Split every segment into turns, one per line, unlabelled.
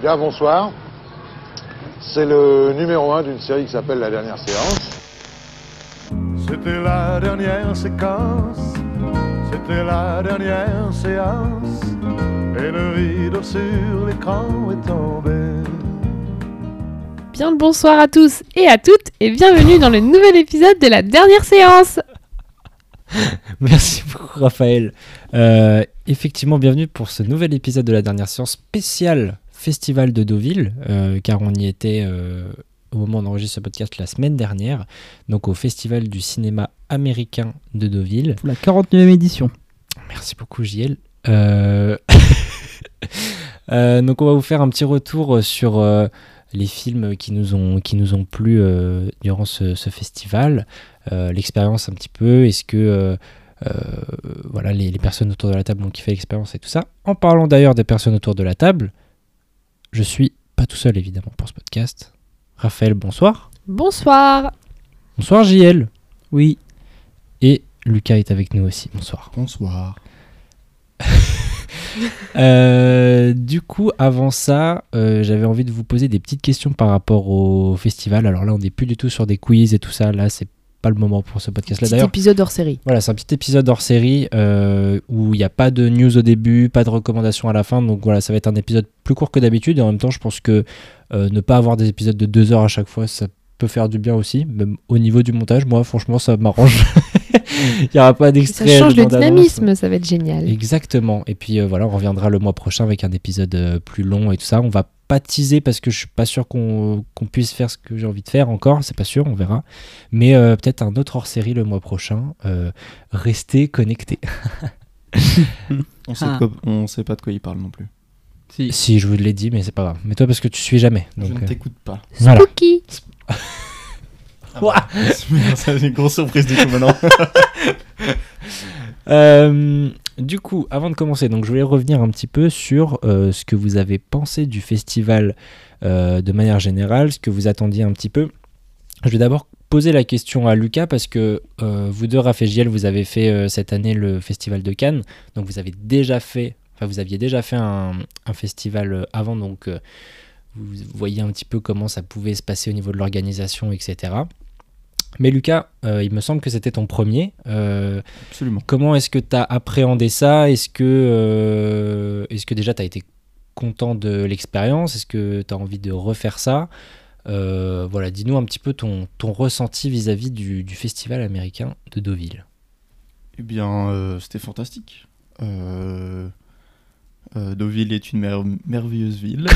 Bien, bonsoir. C'est le numéro 1 d'une série qui s'appelle La dernière séance.
C'était la dernière séquence, c'était la dernière séance, et le rideau sur l'écran est tombé.
Bien le bonsoir à tous et à toutes et bienvenue dans le nouvel épisode de la dernière séance.
Merci beaucoup Raphaël. Euh, effectivement, bienvenue pour ce nouvel épisode de la dernière séance spéciale Festival de Deauville, euh, car on y était euh, au moment enregistre ce podcast la semaine dernière, donc au Festival du cinéma américain de Deauville.
Pour la 49e édition.
Merci beaucoup JL. Euh, donc on va vous faire un petit retour sur les films qui nous ont, qui nous ont plu durant ce, ce festival, l'expérience un petit peu, est-ce que euh, voilà, les, les personnes autour de la table ont kiffé l'expérience et tout ça. En parlant d'ailleurs des personnes autour de la table, je suis pas tout seul évidemment pour ce podcast. Raphaël, bonsoir.
Bonsoir.
Bonsoir JL.
Oui.
Et Lucas est avec nous aussi. Bonsoir.
Bonsoir.
Euh, du coup, avant ça, euh, j'avais envie de vous poser des petites questions par rapport au festival. Alors là, on n'est plus du tout sur des quiz et tout ça. Là, c'est pas le moment pour ce podcast-là.
Petit
D'ailleurs,
épisode hors série.
voilà, c'est un petit épisode hors série euh, où il n'y a pas de news au début, pas de recommandations à la fin. Donc voilà, ça va être un épisode plus court que d'habitude. Et en même temps, je pense que euh, ne pas avoir des épisodes de deux heures à chaque fois, ça peut faire du bien aussi. Même au niveau du montage, moi, franchement, ça m'arrange. Il n'y aura pas
Ça
d'extrait.
change
de
le dynamisme, ça va être génial.
Exactement. Et puis euh, voilà, on reviendra le mois prochain avec un épisode plus long et tout ça. On va pas teaser parce que je suis pas sûr qu'on puisse faire ce que j'ai envie de faire encore. C'est pas sûr, on verra. Mais euh, peut-être un autre hors série le mois prochain. Euh, restez connectés.
On sait,
Ah.
de quoi- on sait pas de quoi il parle non plus.
Si.
si je vous l'ai dit, mais c'est pas grave. Mais toi parce que tu suis jamais.
je
Donc,
ne
euh,
t'écoute pas.
voilà.
Spooky.
Ouah.
C'est une grosse surprise du coup maintenant.
Euh, du coup, avant de commencer, donc je voulais revenir un petit peu sur euh, ce que vous avez pensé du festival euh, de manière générale, ce que vous attendiez un petit peu. Je vais d'abord poser la question à Lucas parce que euh, vous deux, Raph et vous avez fait cette année le festival de Cannes, donc vous avez déjà fait, vous aviez déjà fait un, festival avant, donc vous voyez un petit peu comment ça pouvait se passer au niveau de l'organisation, etc. Mais Lucas, euh, il me semble que c'était ton premier. Euh,
Absolument.
Comment est-ce que tu as appréhendé ça? Est-ce que, euh, est que déjà tu as été content de l'expérience? Est-ce que tu as envie de refaire ça? Voilà, dis-nous un petit peu ton, ton ressenti vis-à-vis du, du festival américain de Deauville.
Eh bien, c'était fantastique. Euh, Deauville est une mer- merveilleuse ville,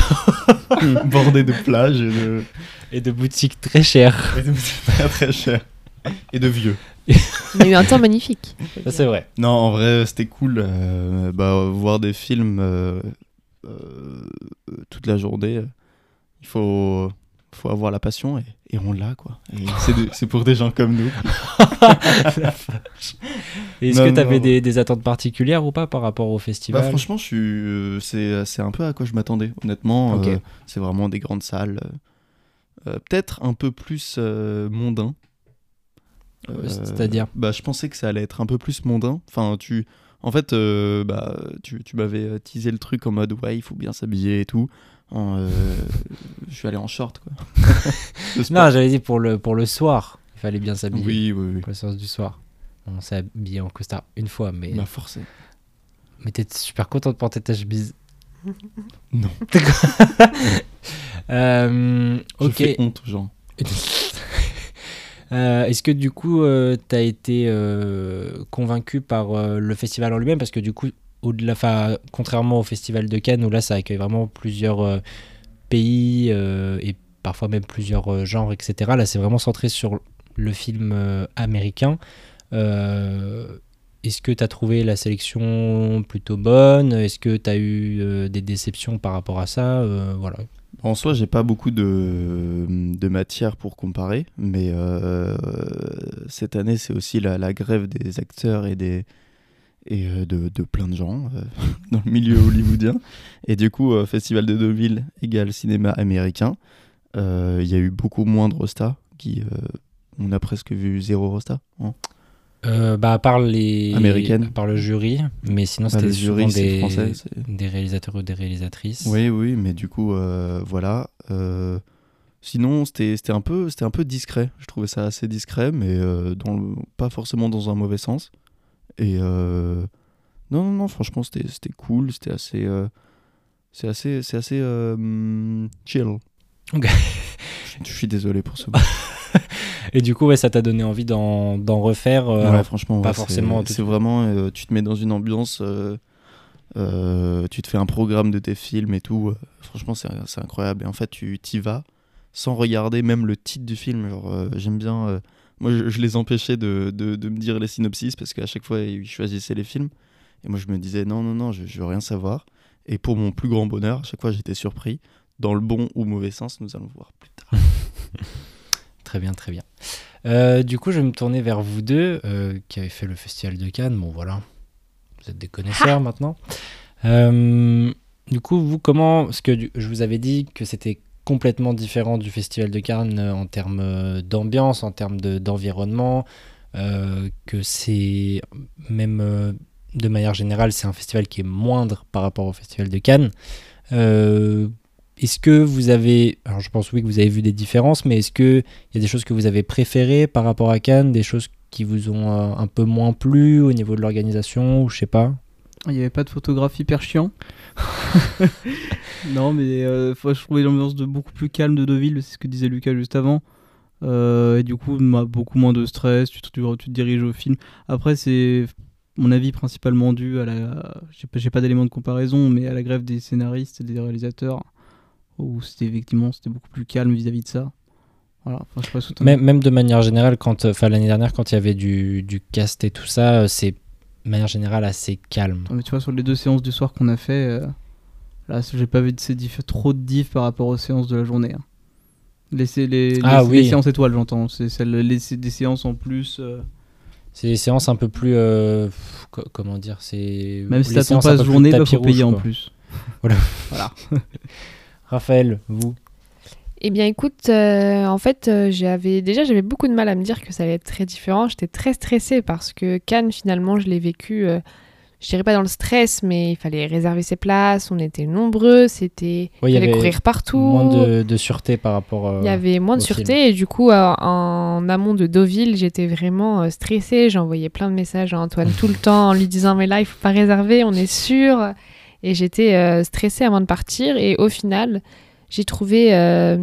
bordée de plages et de,
Et de boutiques très chères.
et de très très cher. Et de vieux.
On a eu un temps magnifique.
C'est vrai.
Non, en vrai, c'était cool. euh, bah, voir des films euh, euh, toute la journée, il faut, faut avoir la passion et, et on l'a, quoi. C'est pour des gens comme nous.
Est-ce que tu avais des, des attentes particulières ou pas par rapport au festival
Bah, franchement, je suis, euh, c'est, un peu à quoi je m'attendais, honnêtement. Euh, c'est vraiment des grandes salles. euh, peut-être un peu plus mondain.
C'est-à-dire
bah, Je pensais que ça allait être un peu plus mondain. Enfin, tu... En fait, bah, tu, tu m'avais teasé le truc en mode ouais, il faut bien s'habiller et tout. En, euh, je suis allé en short, quoi. Le.
Non, j'avais dit pour le, pour le soir. Il fallait bien s'habiller.
oui, oui, oui.
Pour la séance du soir. On s'est habillé en costard une fois, mais,
Bah, forcé.
mais t'es super content de porter ta chemise.
Non.
Euh,
Je
ok.
fais honte aux gens.
Euh, Est-ce que du coup, euh, t'as été euh, convaincu par euh, le festival en lui-même? Parce que du coup, au-delà, contrairement au festival de Cannes, où là, ça accueille vraiment plusieurs euh, pays euh, et parfois même plusieurs euh, genres, etc. Là, c'est vraiment centré sur le film américain. Est-ce que tu as trouvé la sélection plutôt bonne? Est-ce que tu as eu des déceptions par rapport à ça? Voilà.
En soi, j'ai pas beaucoup de, matière pour comparer, mais cette année, c'est aussi la grève des acteurs et, des, et euh, de, de plein de gens euh, dans le milieu hollywoodien. Et du coup, euh, Festival de Deauville égale cinéma américain. Euh, Il y a eu beaucoup moins de Rosta, qui, on a presque vu zéro Rosta. hein.
Bah, à part les.
Américaines.
à part le jury, mais sinon
Bah,
c'était
le
souvent des,
français.
des réalisateurs ou des réalisatrices.
Oui, oui, mais du coup, voilà. Sinon, c'était un, peu- c'était un peu discret. Je trouvais ça assez discret, mais dans le- pas forcément dans un mauvais sens. Et euh, non, non, non, franchement, c'était cool. C'était assez. euh, c'est assez, c'est assez euh, chill.
Ok.
Je, je suis désolé pour ce mot.
Et du coup, ouais, ça t'a donné envie d'en refaire.
Ouais, franchement,
pas
ouais,
forcément
C'est vraiment, tu te mets dans une ambiance, euh, tu te fais un programme de tes films et tout. franchement, c'est c'est incroyable. Et en fait, tu t'y vas sans regarder même le titre du film. Genre, euh, j'aime bien. euh, moi, je, je les empêchais de, de, de me dire les synopsis parce qu'à chaque fois, ils choisissaient les films. Et moi, je me disais non, non, non, je, je veux rien savoir. Et pour mon plus grand bonheur, à chaque fois, j'étais surpris. Dans le bon ou mauvais sens, nous allons voir plus tard.
Très bien, très bien. Euh, du coup, je vais me tourner vers vous deux euh, qui avez fait le Festival de Cannes. Bon, voilà, vous êtes des connaisseurs maintenant. Euh, du coup, vous, comment. Parce que du- je vous avais dit que c'était complètement différent du Festival de Cannes euh, en termes euh, d'ambiance, en termes de- d'environnement, euh, que c'est même euh, de manière générale, c'est un festival qui est moindre par rapport au Festival de Cannes. Euh, est-ce que vous avez, alors je pense oui que vous avez vu des différences, mais est-ce que il y a des choses que vous avez préférées par rapport à Cannes, des choses qui vous ont un peu moins plu au niveau de l'organisation ou je sais pas?
Il n'y avait pas de photographe hyper chiant. non, mais euh, faut- je trouvais l'ambiance de beaucoup plus calme de Deauville, c'est ce que disait Lucas juste avant. Euh, et du coup, beaucoup moins de stress, tu te, tu te diriges au film. Après, c'est mon avis principalement dû à la. J'ai pas, pas d'éléments de comparaison, mais à la grève des scénaristes et des réalisateurs, où c'était effectivement c'était beaucoup plus calme vis-à-vis de ça. Voilà, enfin, je sais pas
même, même de manière générale, quand, euh, enfin l'année dernière quand il y avait du, du cast et tout ça, c'est de manière générale assez calme.
Mais tu vois, sur les deux séances du soir qu'on a fait, euh, là, j'ai pas vu de ces diff- trop de diff par rapport aux séances de la journée. hein. Les, sé- les,
Ah
les-
oui.
les séances étoiles, j'entends. C'est celles, les, sé- des séances en plus. euh,
C'est des séances un peu plus, euh, comment dire, c'est
même si t'attends pas cette journée, il faut payer en plus.
Voilà. Raphaël, vous?
Eh bien, écoute, euh, en fait, euh, j'avais déjà j'avais beaucoup de mal à me dire que ça allait être très différent. J'étais très stressée parce que Cannes, finalement, je l'ai vécu. euh, je dirais pas dans le stress, mais il fallait réserver ses places. On était nombreux. C'était
Ouais, il y
fallait
avait
courir partout.
moins de, de sûreté par rapport. euh,
Il y avait moins de sûreté et du coup, euh, en amont de Deauville, j'étais vraiment euh, stressée. J'envoyais plein de messages à Antoine tout le temps en lui disant Mais là, il faut pas réserver, on est sûr. Et j'étais euh, stressée avant de partir. Et au final, j'ai trouvé euh,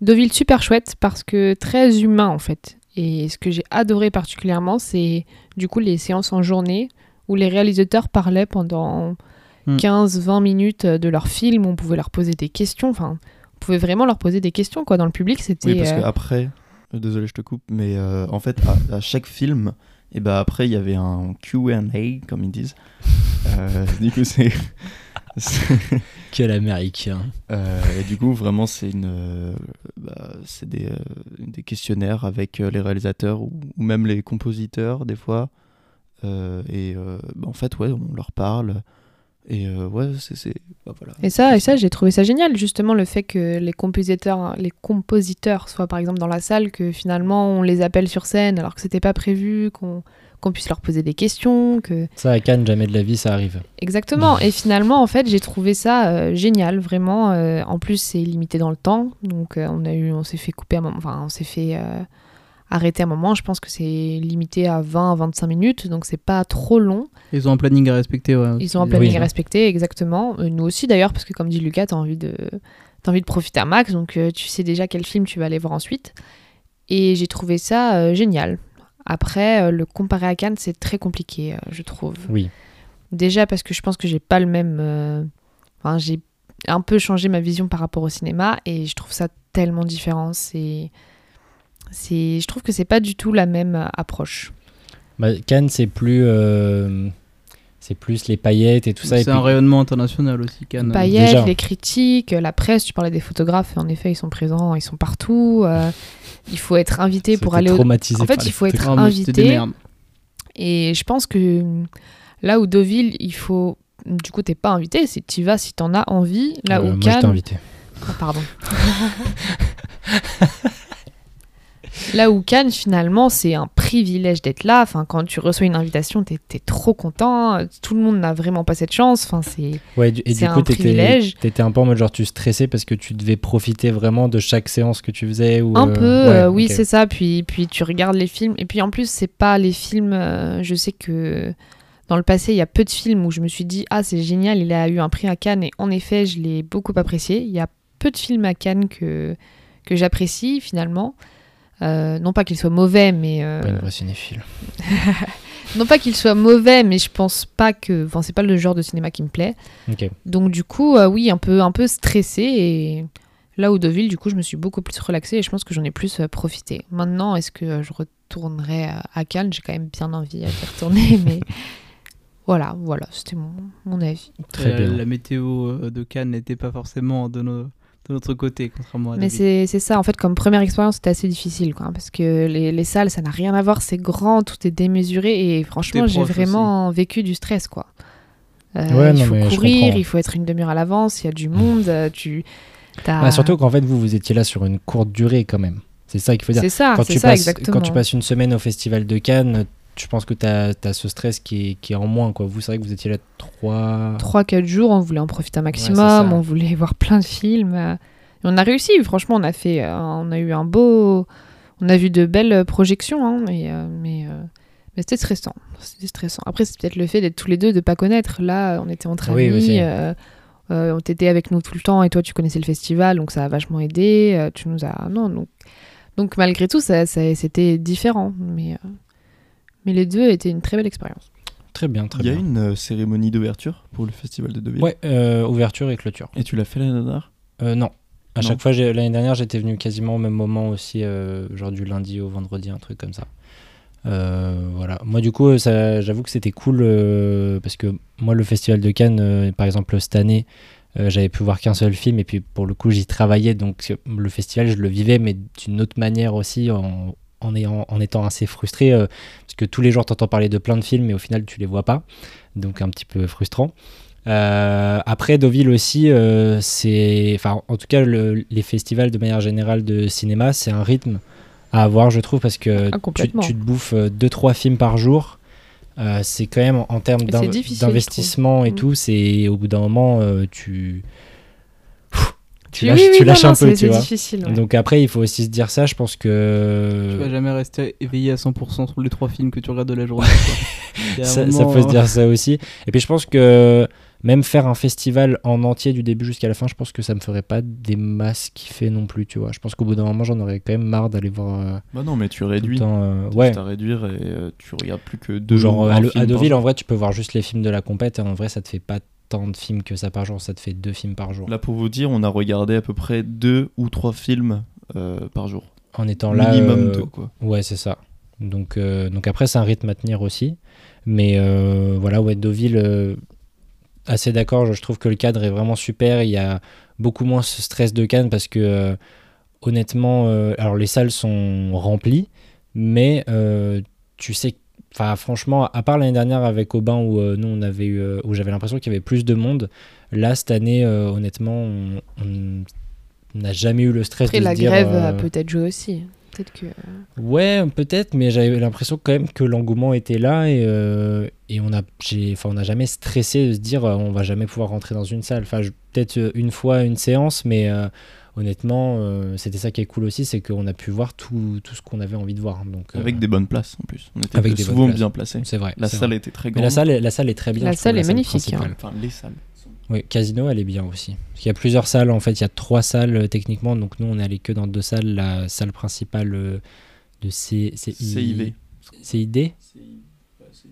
Deauville super chouette parce que très humain en fait. Et ce que j'ai adoré particulièrement, c'est du coup les séances en journée où les réalisateurs parlaient pendant
Hmm.
15-20 minutes de leur film. On pouvait leur poser des questions. Enfin, on pouvait vraiment leur poser des questions quoi. Dans le public, c'était.
Oui, parce
euh,
qu'après, euh, désolé, je te coupe, mais euh, en fait, à, à chaque film, et ben après, il y avait un QA, comme ils disent. Euh, du coup, c'est.
Quel américain.
euh, et du coup, vraiment, c'est une, euh, bah, c'est des, euh, des questionnaires avec euh, les réalisateurs ou, ou même les compositeurs, des fois. Euh, et euh, bah, en fait, ouais, on leur parle. Et euh, ouais, c'est. c'est- bah, voilà.
Et ça, et ça, j'ai trouvé ça génial, justement, le fait que les compositeurs, les compositeurs soient par exemple dans la salle, que finalement on les appelle sur scène alors que c'était pas prévu, qu'on qu'on puisse leur poser des questions, que
Ça à Cannes, jamais de la vie, ça arrive.
exactement. Et finalement, en fait, j'ai trouvé ça euh, génial, vraiment. euh, en plus, c'est limité dans le temps, donc euh, on a eu, on s'est fait couper un moment, enfin, on s'est fait arrêter un moment. Je pense que c'est limité à 20 à 25 minutes, donc c'est pas trop long.
Ils ont un planning à respecter, ouais.
Ils ont un planning
Oui.
à respecter, exactement. Euh, nous aussi d'ailleurs, parce que comme dit Lucas, t'as envie de t'as envie de profiter à max, donc euh, tu sais déjà quel film tu vas aller voir ensuite. Et j'ai trouvé ça euh, génial. Après, euh, le comparer à Cannes, c'est très compliqué, euh, je trouve.
Oui.
Déjà parce que je pense que j'ai pas le même. euh, Enfin, j'ai un peu changé ma vision par rapport au cinéma et je trouve ça tellement différent. C'est, c'est, je trouve que c'est pas du tout la même euh, approche.
Bah, Cannes, c'est plus, euh, c'est plus les paillettes et tout ça. et
C'est
puis-
un rayonnement international aussi, Cannes.
paillettes,
Déjà.
les critiques, la presse, tu parlais des photographes, et en effet, ils sont présents, ils sont partout. euh, il faut être invité pour aller au...
traumatisé
En fait, il
les
faut être.
Ah,
invité. Et je pense que là où Deauville, il faut... Du coup, t'es pas invité, c'est tu vas si t'en as envie. Là
Euh,
où
moi, je t'ai
Cannes...
invité.
Ah, pardon. Là où Cannes, finalement, c'est un privilège d'être là. Enfin, quand tu reçois une invitation, t'es es trop content. Tout le monde n'a vraiment pas cette chance. Enfin, c'est
Ouais, et du coup,
un
t'étais
privilège.
t'étais un peu en mode genre tu stressais parce que tu devais profiter vraiment de chaque séance que tu faisais ou
un
euh,
peu.
ouais,
euh, oui, c'est ça. Puis, puis tu regardes les films. Et puis en plus, c'est pas les films. euh, je sais que dans le passé, il y a peu de films où je me suis dit ah c'est génial, il a eu un prix à Cannes. Et en effet, je l'ai beaucoup apprécié. Il y a peu de films à Cannes que que j'apprécie finalement. Euh, non pas qu'ils soient mauvais, mais euh,
Pas une vraie cinéphile.
non pas qu'ils soient mauvais, mais je pense pas que. Enfin, c'est pas le genre de cinéma qui me plaît. Donc du coup, euh, oui, un peu, un peu stressé et là où Deauville, du coup, je me suis beaucoup plus relaxée et je pense que j'en ai plus profité. Maintenant, est-ce que je retournerai à, à Cannes? J'ai quand même bien envie d'y retourner, mais voilà, voilà, c'était mon, mon avis.
Très
la,
bien.
la météo de Cannes n'était pas forcément de, nos- de notre côté, contrairement à
Mais
David.
c'est c'est ça, en fait, comme première expérience, c'était assez difficile, quoi, parce que les, les salles, ça n'a rien à voir, c'est grand, tout est démesuré et franchement, j'ai vraiment vécu du stress, quoi. Euh,
Ouais,
il
non,
faut courir, il faut être une demi-heure à l'avance, il y a du monde, euh, tu... t'as-
Bah, surtout qu'en fait, vous, vous étiez là sur une courte durée quand même. C'est ça qu'il faut dire.
C'est ça,
quand,
c'est
tu
ça,
passes,
exactement.
quand tu passes une semaine au Festival de Cannes, je pense que tu as, ce stress qui est, qui est en moins. Quoi. Vous, c'est vrai que vous étiez là trois.
3-4 jours, on voulait en profiter un maximum, on voulait voir plein de films. euh, et on a réussi, franchement, on a fait, euh, on a eu un beau, on a vu de belles projections, hein, et, euh, mais, euh, mais c'était stressant, c'était stressant. Après, c'est peut-être le fait d'être tous les deux, de pas connaître. Là, on était entre
Oui,
amis,
aussi.
euh, on t'était avec nous tout le temps, et toi, tu connaissais le festival, donc ça a vachement aidé. tu nous as, non, donc, donc malgré tout, ça, ça- c'était différent, mais, mais les deux étaient une très belle expérience.
Très bien, très
Il y a
bien.
une euh, cérémonie d'ouverture pour le festival de Deauville?
Ouais, euh, ouverture et clôture.
Et tu l'as fait l'année dernière?
Euh, non. À
Non.
chaque fois, l'année dernière, j'étais venu quasiment au même moment aussi, euh, genre du lundi au vendredi, un truc comme ça. Euh, voilà. Moi, du coup, j'avoue que c'était cool euh, parce que moi, le festival de Cannes, euh, par exemple, cette année, euh, j'avais pu voir qu'un seul film et puis pour le coup, j'y travaillais. Donc, le festival, je le vivais, mais d'une autre manière aussi, en, en, ayant, en étant assez frustré euh, parce que tous les jours, t'entends parler de plein de films, mais au final, tu les vois pas. Donc, un petit peu frustrant. Euh, après, Deauville aussi, euh, c'est. Enfin, en tout cas, le- les festivals de manière générale de cinéma, c'est un rythme à avoir, je trouve, parce que
Ah,
tu, te bouffes 2-3 films par jour. Euh, c'est quand même en, termes d'investissement et
trouve.
tout, c'est au bout d'un moment, euh, tu. Tu lâches,
oui,
tu
non,
lâches
non,
un peu, tu
c'est
vois.
difficile. ouais.
Donc après, il faut aussi se dire ça. Je pense
Tu vas
que
jamais rester éveillé à 100% sur les trois films que tu regardes de la journée.
ça,
moment,
peut se
euh,
dire ça aussi. Et puis je pense que même faire un festival en entier du début jusqu'à la fin, je pense que ça me ferait pas des masses kiffer non plus, tu vois. Je pense qu'au bout d'un moment, j'en aurais quand même marre d'aller voir euh,
Bah non, mais tu réduis.
temps. euh,
Tu
ouais.
à réduire et euh, tu regardes plus que deux
genre à, à Deauville, en vrai, tu peux voir juste les films de la compète. Et en vrai, ça te fait pas tant de films que ça par jour. Ça te fait deux films par jour.
Là, pour vous dire, on a regardé à peu près deux ou trois films euh, par jour.
En étant là.
Minimum
euh,
deux, quoi.
Ouais, c'est ça. Donc, euh, donc après, c'est un rythme à tenir aussi. Mais voilà, ouais, Deauville, assez d'accord. Je, je trouve que le cadre est vraiment super. Il y a beaucoup moins ce stress de Cannes parce que, euh, honnêtement, euh, alors les salles sont remplies, mais euh, tu sais, enfin, franchement, à part l'année dernière avec Aubin où euh, nous on avait eu, euh, où j'avais l'impression qu'il y avait plus de monde. Là, cette année, euh, honnêtement, on n'a jamais eu le stress
Après,
de se
la
dire,
grève
euh,
a peut-être joué aussi. Peut-être que.
Ouais, peut-être, mais j'avais l'impression quand même que l'engouement était là et, et on a, enfin, on n'a jamais stressé de se dire on va jamais pouvoir rentrer dans une salle. Enfin, peut-être une fois une séance, mais honnêtement, euh, c'était ça qui est cool aussi, c'est qu'on a pu voir tout, tout ce qu'on avait envie de voir. Donc, euh,
Avec des bonnes places en plus. On était
Avec des bonnes
souvent bien placés.
c'est vrai.
La salle
vrai.
était très
Mais
grande.
la salle, est- la salle est très bien.
La
trouve,
salle est magnifique.
Enfin, les salles.
Oui, Casino, elle est bien aussi. Parce qu'il y a plusieurs salles, en fait, il y a trois salles euh, techniquement, donc nous on est allé que dans deux salles. La salle principale euh, de C, CI
CIV.
CID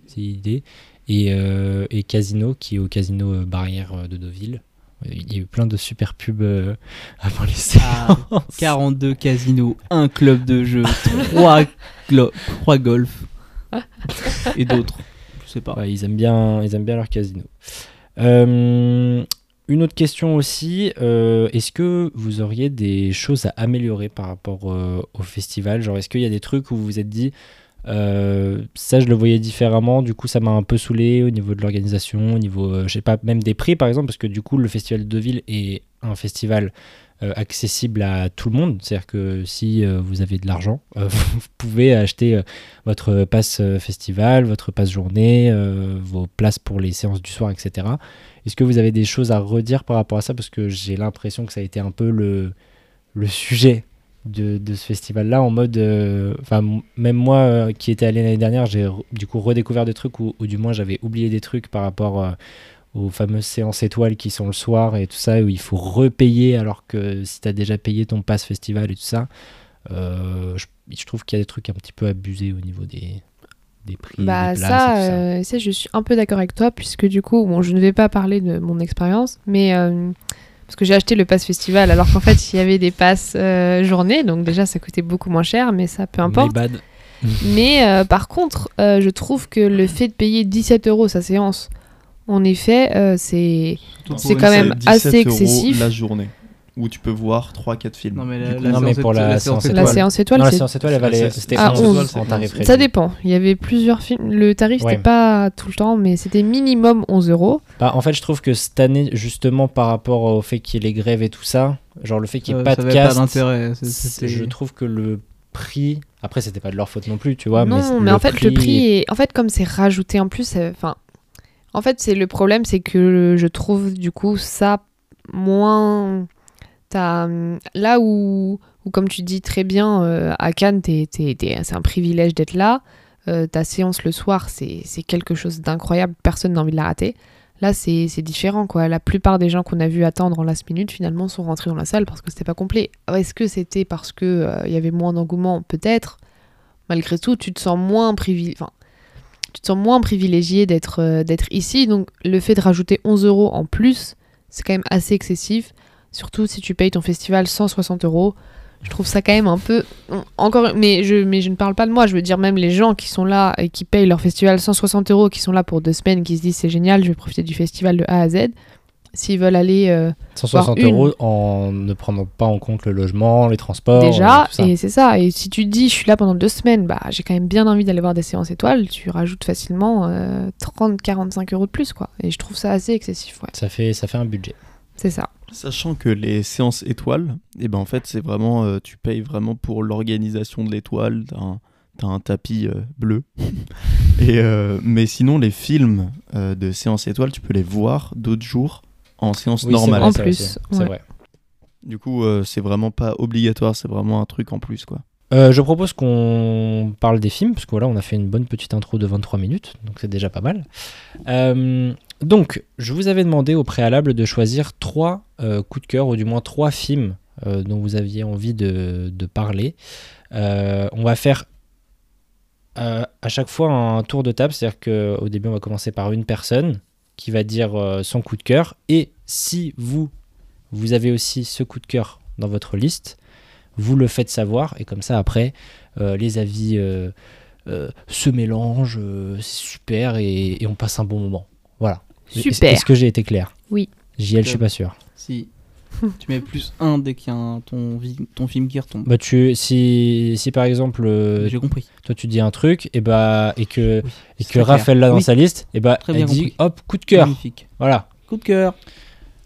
CID et, euh, et Casino qui est au Casino euh, Barrière euh, de Deauville. Il y a eu plein de super pubs euh, avant les
Ah, 42 casinos, un club de jeu, 3, golf et d'autres. Je sais pas.
Ouais, ils aiment bien, ils aiment bien leur casino. Euh, une autre question aussi, euh, est-ce que vous auriez des choses à améliorer par rapport euh, au festival? Genre, est-ce qu'il y a des trucs où vous vous êtes dit, euh, ça je le voyais différemment, du coup ça m'a un peu saoulé au niveau de l'organisation, au niveau, euh, je sais pas, même des prix par exemple, parce que du coup le festival de Deauville est un festival euh, accessible à tout le monde. C'est-à-dire que si vous avez de l'argent, vous pouvez acheter votre passe festival, votre passe journée, vos places pour les séances du soir, etc. Est-ce que vous avez des choses à redire par rapport à ça? Parce que j'ai l'impression que ça a été un peu le, le sujet de, de ce festival-là, en mode... euh, Enfin, même moi euh, qui étais allé l'année dernière, j'ai du coup redécouvert des trucs, ou, ou du moins j'avais oublié des trucs par rapport... euh, aux fameuses séances étoiles qui sont le soir et tout ça, où il faut repayer alors que si tu as déjà payé ton pass festival et tout ça, je, je trouve qu'il y a des trucs un petit peu abusés au niveau des, des prix.
Bah
des places
ça,
et tout ça.
ça, je suis un peu d'accord avec toi, puisque du coup, bon, je ne vais pas parler de mon expérience, mais parce que j'ai acheté le pass festival, alors qu'en fait, il y avait des passes euh, journée, donc déjà, ça coûtait beaucoup moins cher, mais ça, peu importe. Mais euh, par contre, euh, je trouve que le fait de payer 17 euros sa séance, en effet, euh, c'est C'est quand même assez
17 euros
excessif.
la journée où tu peux voir 3-4 films.
Non, mais
Du
la,
coup,
la
non, mais
séance
pour
étoile-
la
la
séance
la
étoile.
séance étoile.
non, la
c'est-
séance étoile, elle
la
valait,
séance-
c'était
Ah,
11
11.
en tarif réduit.
Ça dépend. Il y avait plusieurs films. Le tarif,
Ouais.
c'était pas tout le temps, mais c'était minimum 11 euros.
Bah, en fait, je trouve que cette année, justement, par rapport au fait qu'il y ait les grèves et tout ça, genre le fait qu'il n'y ait
Euh,
pas
ça
de
pas
cast,
d'intérêt. c'est-
c'est-
c'était-
je trouve que le prix. Après, c'était pas de leur faute non plus, tu vois.
non,
mais,
en fait, le prix est... En fait, comme c'est rajouté en plus, euh, enfin... En fait, c'est le problème, c'est que je trouve, du coup, ça moins... Hum, Là où, comme tu dis très bien, euh, à Cannes, c'est un privilège d'être là. Euh, ta séance le soir, c'est quelque chose d'incroyable. Personne n'a envie de la rater. Là, c'est différent, quoi. La plupart des gens qu'on a vu attendre en last minute, finalement, sont rentrés dans la salle parce que c'était pas complet. Est-ce que c'était parce que euh, il y avait moins d'engouement? Peut-être. Malgré tout, tu te sens moins privilégié. Euh, d'être ici. Donc, le fait de rajouter 11 euros en plus, c'est quand même assez excessif. Surtout si tu payes ton festival 160 euros. Je trouve ça quand même un peu. Encore, mais je, mais je ne parle pas de moi. Je veux dire même les gens qui sont là et qui payent leur festival 160 euros, qui sont là pour deux semaines, qui se disent c'est génial, je vais profiter du festival de A à Z. S'ils veulent aller euh,
160
voire une.
euros en ne prenant pas en compte le logement, les transports.
déjà,
et
c'est ça. Et si tu te dis je suis là pendant deux semaines, bah j'ai quand même bien envie d'aller voir des séances étoiles, tu rajoutes facilement 30-45 euros de plus quoi. Et je trouve ça assez excessif, ouais.
Ça fait, ça fait un budget.
C'est ça.
Sachant que les séances étoiles, et ben en fait, c'est vraiment, euh, tu payes vraiment pour l'organisation de l'étoile. T'as un, tapis euh, bleu. et, euh, mais sinon, les films euh, de séances étoiles, tu peux les voir d'autres jours en séance
Oui,
normale.
vrai,
En plus,
C'est
ouais.
vrai.
Du coup, euh, c'est vraiment pas obligatoire, c'est vraiment un truc en plus, quoi.
Euh, je propose qu'on parle des films, parce que voilà, on a fait une bonne petite intro de 23 minutes, donc c'est déjà pas mal. Euh, donc, je vous avais demandé au préalable de choisir trois euh, coups de cœur, ou du moins trois films dont vous aviez envie de, de parler. On va faire à chaque fois un tour de table, c'est-à-dire qu'au début, on va commencer par une personne qui va dire son coup de cœur, et si vous, vous avez aussi ce coup de cœur dans votre liste, vous le faites savoir et comme ça après euh, les avis euh, euh, se mélangent, euh, c'est super et, et on passe un bon moment. Voilà. Est-
Super.
Est-ce que j'ai été clair?
Oui.
JL, je suis pas sûr.
Si tu mets plus 1 dès qu'il y a un- ton, film qui retombe.
Bah tu, si, si par exemple euh,
J'ai compris.
toi tu dis un truc et bah et que
Oui,
et que Raphaël l'a dans
Oui.
sa liste et bah
Très
elle dit
compris.
hop coup de cœur.
Magnifique.
Voilà.
Coup de cœur.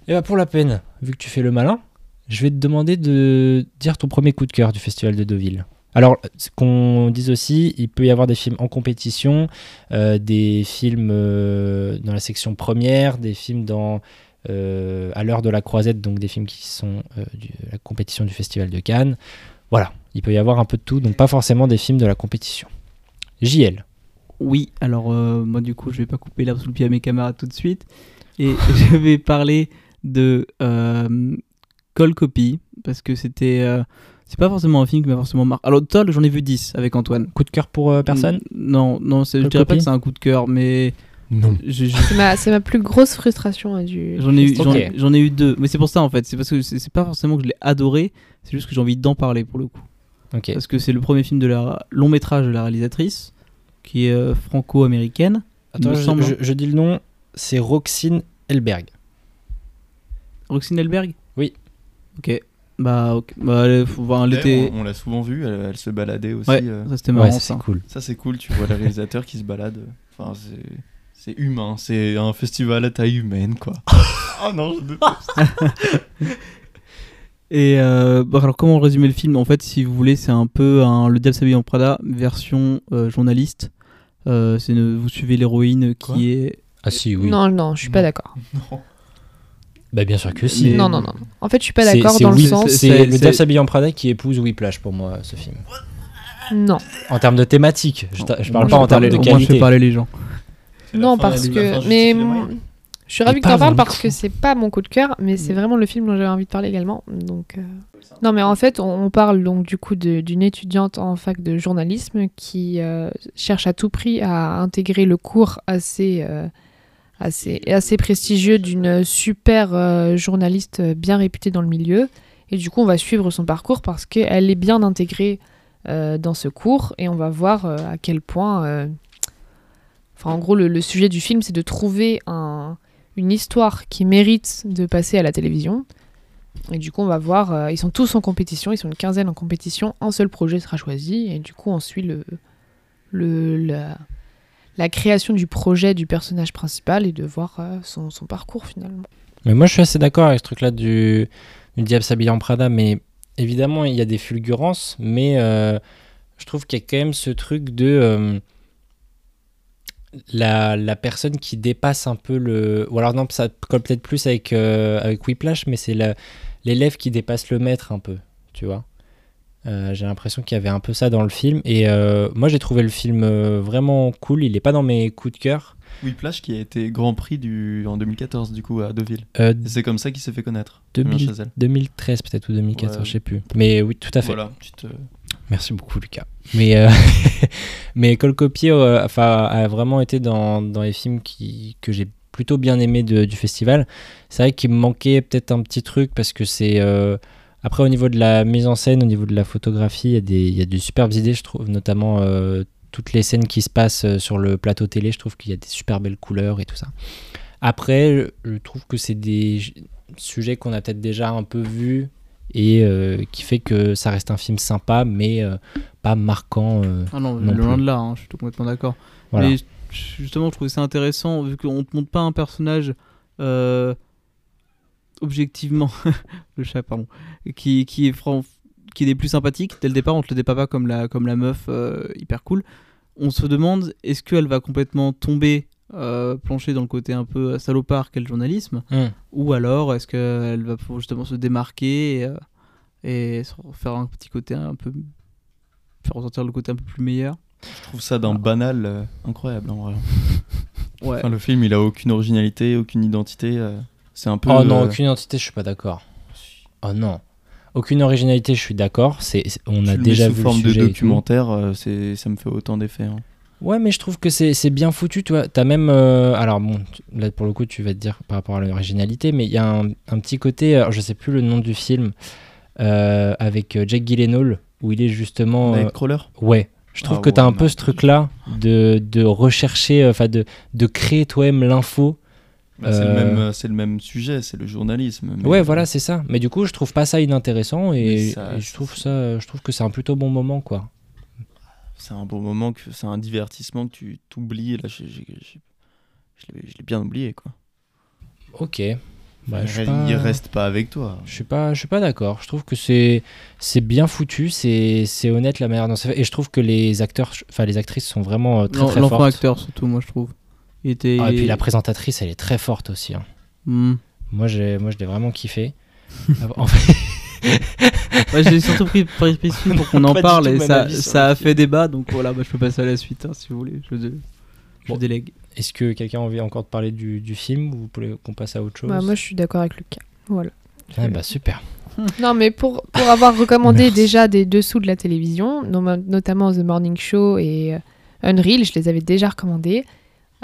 Et bah pour la peine, vu que tu fais le malin, je vais te demander de dire ton premier coup de cœur du festival de Deauville. Alors, ce qu'on dise aussi, il peut y avoir des films en compétition, euh, des films euh, dans la section première, des films dans euh, à l'heure de la croisette, donc des films qui sont de la compétition du festival de Cannes. Voilà, il peut y avoir un peu de tout, donc pas forcément des films de la compétition. JL.
Oui, alors moi du coup je vais pas couper l'herbe sous le pied à mes camarades tout de suite. Et je vais parler de euh, Call Copy, parce que c'était... euh, c'est pas forcément un film qui m'a forcément marqué. Alors Toll, j'en ai vu 10 avec Antoine.
Coup de cœur pour euh, personne
N- Non, non, c'est- je
Call
dirais pas
Copy
que c'est un coup de cœur, mais
Non.
C'est ma, c'est ma plus grosse frustration hein, du.
j'en ai, eu- j'en
Ok.
j'en ai eu deux. Mais c'est pour ça en fait, c'est parce que c'est c'est pas forcément que je l'ai adoré, c'est juste que j'ai envie d'en parler pour le coup.
Ok.
Parce que c'est le premier film de la long métrage de la réalisatrice, qui est euh, franco-américaine.
Attends,
me
je,
semble,
je-
hein.
je dis le nom, c'est Roxine Elberg.
Roxine Elberg. Ok. Bah, ok. bah elle, faut voir, était...
On, on l'a souvent vu, elle, elle se baladait aussi.
Ouais,
euh.
ça c'était marrant
Ouais, ça,
ça.
c'est cool.
Ça, c'est cool, tu vois le réalisateur qui se balade. Enfin, c'est. C'est humain, c'est un festival à taille humaine, quoi. oh non, je déteste.
Et euh, bon, alors comment résumer le film? En fait, si vous voulez, c'est un peu un Le Diable s'habille en Prada version euh, journaliste. Euh, c'est une- vous suivez l'héroïne
Quoi?
qui est
Ah si, oui.
Non, non, je suis pas d'accord.
Bah bien sûr que si.
Mais-
Non, non, non. En fait, je suis pas d'accord dans le sens.
c'est-
le Diable s'habille en Prada qui épouse Whiplash pour moi, ce film.
Non.
En termes de thématique, je, je
Moi,
parle pas
fais
en termes de
Moi, je
qualité.
fais parler les gens.
Non, parce que. Mais je suis ravie que
pas
t'en parles parce que c'est pas mon coup de cœur, mais c'est vraiment le film dont j'avais envie de parler également. Donc. euh, Non, mais en fait, on on parle donc du coup d'une étudiante en fac de journalisme qui euh, cherche à tout prix à intégrer le cours assez, euh, assez, prestigieux d'une super euh, journaliste bien réputée dans le milieu. Et du coup, on va suivre son parcours parce qu'elle est bien intégrée euh, dans ce cours et on va voir euh, à quel point. Enfin, en gros, le, sujet du film, c'est de trouver un- une histoire qui mérite de passer à la télévision. Et du coup, on va voir, ils sont tous en compétition, ils sont une quinzaine en compétition, un seul projet sera choisi, et du coup, on suit le, la création du projet du personnage principal et de voir euh, son, parcours finalement.
Mais moi, je suis assez d'accord avec ce truc-là du, du Diable s'habille en Prada, mais évidemment, il y a des fulgurances, mais euh, je trouve qu'il y a quand même ce truc de euh, la, personne qui dépasse un peu le. Ou alors, non, ça colle peut-être plus avec, avec Whiplash, mais c'est l'élève qui dépasse le maître un peu, tu vois. Euh, j'ai l'impression qu'il y avait un peu ça dans le film, et euh, moi, j'ai trouvé le film euh, vraiment cool. Il n'est pas dans mes coups de cœur.
Whiplash qui a été Grand Prix du... en 2014 du coup à Deauville.
Euh,
c'est comme ça qu'il s'est fait connaître.
2000
Damien Chazelle.
2013 peut-être ou 2014,
Ouais.
je sais plus. Mais oui, tout à fait.
Voilà, te-
Merci beaucoup Lucas. Mais euh, mais Colcopier euh, enfin a vraiment été dans, dans les films qui que j'ai plutôt bien aimé de- du festival. C'est vrai qu'il me manquait peut-être un petit truc parce que c'est après au niveau de la mise en scène, au niveau de la photographie, il y a des il y a de superbes idées je trouve notamment euh, toutes les scènes qui se passent euh, sur le plateau télé, je trouve qu'il y a des super belles couleurs et tout ça. Après, je trouve que c'est des sujets qu'on a peut-être déjà un peu vus et euh, qui fait que ça reste un film sympa mais euh, pas marquant.
Ah non,
Non
loin de là, hein, je suis complètement d'accord.
voilà.
Mais justement, je trouvais ça intéressant, vu qu'on te montre pas un personnage euh, objectivement, le chat, pardon, qui, qui est fran- qui est des plus sympathiques. Dès le départ, on te le dépeint pas comme la, comme la meuf euh, hyper cool. On se demande, est-ce qu'elle va complètement tomber, euh, plancher dans le côté un peu salopard qu'est le journalisme,
Hum.
ou alors est-ce qu'elle va pouvoir justement se démarquer et, euh, et se faire un petit côté un peu. faire ressortir le côté un peu plus meilleur?
Je trouve ça d'un banal euh, incroyable en vrai.
Ouais.
Enfin, le film il a aucune originalité, aucune identité. Euh, c'est un peu.
Oh non,
euh,
aucune identité, je suis pas d'accord. Oh non. Aucune originalité, je suis d'accord. C'est, on
tu
a
le mets
déjà
sous
vu
forme
le
de
sujet
documentaire, euh, c'est ça me fait autant d'effet. hein.
Ouais, mais je trouve que c'est, c'est bien foutu, tu. T'as même. euh, alors, bon, là pour le coup, tu vas te dire par rapport à l'originalité, mais il y a un, un petit côté. Alors, je sais plus le nom du film, euh, avec euh, Jack Gyllenhaal, où il est justement. euh,
Nightcrawler?
Ouais. Je trouve
Ah
que tu as
ouais,
un peu ce truc-là de, de rechercher, euh, enfin de, de créer toi-même l'info.
Bah, C'est le,
Euh,
même, c'est le même sujet, c'est le journalisme. mais,
Ouais, voilà, c'est ça. Mais du coup, je trouve pas ça inintéressant et,
Mais ça-
et je trouve ça, je trouve que c'est un plutôt bon moment, quoi.
C'est un bon moment, que c'est un divertissement que tu t'oublies. Là, je l'ai- je l'ai bien oublié quoi.
Ok. Bah,
il,
je pas-
il reste pas avec toi.
Je suis pas, je suis pas d'accord. Je trouve que c'est, c'est bien foutu, c'est, c'est honnête la manière dont c'est fait. Et je trouve que les acteurs, enfin les actrices sont vraiment euh, très
L'en-
très
L'enfant
fortes.
acteur, surtout, moi, je trouve. Était.
Ah, et puis la présentatrice, elle est très forte aussi. hein.
Hmm.
Moi, j'ai, moi, je l'ai vraiment kiffé. en fait,
Ouais, j'ai surtout pris film pour qu'on en parle et ça, ça a fait débat donc voilà bah, je peux passer à la suite hein, si vous voulez je, dé- je
Bon.
délègue
est-ce que quelqu'un a envie encore de parler du, du film ou vous voulez qu'on passe à autre chose
Bah, moi, je suis d'accord avec Lucas. Voilà.
Ah, bah super.
Non, mais pour, pour avoir recommandé
Merci.
déjà des dessous de la télévision, no- notamment The Morning Show et euh, Unreal, je les avais déjà recommandés.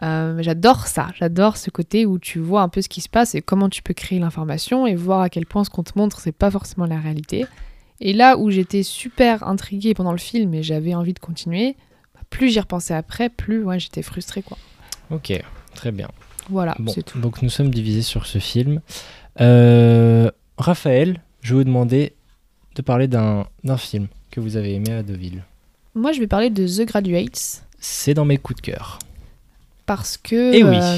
Euh, j'adore ça, j'adore ce côté où tu vois un peu ce qui se passe et comment tu peux créer l'information et voir à quel point ce qu'on te montre, c'est pas forcément la réalité. Et là où j'étais super intriguée pendant le film et j'avais envie de continuer, bah, plus j'y repensais après, plus ouais, j'étais frustrée. Quoi.
Ok, très bien.
Voilà,
Bon,
c'est tout.
donc nous sommes divisés sur ce film. Euh, Raphaël, je vais vous demander de parler d'un d'un film que vous avez aimé à Deauville.
Moi, je vais parler de The Graduates
C'est dans mes coups de cœur.
Parce que.
Eh oui.
euh,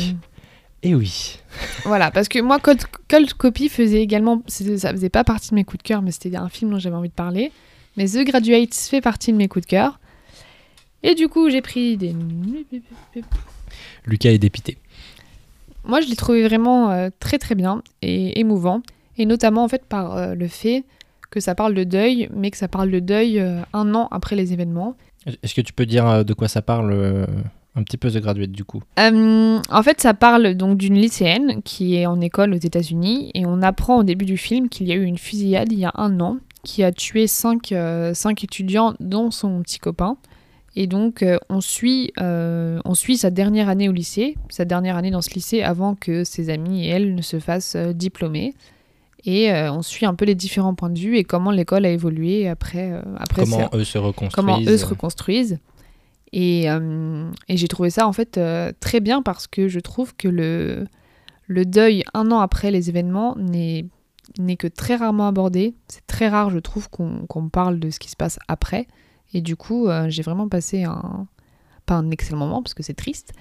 Et oui.
Voilà, parce que moi, Cold, Cold Copy faisait également, ça faisait pas partie de mes coups de cœur, mais c'était un film dont j'avais envie de parler. Mais The Graduates fait partie de mes coups de cœur. Et du coup, j'ai pris des.
Lucas est dépité.
Moi, je l'ai trouvé vraiment euh, très très bien et émouvant. Et notamment, en fait, par euh, le fait que ça parle de deuil, mais que ça parle de deuil euh, un an après les événements.
Est-ce que tu peux dire de quoi ça parle un petit peu The Graduate du coup
Euh, en fait, ça parle donc d'une lycéenne qui est en école aux États-Unis et on apprend au début du film qu'il y a eu une fusillade il y a un an qui a tué cinq, euh, cinq étudiants, dont son petit copain. Et donc, euh, on, suit, euh, on suit sa dernière année au lycée, sa dernière année dans ce lycée avant que ses amis et elle ne se fassent diplômer. Et on suit un peu les différents points de vue et comment l'école a évolué après, après
Comment eux se reconstruisent
comment eux se reconstruisent. Et, euh, et j'ai trouvé ça en fait euh, très bien parce que je trouve que le, le deuil un an après les événements n'est que très rarement abordé. C'est très rare, je trouve, qu'on qu'on parle de ce qui se passe après. Et du coup, euh, j'ai vraiment passé un pas un excellent moment parce que c'est triste.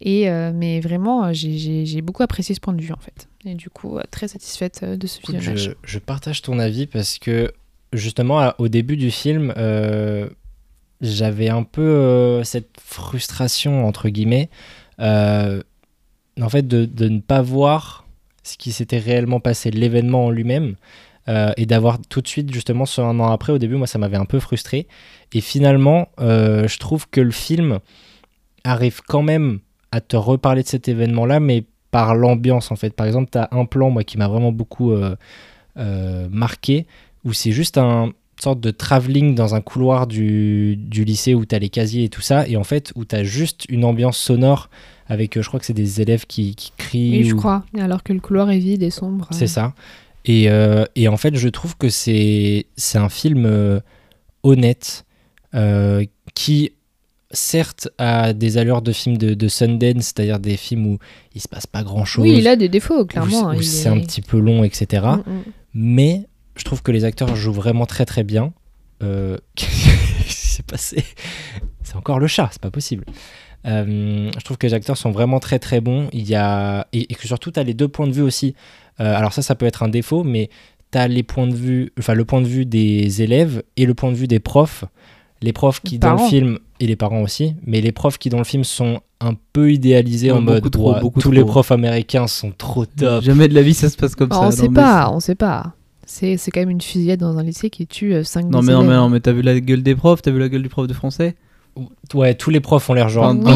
Et mais vraiment, j'ai- beaucoup apprécié ce point de vue en fait. Et du coup, très satisfaite de ce
Écoute,
visionnage.
je, je partage ton avis parce que justement au début du film, j'avais un peu euh, cette frustration entre guillemets, euh, en fait de, ne pas voir ce qui s'était réellement passé, l'événement en lui-même, euh, et d'avoir tout de suite justement ce un an après. Au début, moi, ça m'avait un peu frustré, et finalement, je trouve que le film arrive quand même à te reparler de cet événement-là, mais par l'ambiance en fait. Par exemple, tu as un plan moi qui m'a vraiment beaucoup marqué où c'est juste un sorte de travelling dans un couloir du, du lycée où tu as les casiers et tout ça et en fait où tu as juste une ambiance sonore avec euh, je crois que c'est des élèves qui, qui crient
Oui, je
ou-
crois. Alors que le couloir est vide et sombre.
c'est ça. Et, euh, et en fait, je trouve que c'est c'est un film euh, honnête euh, qui, certes, a des allures de films de, de Sundance, c'est-à-dire des films où il se passe pas grand-chose,
Oui, il a des défauts, clairement.
c'est-
hein,
où c'est
est-
un petit peu long, etc.
Mm, mm.
Mais je trouve que les acteurs jouent vraiment très très bien. Euh, Qu'est-ce qui s'est passé? C'est encore le chat, c'est pas possible. Euh, je trouve que les acteurs sont vraiment très très bons. Il y a et, et que surtout tu as les deux points de vue aussi. Euh, alors ça, ça peut être un défaut, mais tu as les points de vue, enfin le point de vue des élèves et le point de vue des profs. Les profs qui
Les
dans le film et les parents aussi, mais les profs qui dans le film sont un peu idéalisés
Ouais,
en mode
trop,
tous les profs américains sont trop top.
Jamais de la vie ça se passe comme
Bah,
ça.
on sait pas, on sait pas. C'est c'est quand même une fusillade dans un lycée qui tue 5
c'est- Non mais non mais non mais t'as vu la gueule des profs, t'as vu la gueule du prof de français?
Ouais, tous les profs ont l'air genre
du coup,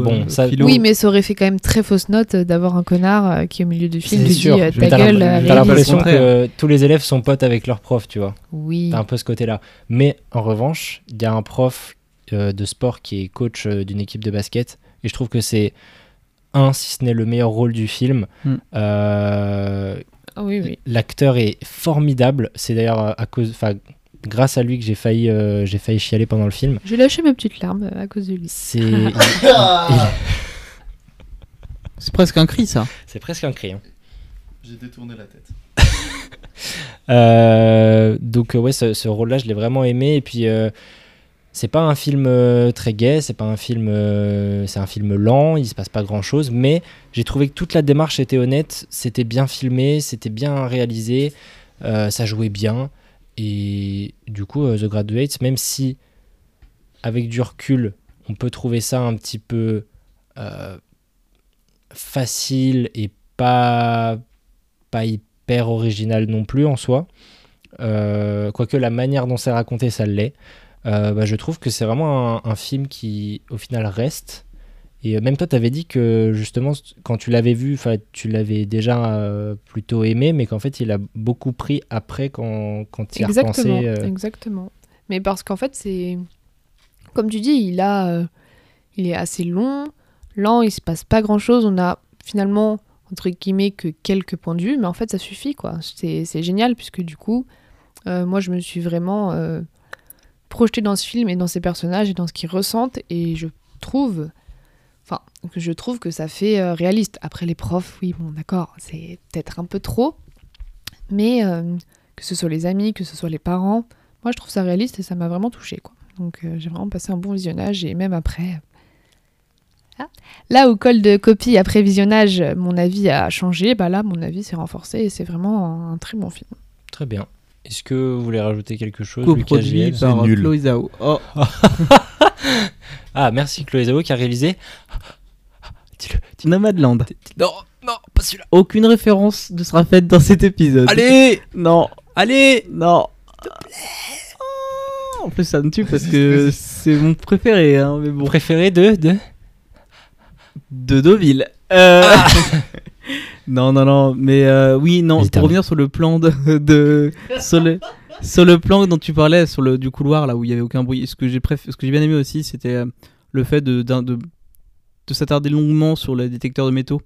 bon,
euh,
ça.
Oui, mais ça aurait fait quand même très fausse note euh, d'avoir un connard euh, qui, au milieu du film,
sûr,
dit euh, ta gueule. euh,
t'as l'impression que tous les élèves sont potes avec leurs profs, tu vois.
Oui.
T'as un peu ce côté-là. Mais en revanche, il y a un prof euh, de sport qui est coach euh, d'une équipe de basket. Et je trouve que c'est un, si ce n'est le meilleur rôle du film.
Hmm.
Euh,
oui, oui.
L'acteur est formidable. C'est d'ailleurs à cause, enfin, grâce à lui que j'ai failli, euh, j'ai failli chialer pendant le film.
J'ai lâché ma petite larme euh, à cause de lui.
C'est, il- il-
C'est presque un cri ça.
c'est presque un cri. hein.
J'ai détourné la tête.
Euh, donc euh, ouais, ce, ce rôle-là, je l'ai vraiment aimé. Et puis, euh, c'est pas un film euh, très gai, c'est pas un film, euh, c'est un film lent. Il se passe pas grand-chose, mais j'ai trouvé que toute la démarche était honnête. C'était bien filmé, c'était bien réalisé, euh, ça jouait bien. Et du coup, The Graduates, même si avec du recul, on peut trouver ça un petit peu facile et pas pas hyper original non plus en soi. Quoique la manière dont c'est raconté, ça l'est. Euh, bah, je trouve que c'est vraiment un, un film qui, au final, reste. Et euh, même toi, tu avais dit que justement, quand tu l'avais vu, tu l'avais déjà euh, plutôt aimé, mais qu'en fait, il a beaucoup pris après quand, quand tu y as
Exactement,
repensé. euh,
exactement. Mais parce qu'en fait, c'est. Comme tu dis, il, a, il est assez long, lent, il se passe pas grand chose. On a finalement, entre guillemets, que quelques points de vue, mais en fait, ça suffit, quoi. C'est génial, puisque du coup, moi, je me suis vraiment projetée dans ce film et dans ses personnages et dans ce qu'ils ressentent, et je trouve. Enfin, que je trouve que ça fait euh, réaliste. Après, les profs, oui, bon, d'accord, c'est peut-être un peu trop. Mais euh, que ce soit les amis, que ce soit les parents, moi je trouve ça réaliste et ça m'a vraiment touché quoi. Donc euh, j'ai vraiment passé un bon visionnage et même après, Là où col de copie après visionnage, mon avis a changé, bah là, mon avis s'est renforcé et c'est vraiment un très bon film.
Très bien. Est-ce que vous voulez rajouter quelque chose,
Coproduit par
nul.
Chloé Zhao. Oh,
Ah, merci Chloé Zhao qui a réalisé. Dis-le. dis-le.
Nomadland.
Non, non, pas celui-là.
Aucune référence ne sera faite dans cet épisode.
Allez
Non,
Allez
non. En plus, ça me tue parce que c'est mon préféré, hein, mais bon.
Préféré de, de
De Deauville. Euh, non, non, non, mais euh, oui, non, pour revenir sur le plan de. de- sur, le, sur le plan dont tu parlais, sur le, du couloir, là où il n'y avait aucun bruit, ce que j'ai préf- ce que j'ai bien aimé aussi, c'était euh, le fait de, de, de s'attarder longuement sur les détecteurs de métaux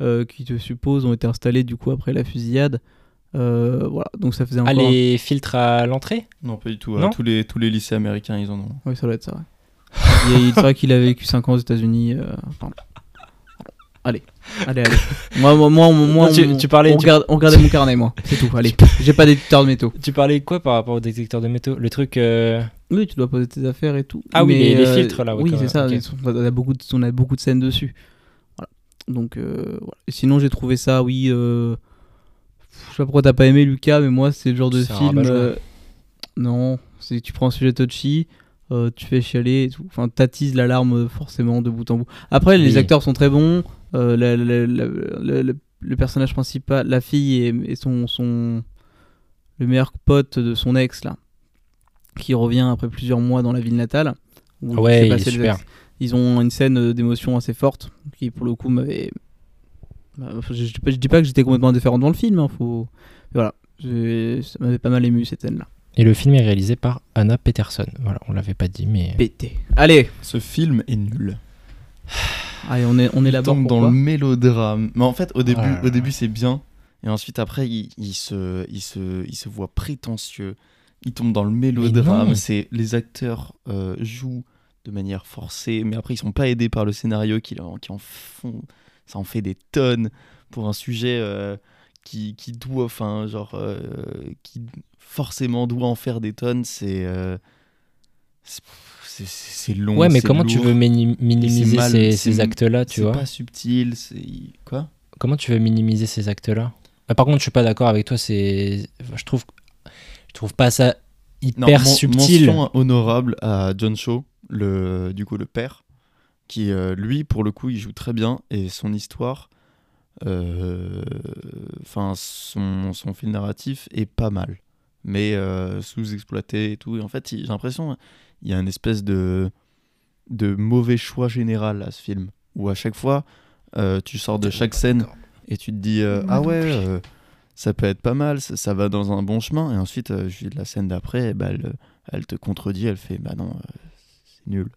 euh, qui, te suppose, ont été installés du coup après la fusillade. Euh, voilà, donc ça faisait
Ah,
encore. un-
les filtres à l'entrée?
Non, pas du tout.
Non?
tous, les, tous les lycées américains, ils en ont.
Oui, ça doit être ça, ouais. Il- C'est vrai qu'il a vécu 5 ans aux États-Unis. euh. Allez, allez, allez. Moi, moi, moi, moi
Non, tu-
on,
tu parlais-
on,
tu-
on regardait mon carnet, moi. C'est tout, allez. J'ai pas d'éditeur de métaux.
Tu parlais quoi par rapport au détecteur de métaux? Le truc. euh,
Oui, tu dois poser tes affaires et tout.
Ah oui, les- les
euh,
filtres, là, ouais,
Oui, c'est ça. On a, beaucoup de, on a beaucoup de scènes dessus. Voilà. Donc, euh, voilà. Sinon, j'ai trouvé ça, oui. euh, Je sais pas pourquoi t'as pas aimé Lucas, mais moi, c'est le genre de film. Non, c'est tu prends un sujet touchy. Euh, tu fais chialer et tout. Enfin, t'attises l'alarme euh, forcément de bout en bout. Après, les
Oui.
acteurs sont très bons. euh, la- la- la- la- la- le personnage principal, la fille et, et son, son le meilleur pote de son ex là, qui revient après plusieurs mois dans la ville natale. où
Ah ouais, il est super.
Ils ont une scène d'émotion assez forte qui pour le coup m'avait. bah, je, je dis pas- que j'étais complètement indifférent dans le film. hein, faut... mais Voilà, ça m'avait pas mal ému cette scène là.
Et le film est réalisé par Anna Peterson. Voilà, on l'avait pas dit, mais.
Pété. Allez,
Ce film est nul.
allez, on est on est
Il
là-bas.
tombe dans le mélodrame. Mais en fait, au début,
Ah
au début c'est bien. Et ensuite, après, il, il se, il, se, il se voit prétentieux. Il tombe dans le mélodrame. C'est Les acteurs euh, jouent de manière forcée. Mais après, ils sont pas aidés par le scénario qui, en- qui en font. Ça en fait des tonnes pour un sujet euh, qui, qui doit. Enfin, genre. euh, qui forcément doit en faire des tonnes. C'est. euh, c'est- c'est c'est long.
Ouais, mais
c'est
comment tu veux mini- minimiser
mal,
ces,
c'est-
ces actes-là, tu
C'est
vois
pas subtil. C'est. Quoi
Comment tu veux minimiser ces actes-là Ah, Par contre, je suis pas d'accord avec toi. C'est, je trouve, je trouve pas ça
Non,
hyper
men-
subtil.
Mention honorable à John Shaw, le, du coup le père, qui euh, lui, pour le coup, il joue très bien et son histoire, enfin son, son fil narratif est pas mal, mais euh, sous-exploité et tout. Et en fait, j'ai l'impression il y a une espèce de de mauvais choix général à ce film, où à chaque fois, euh, tu sors de chaque scène et tu te dis euh, ah ouais euh, ça peut être pas mal ça, ça va dans un bon chemin. Et ensuite euh, la scène d'après bah, elle, elle te contredit elle fait bah non euh, c'est nul.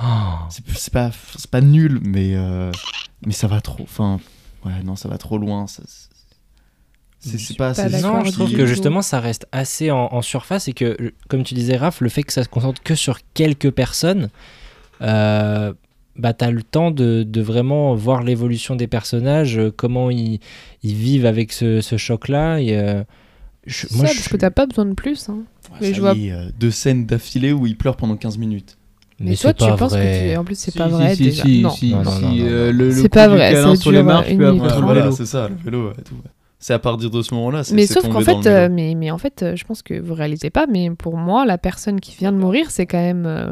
Oh.
c'est pas c'est pas nul mais euh, mais ça va trop. Enfin ouais non ça va trop loin ça- c'est pas
pas
assez
Non, je trouve que justement ça reste assez en, en surface et que, comme tu disais, Raph, le fait que ça se concentre que sur quelques personnes, euh, bah t'as le temps de, de vraiment voir l'évolution des personnages, euh, comment ils, ils vivent avec ce, ce choc-là. Et euh, je-
Ça,
moi, je
parce
suis-
que t'as pas besoin de plus. hein.
Ouais,
mais
ça
je vois-
y est, euh, deux scènes d'affilée où il pleure pendant 15 minutes
Mais,
mais
toi, tu penses
vrai.
que tu... En plus, c'est
Si,
pas
si,
vrai
si,
déjà.
si,
non.
si,
Non, non, non, non,
euh, le-
C'est pas vrai, ça
sur les marches,
une minute
voilà c'est ça le vélo et tout ouais. c'est à partir de ce moment là
Mais sauf qu'en fait, euh, mais, mais en fait, euh, je pense que vous réalisez pas, mais pour moi, la personne qui vient de mourir, c'est quand même, euh,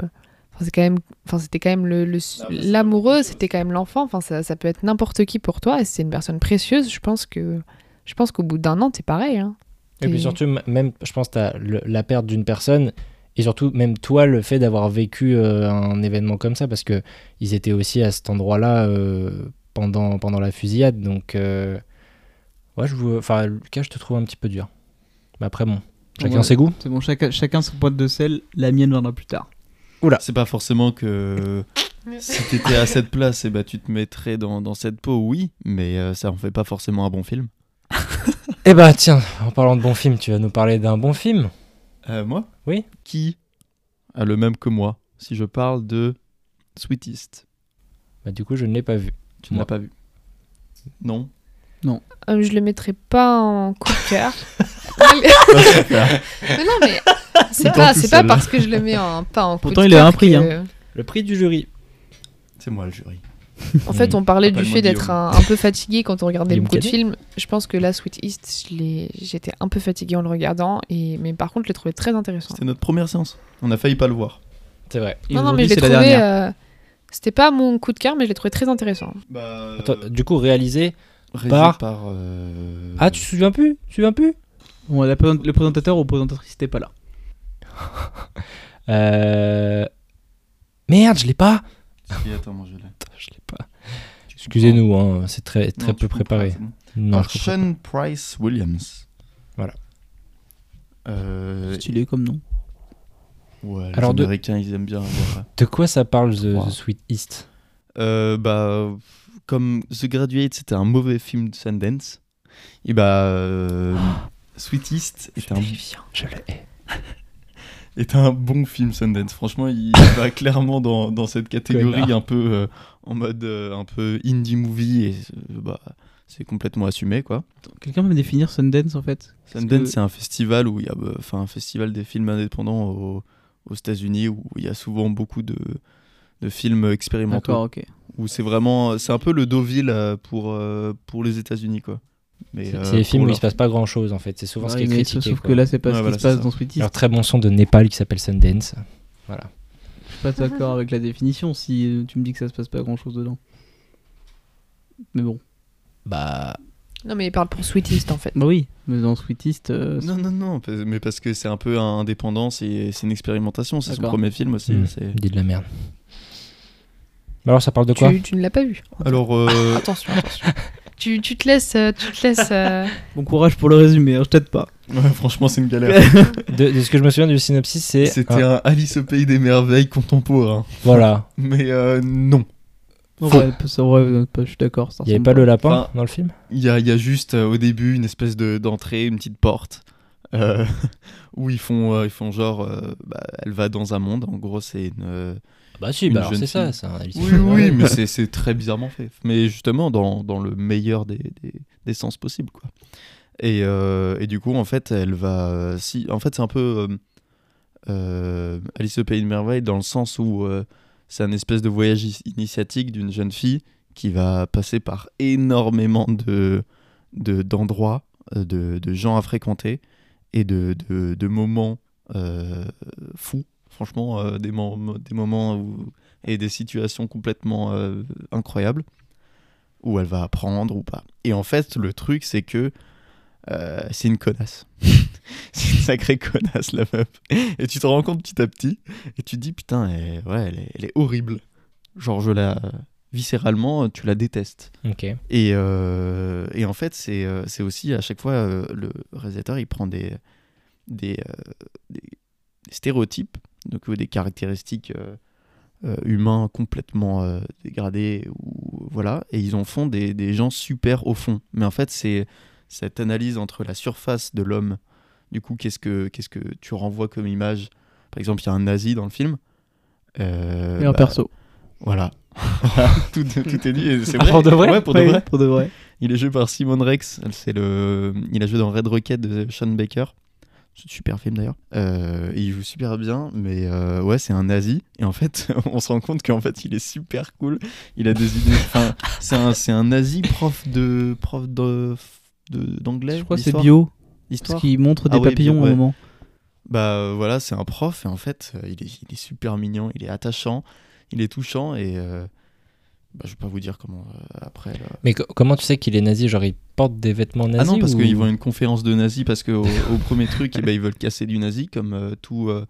enfin, c'est quand même, enfin, c'était quand même le, le- l'amoureux, c'était quand même l'enfant. Enfin, ça, ça peut être n'importe qui pour toi. Et c'est une personne précieuse, je pense que, je pense qu'au bout d'un an, c'est pareil. Hein.
Et puis surtout, même, je pense, tu la perte d'une personne et surtout, même toi, le fait d'avoir vécu euh, un événement comme ça, parce que ils étaient aussi à cet endroit-là euh, pendant, pendant la fusillade. Donc, euh, ouais, je vous. Enfin, Lucas, je te trouve un petit peu dur. Mais après, bon, chacun
Ouais.
ses goûts.
C'est bon, chacun, chacun son pote de sel, la mienne viendra plus tard.
c'est pas forcément que si t'étais à cette place et bah tu te mettrais dans, dans cette peau oui mais euh, ça en fait pas forcément un bon film
Eh bah, tiens, en parlant de bon film, tu vas nous parler d'un bon film.
Euh, moi?
Oui.
Qui a le même que moi Si je parle de Sweetest.
Bah, du coup, je ne l'ai pas vu.
Tu ne l'as pas vu Non
Euh, je le mettrai pas en coup de cœur. mais non, mais c'est pas, c'est parce que je le mets en pas en coup
Pourtant,
de
il a
cœur
un prix,
que-
Le prix du jury.
C'est moi le jury.
En fait, on parlait du fait d'être un, un peu fatigué quand on regardait beaucoup de films. Je pense que là, Sweet East, j'étais un peu fatigué en le regardant, et... mais par contre, je l'ai trouvé très intéressant.
C'était notre première séance. On a failli pas le voir.
C'est vrai.
Et
Non, non, mais je l'ai trouvé. euh, C'était pas mon coup de cœur, mais je l'ai trouvé très intéressant.
Bah,
Attends, du coup, réalisé.
réalisé
par-
par. euh,
Ah, tu te souviens plus? Tu te souviens plus?
Bon, la présent- le présentateur ou présentatrice n'était pas là.
Euh... Merde, je l'ai pas.
Si, attends, moi je l'ai.
Excusez-nous, hein, c'est très, très
Non,
peu préparé.
bon.
Non,
Par Sean Price Williams.
Voilà.
Euh,
Stylé comme nom.
ouais, les
Alors, de-
Américains, ils aiment bien avoir.
pas. De quoi ça parle, The,
Wow.
The Sweet East?
Euh, bah, comme The Graduate, c'était un mauvais film de Sundance. Et bah, euh, Sweet East est un,
Je l'ai.
Est un bon film Sundance. Franchement, il va clairement dans, dans cette catégorie
Connard.
un peu euh, en mode euh, un peu indie movie et euh, bah, c'est complètement assumé quoi.
Quelqu'un peut me définir Sundance en fait?
Sundance,
que-
c'est un festival où il y a, bah, enfin, un festival des films indépendants aux, aux États-Unis où il y a souvent beaucoup de, de films expérimentaux.
D'accord, ok.
Où c'est vraiment, c'est un peu le Deauville pour pour les États-unis quoi.
C'est
euh,
c'est les films où il se passe pas grand chose en fait. C'est souvent ce qui est critiqué.
Sauf
quoi.
que là, c'est pas
Ouais,
ce
voilà,
qui se passe
ça.
dans Sweet East.
Alors, très bon son de Népal qui s'appelle Sundance. Voilà.
Je suis pas d'accord avec la définition si tu me dis que ça se passe pas grand chose dedans. Mais bon.
Bah.
Non, mais il parle pour Sweet East, en fait.
Bah oui, mais dans Sweet East. euh,
Non, non, non, mais parce que c'est un peu indépendant, c'est c'est une expérimentation, c'est son premier film aussi.
hmm,
c'est-
Dis de la merde. Bah alors, ça parle de quoi?
Tu, tu ne l'as pas vu.
Alors, euh,
Attention, attention. Tu, tu te laisses. euh, Tu te laisses euh,
Bon courage pour le résumé, hein, je t'aide pas.
ouais, franchement, c'est une galère.
de, de ce que je me souviens du synopsis, c'est.
C'était
un-
un Alice au pays des merveilles contemporain.
Voilà.
Mais euh, non.
En
Faux.
ça, ouais, pas- je suis d'accord.
Il y avait pas le lapin
Enfin,
dans le film
Il y a, il y a juste euh, au début une espèce de- d'entrée, une petite porte, euh, où ils font, euh, ils font genre, euh, bah, elle va dans un monde. En gros, c'est une. Euh,
Bah si, bah c'est ça. c'est un Alice
Oui,
in
oui, mais c'est- c'est très bizarrement fait. Mais justement, dans, dans le meilleur des, des, des sens possibles, quoi. Et, euh, et du coup, en fait, elle va. Si, en fait, c'est un peu euh, euh, Alice au pays de merveille dans le sens où euh, c'est un espèce de voyage initiatique d'une jeune fille qui va passer par énormément de de- d'endroits, de, de gens à fréquenter et de, de, de moments euh, fous. Franchement, euh, des, mo- des moments où, et des situations complètement euh, incroyables où elle va apprendre ou pas. Et en fait, le truc, c'est que euh, c'est une connasse. c'est une sacrée connasse, la meuf. Et tu te rends compte petit à petit, et tu te dis, putain, elle, ouais, elle, est, elle est horrible. Genre, je la. Viscéralement, tu la détestes. Et, euh, et en fait, c'est aussi à chaque fois, euh, le réalisateur, il prend des, des, euh, des- des stéréotypes, donc des caractéristiques euh, euh, humains complètement euh, dégradés, ou, voilà, et ils en font des, des gens super au fond. Mais en fait, c'est cette analyse entre la surface de l'homme, du coup, qu'est-ce que, qu'est-ce que tu renvoies comme image? Par exemple, il y a un nazi dans le film. Euh,
Et un
bah,
perso.
Voilà. tout, tout est dit. et C'est
Ah, pour de vrai?
Ouais, pour de vrai.
Pour de vrai.
Il est joué par Simon Rex. C'est le. Il a joué dans Red Rocket de Sean Baker. C'est un super film d'ailleurs. Euh, il joue super bien, mais euh, ouais, c'est un nazi. Et en fait, on se rend compte qu'en fait, il est super cool. Il a des idées. Enfin, c'est un, c'est un nazi prof de prof de de- d'anglais.
Je crois que c'est bio. Parce
D'histoire.
qu'il montre des
Ah oui,
papillons
bio, ouais.
moment.
Bah euh, voilà, c'est un prof et en fait, il, est, il est super mignon, il est attachant, il est touchant et euh, bah, je vais pas vous dire comment euh, après. là.
Mais co- comment tu sais qu'il est nazi? Genre, il porte des vêtements nazis
Ah non, parce
ou-
qu'ils vont à une conférence de nazis parce qu'au au premier truc, eh ben, ils veulent casser du nazi comme euh, tout euh,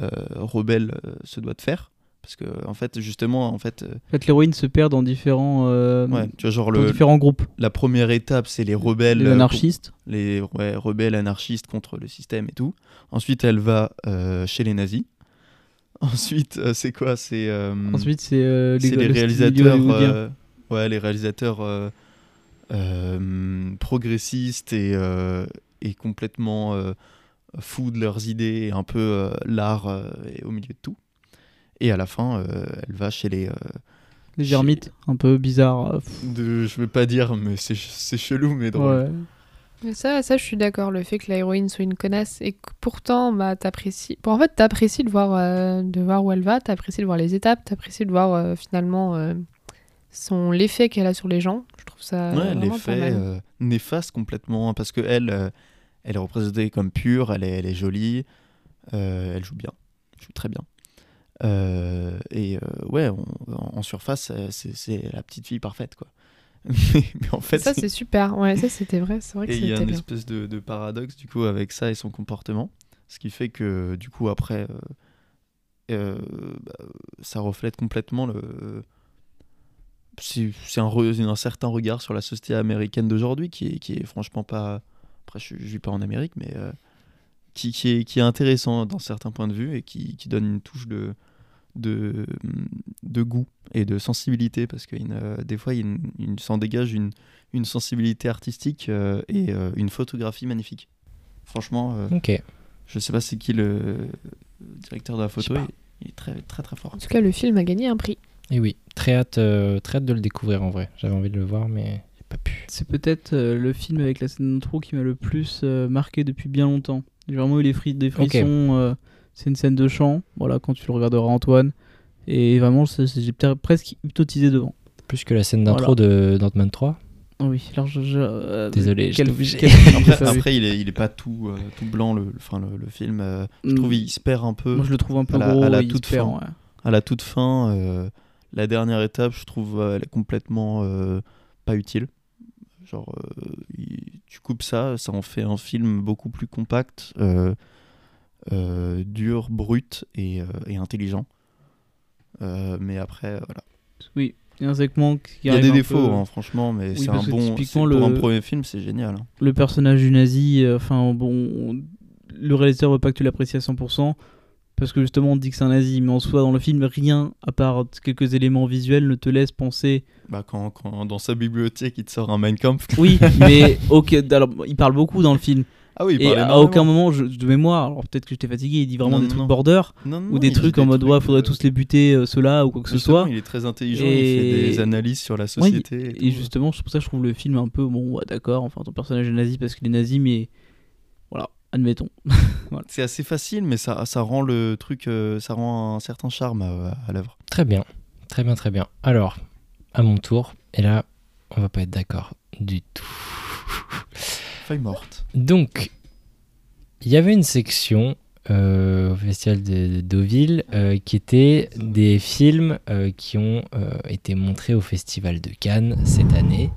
euh, rebelle euh, se doit de faire. Parce que en fait, justement, en fait, euh,
En fait, l'héroïne se perd dans différents, euh,
ouais, tu vois, genre
dans
le,
différents groupes.
la première étape, c'est les rebelles,
Les
euh,
anarchistes.
les ouais, rebelles anarchistes contre le système et tout. Ensuite, elle va euh, chez les nazis. Ensuite, euh, c'est quoi? C'est euh,
Ensuite, c'est euh,
les
style
réalisateurs, ouais, les réalisateurs progressistes et, et complètement fous de leurs idées, et un peu l'art est au milieu de tout. Et à la fin, elle va chez les.
Les ermites, un peu bizarres.
de, je veux pas dire, mais c'est c'est chelou, mais drôle.
Ouais.
Mais ça, ça, je suis d'accord. Le fait que l'héroïne soit une connasse et que pourtant, bah, t'apprécies. Bon, en fait, t'apprécies de voir, euh, de voir où elle va, t'apprécies de voir les étapes, t'apprécies de voir euh, finalement euh, son l'effet qu'elle a sur les gens. Je trouve ça
Ouais, l'effet néfaste complètement, hein, parce que elle, elle est représentée comme pure, elle est, elle est jolie, elle joue bien, elle joue très bien. Et ouais, on- en, surface, c'est c'est la petite fille parfaite, quoi. mais, mais en fait,
Ça, c'est super. Ouais, ça, c'était vrai. C'est vrai que
et il y a une
bien.
espèce de, de paradoxe du coup avec ça et son comportement, ce qui fait que du coup après, euh, euh, bah, ça reflète complètement le. C'est un, certain regard sur la société américaine d'aujourd'hui qui est, qui est franchement pas. Après, je, je vis pas en Amérique, mais euh, qui, qui, est, qui est intéressant dans certains points de vue et qui donne une touche de, de, de goût et de sensibilité parce que une, euh, des fois, il, s'en dégage une, une sensibilité artistique euh, et euh, une photographie magnifique. Franchement, euh,
Ok.
je sais pas c'est qui le, directeur de la photo, il, est très très très fort.
En tout cas, le film a gagné un prix.
Et oui, très hâte, euh, très hâte de le découvrir en vrai. J'avais envie de le voir, mais j'ai pas pu.
C'est peut-être euh, le film avec la scène d'intro qui m'a le plus euh, marqué depuis bien longtemps. J'ai vraiment eu les fri- des frissons. euh, c'est une scène de chant, voilà, quand tu le regarderas Antoine. Et vraiment, j'ai presque hypnotisé devant.
Plus que la scène d'intro de d'Ant-Man 3.
Ah oui, alors je. je- euh,
Désolé,
quel- quel
Après, après, il, est, il est pas tout, euh, tout blanc le, le- enfin, le, le film. euh, je
Mm.
trouve il se perd un peu.
Moi, je le trouve un peu
à la-
gros.
à la toute
perd,
fin.
ouais.
à la toute fin, euh, la dernière étape, je trouve, euh, elle est complètement euh, pas utile. Genre, euh, il- tu coupes ça, ça en fait un film beaucoup plus compact, euh, dur, brut et, euh, et intelligent. Euh, mais après, voilà.
Oui, il y a un segment qui
Il y a des défauts,
peu-
hein, franchement, mais
Oui,
c'est un bon.
typiquement,
c'est- Pour
le-
un premier film, c'est génial. hein.
le personnage du nazi, enfin bon, le réalisateur veut pas que tu l'apprécies à 100%, parce que justement on dit que c'est un nazi, mais en soi dans le film, rien, à part quelques éléments visuels, ne te laisse penser...
Bah, quand, quand dans sa bibliothèque, il te sort un Mein Kampf.
Oui, mais ok, alors il parle beaucoup dans le film,
Ah oui, il
et à aucun moment, je, de mémoire, alors peut-être que j'étais fatigué, il dit vraiment
Non,
des
non,
trucs border,
Non,
ou des trucs en mode, ouais, faudrait
euh,
tous les buter, euh, ceux-là, ou quoi que ce soit.
Il est très intelligent,
Et-
il fait des analyses sur la
Ouais,
société.
et
tout.
justement, c'est pour ça que je trouve le film un peu, bon, ouais, d'accord, enfin ton personnage est nazi parce qu'il est nazi, mais voilà, admettons.
C'est assez facile, mais ça, ça rend le truc, euh, ça rend un certain charme à, à l'œuvre.
Très bien, très bien, très bien. Alors, à mon tour, et là, on va pas être d'accord du tout.
Feuille morte.
Donc, il y avait une section euh, au Festival de, de Deauville euh, qui était des films euh, qui ont euh, été montrés au Festival de Cannes cette année.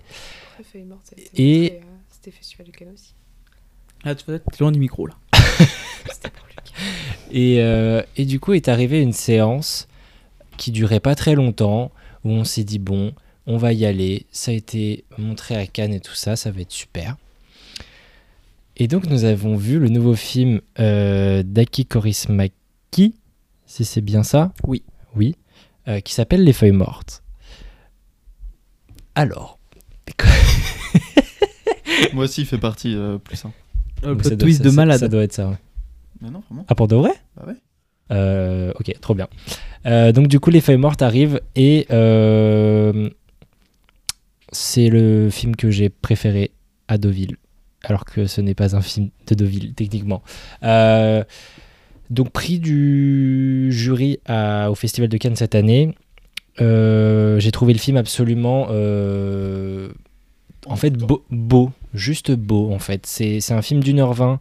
Et-
C'était Festival du Cannes aussi.
Ah, tu vas être loin du micro là.
Et, euh, et du coup est arrivée une séance qui durait pas très longtemps, où on s'est dit bon, on va y aller, ça a été montré à Cannes et tout ça, ça va être super. Et donc nous avons vu le nouveau film euh, d'Aki Kaurismäki, si c'est bien ça?
Oui.
Oui, euh, qui s'appelle Les Feuilles Mortes. Alors,
Moi aussi, il fait partie euh, plus un.
Plot
doit-
twist de
ça-
malade.
Ça doit être ça, ouais.
Mais non, vraiment.
Ah pour de vrai?
Bah ouais.
Euh, ok, trop bien. Euh, donc du coup, Les Feuilles Mortes arrivent et euh, c'est le film que j'ai préféré à Deauville, alors que ce n'est pas un film de Deauville techniquement. Euh, donc prix du jury au Festival de Cannes cette année. Euh, j'ai trouvé le film absolument euh, en fait beau, beau, juste beau en fait. C'est c'est un film d'une heure vingt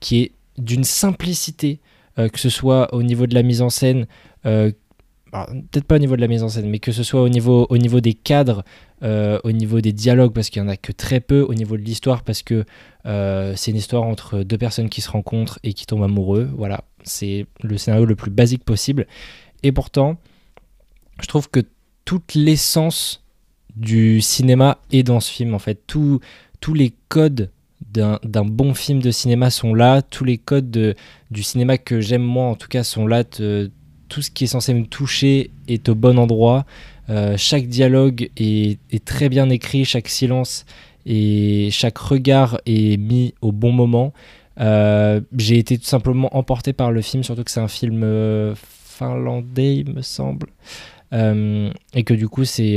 qui est d'une simplicité que ce soit au niveau de la mise en scène, peut-être pas au niveau de la mise en scène, mais que ce soit au niveau, au niveau des cadres, euh, au niveau des dialogues, parce qu'il y en a que très peu, au niveau de l'histoire, parce que euh, c'est une histoire entre deux personnes qui se rencontrent et qui tombent amoureux. Voilà, c'est le scénario le plus basique possible. Et pourtant, je trouve que toute l'essence du cinéma est dans ce film, en fait. Tous les codes d'un bon film de cinéma sont là, tous les codes de, du cinéma que j'aime moi en tout cas sont là, tout ce qui est censé me toucher est au bon endroit, Euh, chaque dialogue est, très bien écrit, chaque silence et chaque regard est mis au bon moment. Euh, J'ai été tout simplement emporté par le film, surtout que c'est un film euh, finlandais il me semble. Et que du coup c'est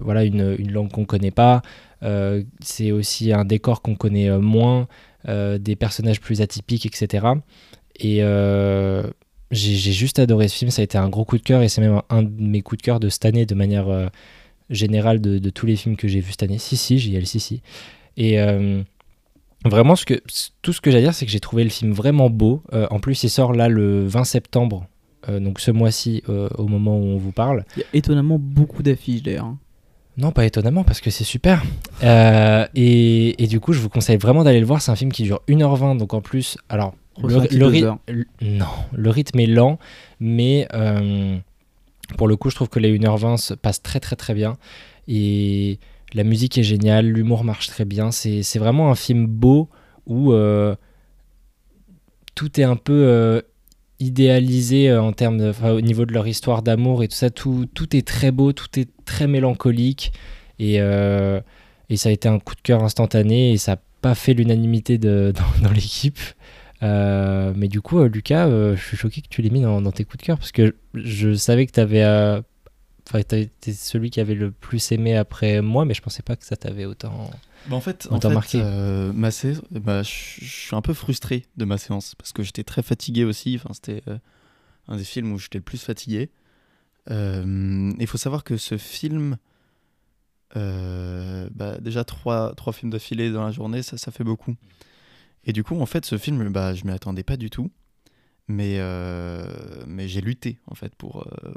voilà une, langue qu'on connaît pas c'est aussi un décor qu'on connaît moins, des personnages plus atypiques, etc. Et j'ai juste adoré ce film, ça a été un gros coup de cœur et c'est même un, un de mes coups de cœur de cette année de manière euh, générale de, de tous les films que j'ai vus cette année. Si, si, j'y ai si, si. Et euh, vraiment, ce que, tout ce que j'ai à dire, c'est que j'ai trouvé le film vraiment beau. Euh, en plus, il sort là le 20 septembre, donc ce mois-ci, au moment où on vous parle.
Il y a étonnamment beaucoup d'affiches d'ailleurs. hein.
Non, pas étonnamment, parce que c'est super. Euh, et, et du coup, je vous conseille vraiment d'aller le voir. C'est un film qui dure 1h20, donc en plus, alors, le,
Ressenti
le
deux
rythme.
heures.
Non, le rythme est lent, mais euh, pour le coup, je trouve que les 1h20 se passent très très très bien. Et la musique est géniale, l'humour marche très bien. C'est c'est vraiment un film beau où euh, tout est un peu euh, idéalisé en termes de, enfin, au niveau de leur histoire d'amour et tout ça. Tout, tout est très beau, tout est très mélancolique. Et, et ça a été un coup de cœur instantané et ça n'a pas fait l'unanimité dans l'équipe. Euh, mais du coup, euh, Lucas, euh, je suis choqué que tu l'aies mis dans, dans tes coups de cœur parce que je savais que tu avais. Enfin, été celui qui avait le plus aimé après moi, mais je pensais pas que ça t'avait autant.
Bah, en fait,
On
en
t'a
fait,
marqué.
ma sé- bah, je suis un peu frustré de ma séance parce que j'étais très fatigué aussi. Enfin, c'était un des films où j'étais le plus fatigué. Il faut savoir que ce film, bah, déjà trois, trois films d'affilée dans la journée, ça, ça fait beaucoup. Et du coup, en fait, ce film, bah, je m'y attendais pas du tout, mais, euh, mais j'ai lutté en fait pour, euh,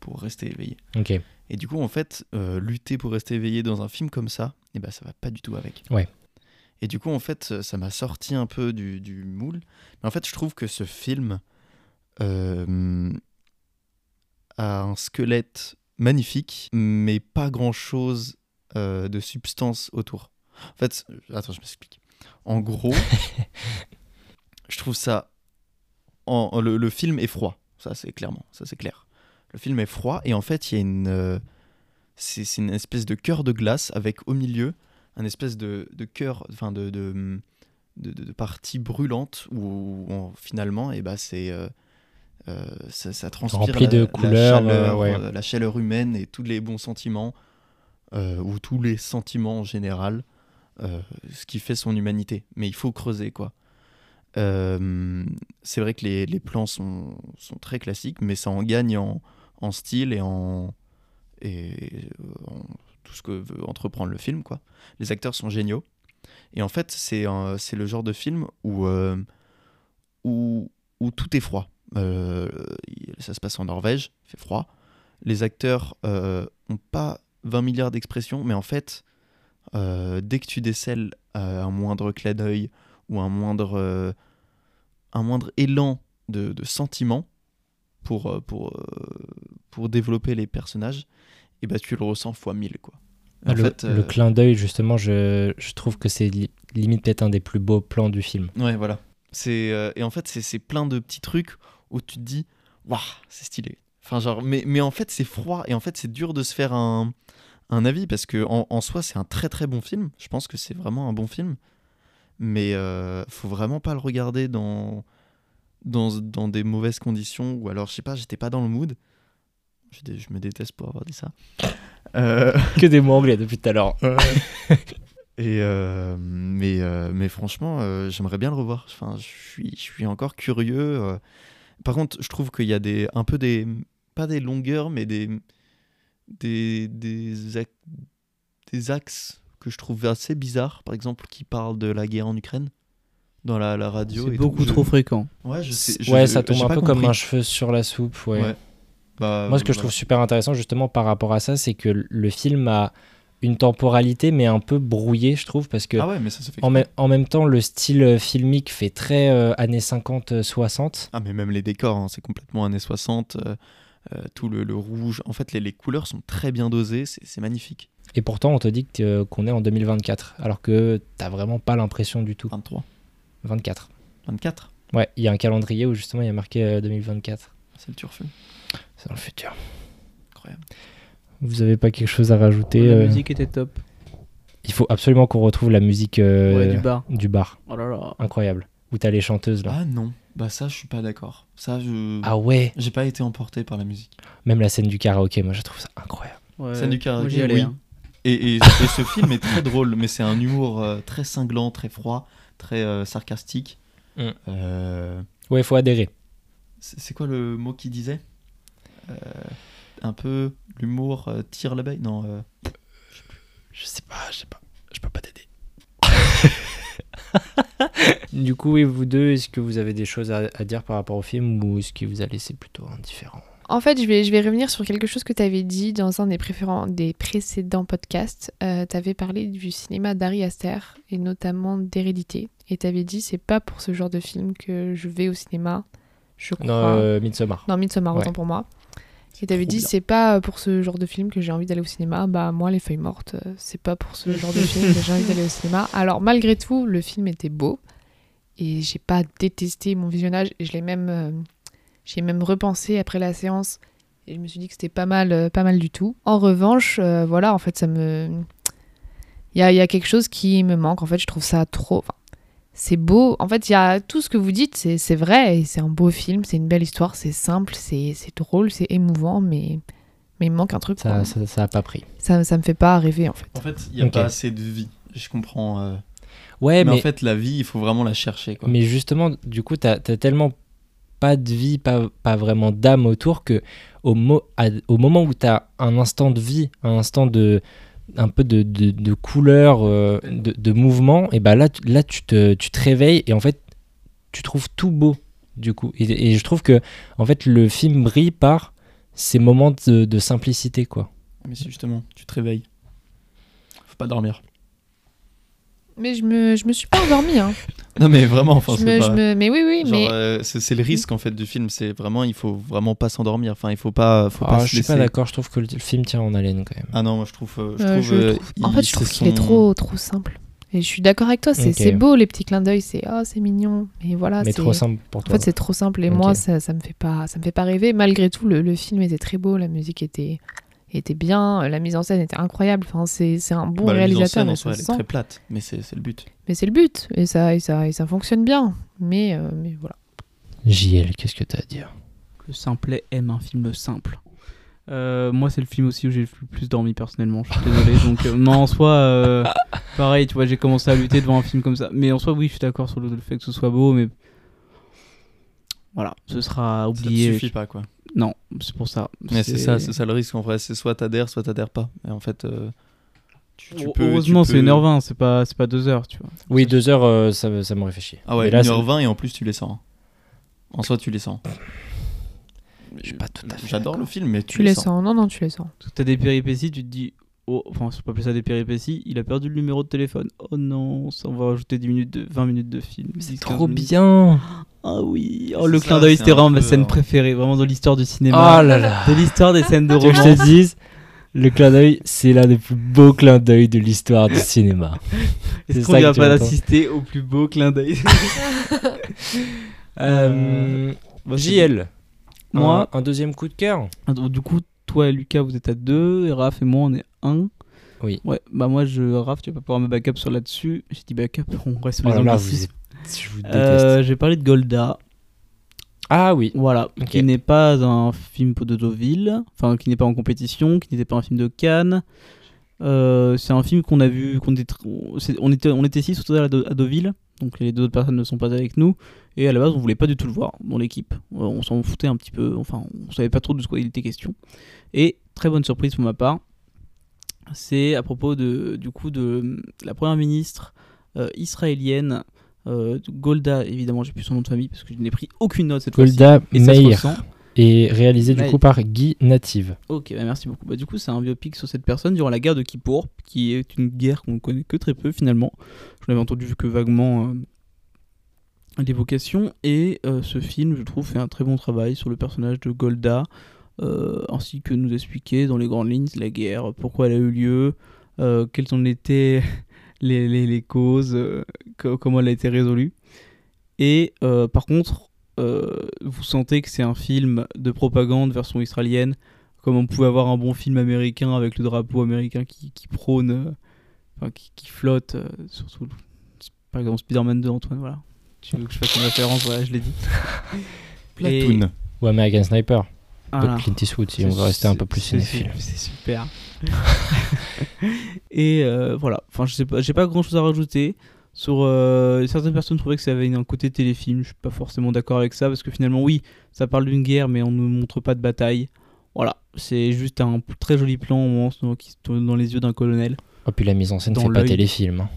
pour rester éveillé.
Ok.
Et du coup, en fait, euh, lutter pour rester éveillé dans un film comme ça, eh ben, ça va pas du tout avec.
Ouais.
Et du coup, en fait, ça m'a sorti un peu du, du moule. Mais en fait, je trouve que ce film a un squelette magnifique, mais pas grand-chose de substance autour. En fait, attends, je m'explique. En gros, je trouve ça... en- en- le, le film est froid. Ça, c'est clairement. Ça, c'est clair. Le film est froid et en fait, il y a une. euh, c'est une espèce de cœur de glace avec au milieu un espèce de, de cœur, enfin de, de, de, de- de partie brûlante où, on- finalement, et bah, c'est. euh, euh, ça, ça transpire
Rempli
la,
de
la
couleurs,
chaleur,
euh, ouais.
euh, la chaleur humaine et tous les bons sentiments, euh, ou tous les sentiments en général, euh, ce qui fait son humanité. Mais il faut creuser, quoi. Euh, c'est vrai que les, les plans sont, sont très classiques, mais ça en gagne en, en style et en, et euh, tout ce que veut entreprendre le film. Quoi. Les acteurs sont géniaux. Et en fait, c'est c'est le genre de film où, où, où tout est froid. Ça se passe en Norvège, il fait froid. Les acteurs euh, ont pas 20 milliards d'expressions, mais en fait, euh, dès que tu décèles euh, un moindre clin d'œil ou un moindre, euh, un moindre élan de, de sentiment pour, pour, pour développer les personnages, et bah, tu le ressens fois mille. Quoi. En
le,
fait,
le clin d'œil, justement, je, je trouve que c'est li- limite peut-être un des plus beaux plans du film.
Ouais, voilà. C'est et en fait c'est c'est plein de petits trucs où tu te dis waouh c'est stylé. Enfin genre mais mais en fait c'est froid et en fait c'est dur de se faire un un avis parce que en, en soi c'est un très très bon film. Je pense que c'est vraiment un bon film, mais euh, faut vraiment pas le regarder dans dans dans des mauvaises conditions ou alors je sais pas j'étais pas dans le mood. Je, dé- je me déteste pour avoir dit ça. Euh,
que des mots anglais depuis tout à l'heure.
et euh, mais, euh, mais franchement, j'aimerais bien le revoir. Enfin, je suis, je suis encore curieux. Par contre, je trouve qu'il y a des, un peu des, pas des longueurs, mais des, des, des, axes que je trouve assez bizarres. Par exemple, qui parlent de la guerre en Ukraine dans la, la radio.
C'est beaucoup
tout. Je-
trop fréquent.
Ouais, je sais- je-
ouais, ça tombe un peu comme un cheveu sur la soupe. Ouais.
Ouais. Bah,
Moi, ce que je trouve super intéressant justement par rapport à ça, c'est que le film a une temporalité, mais un peu brouillée, je trouve, parce que
Ah ouais, mais ça fait.
en, même- en même temps, le style euh, filmique fait très euh, années 50-60.
Ah, mais même les décors, hein, c'est complètement années 60. euh, euh, tout le, le rouge. En fait, les, les couleurs sont très bien dosées. C'est magnifique.
Et pourtant, on te dit euh, qu'on est en 2024, alors que t'as vraiment pas l'impression du tout.
23,
24.
24.
Ouais, il y a un calendrier où justement il y a marqué euh, 2024.
C'est le turfu.
C'est dans le futur.
Incroyable.
Vous avez pas quelque chose à rajouter
la
euh,
musique était top.
Il faut absolument qu'on retrouve la musique euh,
Ouais, du bar.
du bar.
Oh là là.
Incroyable. Où t'as les chanteuses là.
Ah non, bah ça, je suis pas d'accord. Ça, je.
Ah ouais
J'ai pas été emporté par la musique.
Même la scène du karaoké, moi je trouve ça incroyable.
Ouais.
Scène du karaoké, oui.
hein.
Et, et- et ce film est très drôle, mais c'est un humour euh, très cinglant, très froid, très euh, sarcastique.
Mm.
Euh,
Ouais, faut adhérer.
c'est quoi le mot qu'il disait? Euh, Un peu l'humour euh, tire l'abeille Non. euh,
Je sais pas, je sais pas. Je peux pas t'aider. du coup, et vous deux, est-ce que vous avez des choses à, à dire par rapport au film ou est-ce qu'il vous a laissé plutôt indifférent
En fait, je vais, je vais revenir sur quelque chose que tu avais dit dans un des, précédents podcasts. tu avais parlé du cinéma d'Ari Aster et notamment d'Hérédité. Et tu avais dit c'est pas pour ce genre de film que je vais au cinéma. Je crois.
Non, euh, Midsommar.
Non, Midsommar,
Ouais.
autant pour moi. Et t'avais
trop
dit, c'est pas pour ce genre de film que j'ai envie d'aller au cinéma. Bah, moi, Les Feuilles Mortes, euh, c'est pas pour ce genre de film que j'ai envie d'aller au cinéma. Alors, malgré tout, le film était beau. Et j'ai pas détesté mon visionnage. Et je l'ai même. euh, j'ai même repensé après la séance. Et je me suis dit que c'était pas mal, euh, pas mal du tout. En revanche, euh, voilà, en fait, ça me. Il y a, y a quelque chose qui me manque. En fait, je trouve ça trop. enfin, c'est beau. En fait, il y a tout ce que vous dites, c'est c'est vrai. Et c'est un beau film, c'est une belle histoire, c'est simple, c'est drôle, c'est émouvant, mais, mais il me manque un truc.
Ça,
quoi.
ça, ça a pas pris.
Ça, ça me fait pas rêver, en fait.
En fait, il n'y a pas assez de vie. Je comprends. euh,
Ouais,
mais,
mais,
en fait, la vie, il faut vraiment la chercher. Quoi.
mais justement, du coup, t'as as tellement pas de vie, pas, pas vraiment d'âme autour que au, mo- à- au moment où t'as un instant de vie, un instant de un peu de, de, de couleur, euh, de, de mouvement, et bah là, tu- là tu, te, tu te réveilles et en fait, tu trouves tout beau, du coup. Et, je trouve que, en fait, le film brille par ces moments de, de simplicité, quoi.
Mais c'est justement, tu te réveilles. Faut pas dormir.
Mais je me, je me suis pas endormie. Hein.
Non, mais vraiment, enfin,
je
c'est
me,
pas-
je me- mais oui, oui,
Genre,
mais.
euh, c'est c'est le risque en fait du film, c'est vraiment il faut vraiment pas s'endormir. Enfin, il faut pas, faut
Ah,
pas se
je suis
laisser.
pas d'accord, je trouve que le, le film tient en haleine quand même.
Ah non, moi je trouve, euh, je
euh,
trouve,
je
euh,
trouve- En fait, je trouve qu'il est trop, trop simple. Et je suis d'accord avec toi, c'est
Ok.
c'est beau, les petits clins d'œil, c'est oh, c'est mignon. Mais voilà,
mais
c'est-
trop simple pour
En
toi.
fait, c'est trop simple et moi, ça, ça me fait pas, ça me fait pas rêver. Malgré tout, le, le film était très beau, la musique était, était bien, la mise en scène était incroyable. Enfin, c'est c'est un bon
Bah, la mise en
réalisateur.
scène, en soi, elle est très plate, mais c'est c'est le but.
Mais c'est le but et ça, et ça, et ça fonctionne bien. Mais, euh, mais voilà.
JL, qu'est-ce que t'as à dire?
Le simplet aime un film simple. Euh, moi, c'est le film aussi où j'ai le plus dormi personnellement. Je suis désolé. Donc, euh, non, en soi, euh, pareil, tu vois, j'ai commencé à lutter devant un film comme ça. Mais en soi, oui, je suis d'accord sur le, le fait que ce soit beau, mais voilà, ce sera
Ça te
oublié.
suffit pas quoi.
Non, c'est pour ça.
Mais c'est ça, c'est ça le risque en vrai. C'est soit t'adhères, soit t'adhères pas. Et en fait, euh, tu, tu
Heu-
peux.
Heureusement, c'est
peux-
1h20, c'est pas, c'est pas 2h, tu vois.
Oui, deux heures, euh, ça, ça m'aurait fait chier.
Ah ouais,
Mais là, c'est-
1h20 et en plus tu les sens. En soi, tu les sens.
Je suis pas tout à fait
J'adore le film, mais tu,
Tu les sens. Non, non, tu les sens.
Parce que t'as des péripéties, tu te dis, oh, enfin, c'est pas plus ça des péripéties, il a perdu le numéro de téléphone. Oh non, ça, on va rajouter 10 minutes de, 20 minutes de film. 10,
C'est
15
trop
minutes.
bien.
Ah oui, oh,
C'est
le
ça,
clin d'œil,
c'est
c'était
un
vraiment ma scène
euh,
préférée, vraiment dans l'histoire du cinéma.
Oh là là.
De l'histoire des scènes de
que je
romance.
te dise Le clin d'œil, c'est l'un des plus beaux clins d'œil de l'histoire du cinéma.
Est-ce
c'est
qu'on
tu
pas
entends.
d'assister au plus beau clin d'œil
Euh, JL,
Moi,
un, un deuxième coup de cœur
Ah, du coup, toi et Lucas, vous êtes à 2, et Raph et moi, on est 1.
Oui.
Ouais, bah moi, je, Raph, tu vas pas pouvoir me backup sur là-dessus. J'ai dit backup, on reste sur
Oh
les
là là,
anglicismes.
vous êtes- je vous déteste.
Euh, J'ai parlé de Golda.
Ah oui,
Voilà, qui n'est pas un film de Deauville, enfin qui n'est pas en compétition, qui n'était pas un film de Cannes. Euh, c'est un film qu'on a vu, qu'on était, c'est- on était, on était six à, à Deauville, donc les deux autres personnes ne sont pas avec nous. Et à la base, on voulait pas du tout le voir dans l'équipe. Euh, on s'en foutait un petit peu, enfin, on savait pas trop de quoi il était question. Et très bonne surprise pour ma part, c'est à propos de, du coup, de la première ministre euh, israélienne. Euh, Golda, évidemment, j'ai plus son nom de famille parce que je n'ai pris aucune note cette fois-ci.
Golda Meir et réalisé du coup par Guy Native.
Ok, bah merci beaucoup. Bah, du coup, c'est un biopic sur cette personne durant la guerre de Kippour, qui est une guerre qu'on ne connaît que très peu finalement. Je n'avais entendu que vaguement euh, l'évocation. Et euh, ce film, je trouve, fait un très bon travail sur le personnage de Golda, euh, ainsi que nous expliquer dans les grandes lignes la guerre, pourquoi elle a eu lieu, quelles en étaient les, les- les causes, euh, co- comment elle a été résolue. Et euh, par contre, euh, vous sentez que c'est un film de propagande version israélienne, comme on pouvait avoir un bon film américain avec le drapeau américain qui, qui prône, enfin, qui, qui flotte, euh, surtout par exemple Spider-Man 2, Antoine, voilà. Tu veux que je fasse une référence, voilà, je l'ai dit. Et-
Platoon.
Ou American Sniper,
Voilà.
de Clint Eastwood, si on veut rester un peu plus cinéphile.
C'est super. Et euh, voilà. Enfin, je sais pas, j'ai pas grand chose à rajouter. Sur euh, certaines personnes trouvaient que ça avait un côté téléfilm. Je suis pas forcément d'accord avec ça parce que finalement, oui, ça parle d'une guerre, mais on ne montre pas de bataille. Voilà, c'est juste un très joli plan au moment où- qui se tourne dans les yeux d'un colonel.
Oh, puis la mise en scène fait pas téléfilm. hein.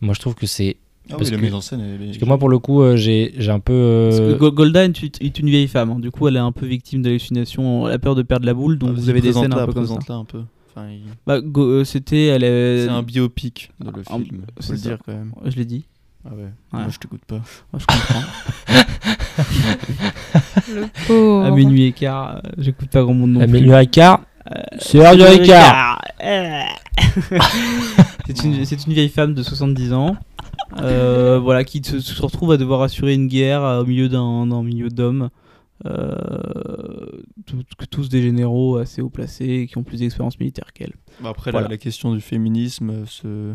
Moi, je trouve que c'est.
Ah
Parce
oui, la
que-
mise en scène, est-
Parce que moi, pour le coup, euh, j'ai j'ai un peu. euh,
Parce que Go- Golda est une, vieille femme. hein. Du coup, elle est un peu victime d'hallucinations. Elle a peur de perdre la boule, donc
Ah,
vous avez des scènes un peu comme ça.
un peu. Enfin, il-
Bah, euh, c'était, elle est.
C'est un biopic de le
un-
film.
c'est
Faut le dire quand même.
Je l'ai dit.
Ah ouais.
Ouais.
Moi, je t'écoute pas.
Moi, je comprends.
Le pauvre.
à minuit et quart, euh, j'écoute pas grand monde non
à
plus.
minuit et quart,
Euh,
c'est l'heure du Ricard.
Euh. c'est une, c'est une vieille femme de 70 ans, euh, voilà, qui se, se retrouve à devoir assurer une guerre euh, au milieu d'un milieu d'hommes, euh, tout- tous des généraux assez haut placés, qui ont plus d'expérience militaire qu'elle.
Bah, après,
Voilà.
la, la question du féminisme, euh, se...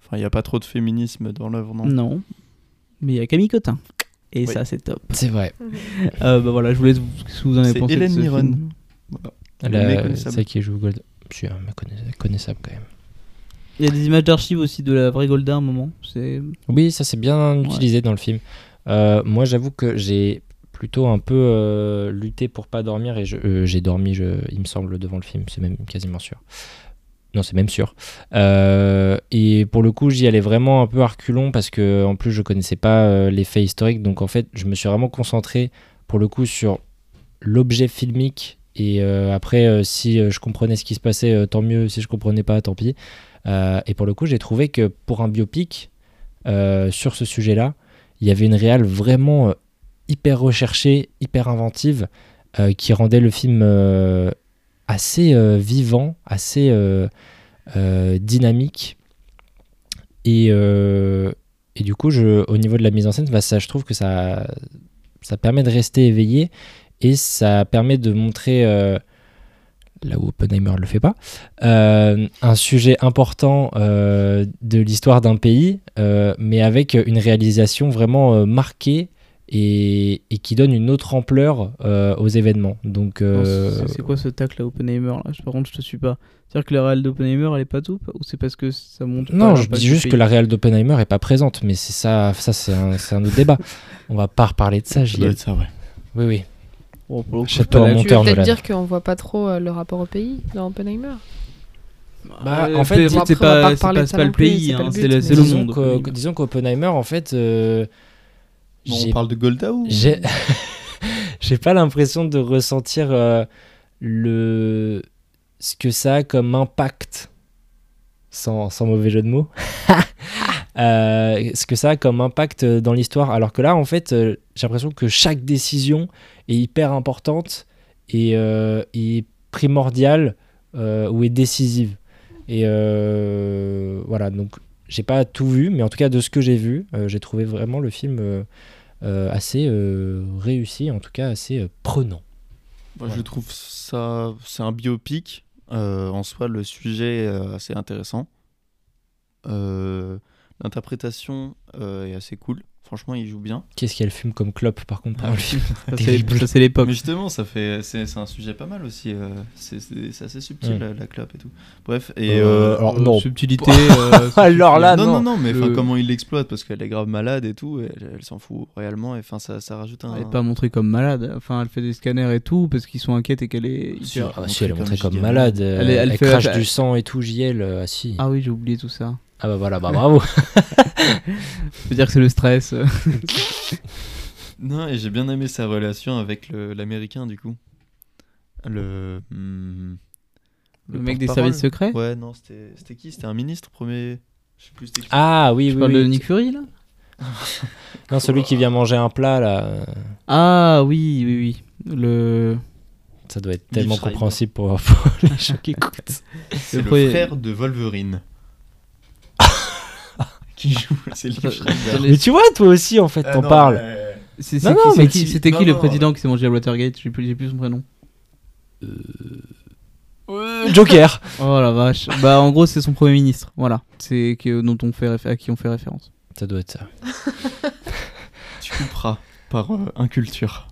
enfin, il n'y a pas trop de féminisme dans l'œuvre, non?
Non, mais il y a Camille Cotin. Et
Oui.
ça, c'est top.
C'est vrai.
Euh, bah voilà, je voulais ce que vous en avez
C'est
pensé. de
Hélène
ce
La-
méconnaissable.
Celle qui joue Gold. Je suis un connaissable quand même.
Il y a des images d'archives aussi de la vraie Golda à un moment.
Oui, ça c'est bien utilisé dans le film. Euh, moi, j'avoue que j'ai plutôt un peu euh, lutté pour pas dormir et euh, j'ai dormi, je, il me semble, devant le film. C'est même quasiment sûr. Non, c'est même sûr. Euh, et pour le coup, j'y allais vraiment un peu à reculons parce que en plus, je connaissais pas euh, les faits historiques. Donc en fait, je me suis vraiment concentré pour le coup sur l'objet filmique. Et euh, après, si je comprenais ce qui se passait, tant mieux. Si je comprenais pas, tant pis. Euh, et pour le coup, j'ai trouvé que pour un biopic, euh, sur ce sujet-là, il y avait une réale vraiment euh, hyper recherchée, hyper inventive, qui rendait le film assez vivant, assez dynamique. Et, et du coup, au niveau de la mise en scène, bah, ça, je trouve que ça, ça permet de rester éveillé et ça permet de montrer, là où Oppenheimer ne le fait pas, euh, un sujet important euh, de l'histoire d'un pays, euh, mais avec une réalisation vraiment euh, marquée et, et qui donne une autre ampleur euh, aux événements. Donc, euh,
C'est- quoi ce tacle à Oppenheimer là? Par contre, je te suis pas. C'est-à-dire que la réelle d'Oppenheimer elle est pas tout Ou c'est parce que ça montre
non,
pas
je dis juste
pays
que la réelle d'Oppenheimer est pas présente, mais c'est ça, ça c'est un, autre débat. On va pas reparler de ça,
Ça
j'y
doit
ai.
être ça, ouais.
Oui, oui.
Bon, pour le coup,
Château
pas
à
la-
monter
Tu veux
en
peut-être dire qu'on voit pas trop euh, le rapport au pays dans Oppenheimer?
Bah,
Euh,
en fait,
c'est- pas,
non
le pays,
c'est
hein,
le
monde. Oppenheimer.
disons qu'Oppenheimer, en fait, euh,
on parle de Golda ou
J'ai pas l'impression de ressentir euh, le ce que ça a comme impact sans, sans mauvais jeu de mots Euh, ce que ça a comme impact euh, dans l'histoire alors que là en fait euh, j'ai l'impression que chaque décision est hyper importante et, euh, et primordiale euh, ou est décisive et euh, voilà donc j'ai pas tout vu mais en tout cas de ce que j'ai vu euh, j'ai trouvé vraiment le film euh, assez réussi, en tout cas assez prenant.
Moi,
Voilà.
Je trouve ça, c'est un biopic. En soi, le sujet est assez intéressant. L'interprétation est assez cool. Franchement, il joue bien.
Qu'est-ce qu'elle fume comme clope par contre
Ah
pendant le
oui.
film
c'est- l'époque.
Mais justement, ça fait, c'est c'est un sujet pas mal aussi. euh, c'est assez subtil
Mm.
la, la clope et tout. Bref, et
Euh,
euh,
alors,
Euh,
non.
Subtilité. euh,
Alors là,
non,
non.
non, non, mais
Le-
comment il l'exploite parce qu'elle est grave malade et tout, et elle, elle s'en fout réellement, et enfin, ça, ça rajoute un.
Elle est pas montrée comme malade. Enfin, elle fait des scanners et tout parce qu'ils sont inquiets et qu'elle est.
Si,
hyper-
Ah, si, elle est montrée
comme
malade, euh,
Elle
elle,
est- elle fait-
crache
elle-
du sang et tout, JL, ah si.
Ah oui, j'ai oublié tout ça.
Ah bah voilà, bah bravo.
Je veux dire que c'est le stress.
Non, et j'ai bien aimé sa relation avec l'américain du coup. Le. hmm,
Le mec des services secrets
Ouais, non, c'était c'était qui? C'était un ministre premier. Je sais plus c'était qui.
Ah oui,
Tu
oui,
parles
oui.
de Nick Fury là?
Non, celui qui vient manger un plat là, euh,
Ah oui, oui, oui. Le.
ça doit être tellement compréhensible pour, pour les gens qui écoutent.
C'est
le
le,
premier-
frère de Wolverine. Qui joue C'est Schreiber.
attends,
Mais tu vois, toi aussi en fait, t'en parles.
mais-
C'est- c'est
Non,
qui-
non,
c'est
mais
qui-
si-
C'était qui
non,
le
non.
président qui s'est mangé à Watergate J'ai plus, j'ai plus son prénom.
Joker.
Oh la vache. bah en gros c'est son premier ministre. Voilà. C'est que dont on fait à qui on fait référence.
Ça doit être ça.
Tu couperas par euh, inculture.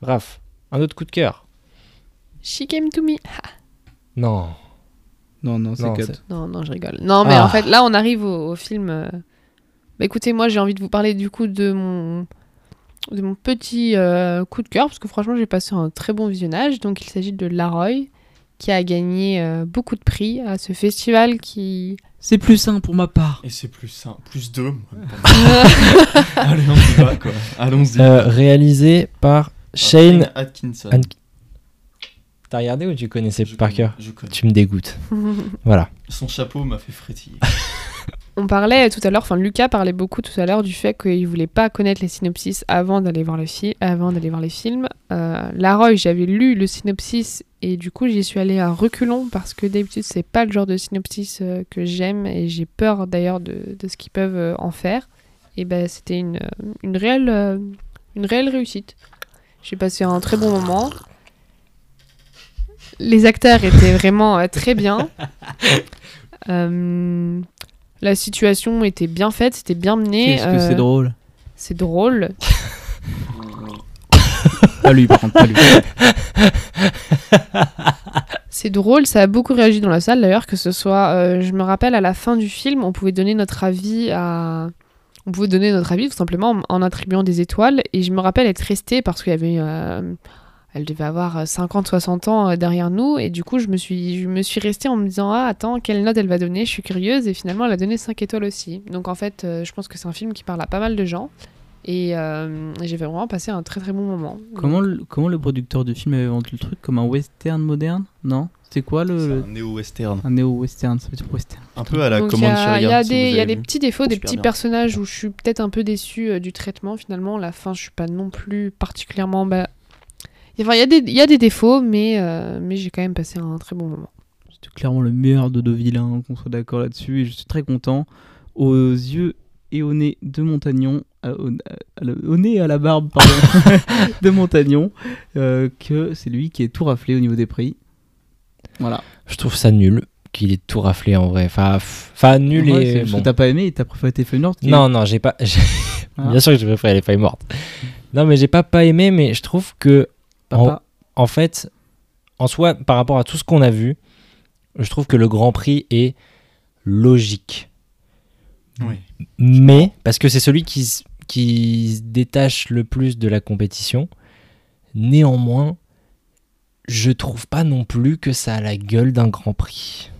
Raph, un autre coup de cœur.
She Came to Me.
Non.
Non, non, c'est cut.
non, non, je rigole. Non, mais
Ah.
en fait, là, on arrive au, au film. euh, Bah, écoutez, moi, j'ai envie de vous parler du coup de mon de mon petit euh, coup de cœur parce que franchement, j'ai passé un très bon visionnage. Donc, il s'agit de Laroy qui a gagné euh, beaucoup de prix à ce festival qui
C'est plus sain pour ma part.
Et c'est plus simple, plus deux. Allez, on y va quoi. Allons-y.
Euh, réalisé par Shane.
Atkinson.
An- T'as regardé ou tu connaissais
Je
par
connais,
cœur
Je connais.
Tu me dégoûtes. Voilà.
Son chapeau m'a fait frétiller.
On parlait tout à l'heure, enfin Lucas parlait beaucoup tout à l'heure du fait qu'il voulait pas connaître les synopsis avant d'aller voir le film, avant d'aller voir les films. Euh, Laroy, j'avais lu le synopsis et du coup j'y suis allée à reculons parce que d'habitude c'est pas le genre de synopsis euh, que j'aime et j'ai peur d'ailleurs de, de ce qu'ils peuvent euh, en faire. Et ben c'était une, euh, une réelle euh, une réelle réussite. J'ai passé un très bon moment. Les acteurs étaient vraiment euh, très bien. Euh, la situation était bien faite, c'était bien mené.
Qu'est-ce que
euh,
c'est drôle.
C'est drôle.
Pas lui, par contre, pas lui.
C'est drôle, ça a beaucoup réagi dans la salle d'ailleurs, que ce soit, euh, je me rappelle à la fin du film, on pouvait donner notre avis à... On pouvait donner notre avis tout simplement en, en attribuant des étoiles, et je me rappelle être restée parce qu'il y avait... euh, elle devait avoir 50-60 ans euh, derrière nous, et du coup je me suis, je me suis restée en me disant, ah attends, quelle note elle va donner, je suis curieuse, et finalement elle a donné 5 étoiles aussi. Donc en fait, euh, je pense que c'est un film qui parle à pas mal de gens, et euh, j'ai vraiment passé un très très bon moment.
Comment le, comment le producteur du film avait vendu le truc? Comme un western moderne? Non? C'est quoi le,
un néo-western.
Un néo-western, ça veut dire western.
Un peu à la
Donc, il y
commande
a, il y a
si
des, il y a des petits défauts, des petits
bien.
personnages où je suis peut-être un peu déçue euh, du traitement finalement. La fin, je suis pas non plus particulièrement. Enfin, il y, a des- il y a des défauts, mais, euh, mais j'ai quand même passé un très bon moment.
C'était clairement le meilleur de Deauville, hein, qu'on soit d'accord là-dessus. Et je suis très content. Aux yeux et au nez de Montagnon, à- au, à- à- au nez et à la barbe, pardon, de Montagnon, euh, que c'est lui qui est tout raflé au niveau des prix. Voilà.
Je trouve ça nul qu'il ait tout raflé en vrai. Enfin, enfin nul
Ouais,
et. bon.
que t'as pas aimé et t'as préféré tes feuilles mortes.
Non, non, j'ai pas.
Ah.
Bien sûr que j'ai préféré les feuilles mortes. Non, mais j'ai pas pas aimé, mais je trouve que
Papa.
en fait, en soi, par rapport à tout ce qu'on a vu, je trouve que le Grand Prix est logique.
Oui.
Mais, parce que c'est celui qui, qui se détache le plus de la compétition, néanmoins, je trouve pas non plus que ça a la gueule d'un Grand Prix.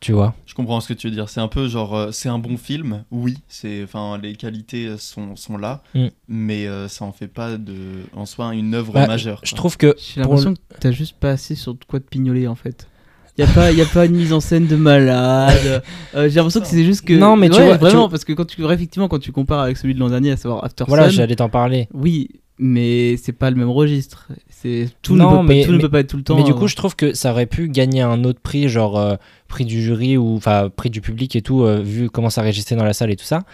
Tu vois?
Comprends ce que tu veux dire. C'est un peu genre, euh, c'est un bon film, oui. C'est, enfin, les qualités euh, sont, sont là,
Mm.
mais euh, ça en fait pas de, en soi, une œuvre
Bah,
majeure.
Je
quoi.
trouve que
J'ai l'impression que t'as juste pas assez sur de quoi te pignoler en fait. Y a pas, y a pas une mise en scène de malade. Euh, J'ai l'impression que c'est juste que.
Non, mais tu vois-
vraiment parce que quand tu effectivement quand tu compares avec celui de l'an dernier, à savoir After
voilà, j'allais t'en parler.
oui, mais c'est pas le même registre. C'est tout,
Non,
ne, peut
mais-
pas, tout ne peut pas être tout le temps.
Mais du coup, je trouve que ça aurait pu gagner un autre prix, genre euh, prix du jury ou enfin prix du public et tout, euh, vu comment ça régistrait dans la salle et tout ça.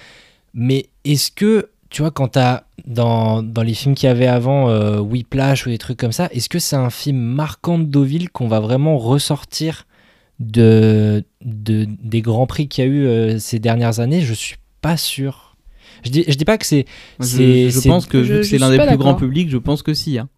Mais est-ce que, tu vois, quand t'as dans, dans les films qu'il y avait avant, euh, Whiplash ou des trucs comme ça, est-ce que c'est un film marquant de Deauville qu'on va vraiment ressortir de, de des grands prix qu'il y a eu euh, ces dernières années? Je suis pas sûr. Je dis, je dis pas que c'est.
je, pense que
Je-
vu que
je
c'est l'un des plus grands publics, je pense que si. hein.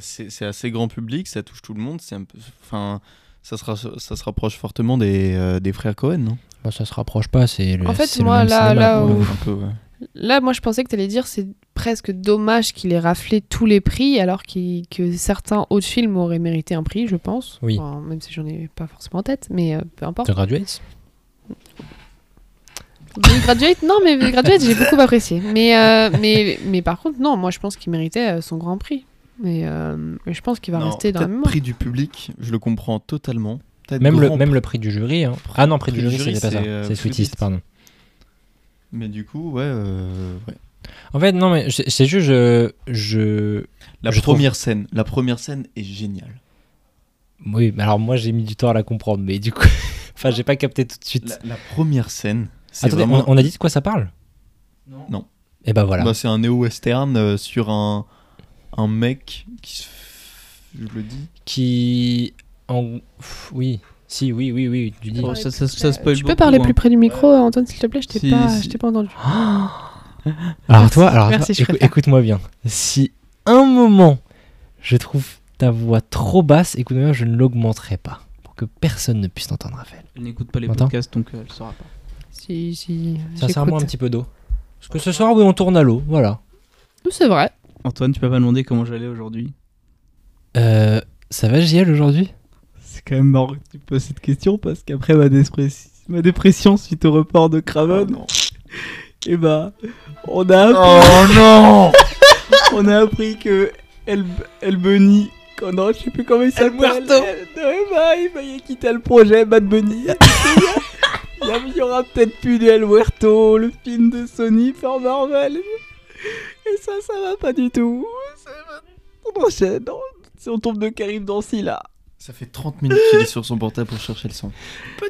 C'est assez, grand public, ça touche tout le monde. C'est un peu, enfin, ça se, ra- ça se rapproche fortement des, euh, des frères Cohen, non?
Bon, ça se rapproche pas. C'est le-
En fait,
le
moi,
même
là-
cinéma,
là
pour le
où-
coup.
Un peu, ouais.
Là, moi, je pensais que tu allais dire c'est presque dommage qu'il ait raflé tous les prix, alors que certains autres films auraient mérité un prix, je pense.
Oui.
Enfin, même si j'en ai pas forcément en tête, mais euh, peu importe.
The Graduates
The Graduate, non, mais Graduate, j'ai beaucoup apprécié. Mais, euh, mais, mais par contre, non, moi, je pense qu'il méritait euh, son grand prix. Mais euh, je pense qu'il va
Non,
rester dans
peut-être
mémoire.
prix du public, je le comprends totalement. Peut-être
Même le,
grand
même le prix du jury. hein. Ah non, prix du
Prix du
jury,
jury,
c'était pas ça.
c'est, euh,
C'est Sweetest,
Sweetest.
pardon.
Mais du coup, ouais, euh, ouais.
En fait, non, mais c'est c'est juste, je. je...
La
Je
première scène, la première scène est géniale.
Oui, mais alors moi, j'ai mis du temps à la comprendre, mais du coup. enfin, j'ai pas capté tout de suite.
La, la première scène,
Attendez,
vraiment.
on, on a dit de quoi ça parle
Non.
Et ben voilà.
Bah, c'est un néo-western euh, sur un, un mec qui se. Je le dis.
Qui. En... Pff, Oui. Si, oui, oui, oui, tu dis.
Oh, ça, ça, ça spoil
Tu peux
beaucoup,
parler
hein.
plus près du micro, Antoine, s'il te plaît? Je t'ai
Si,
pas,
si.
entendu.
Alors toi, alors
Merci,
toi, écou- écoute-moi bien. Si un moment je trouve ta voix trop basse même, je ne l'augmenterai pas. Pour que personne ne puisse t'entendre, Raphaël.
Elle n'écoute pas les podcasts, donc euh, elle saura pas.
Si, si.
Sincèrement, un
j'écoute.
petit peu d'eau. Parce que ce soir, oui, on tourne à l'eau, voilà.
C'est vrai.
Antoine, tu peux pas demander comment j'allais aujourd'hui?
Euh, ça va, JL, aujourd'hui?
C'est quand même marrant que tu poses cette question parce qu'après ma, ma dépression suite au report de Craven, et bah, on a appris,
Oh non
on a appris que El, El Bunny, quand- non, je sais plus comment il s'appelle.
Muerto.
El- ouais, bah, il va y quitter le projet, Bad Bunny. Il y aura peut-être plus de El Muerto, le film de Sony for Marvel. Et ça, ça va pas du tout. On enchaîne. On, si on tombe de Karim Dancy là.
Ça fait 30 minutes qu'il est sur son portable pour chercher le son.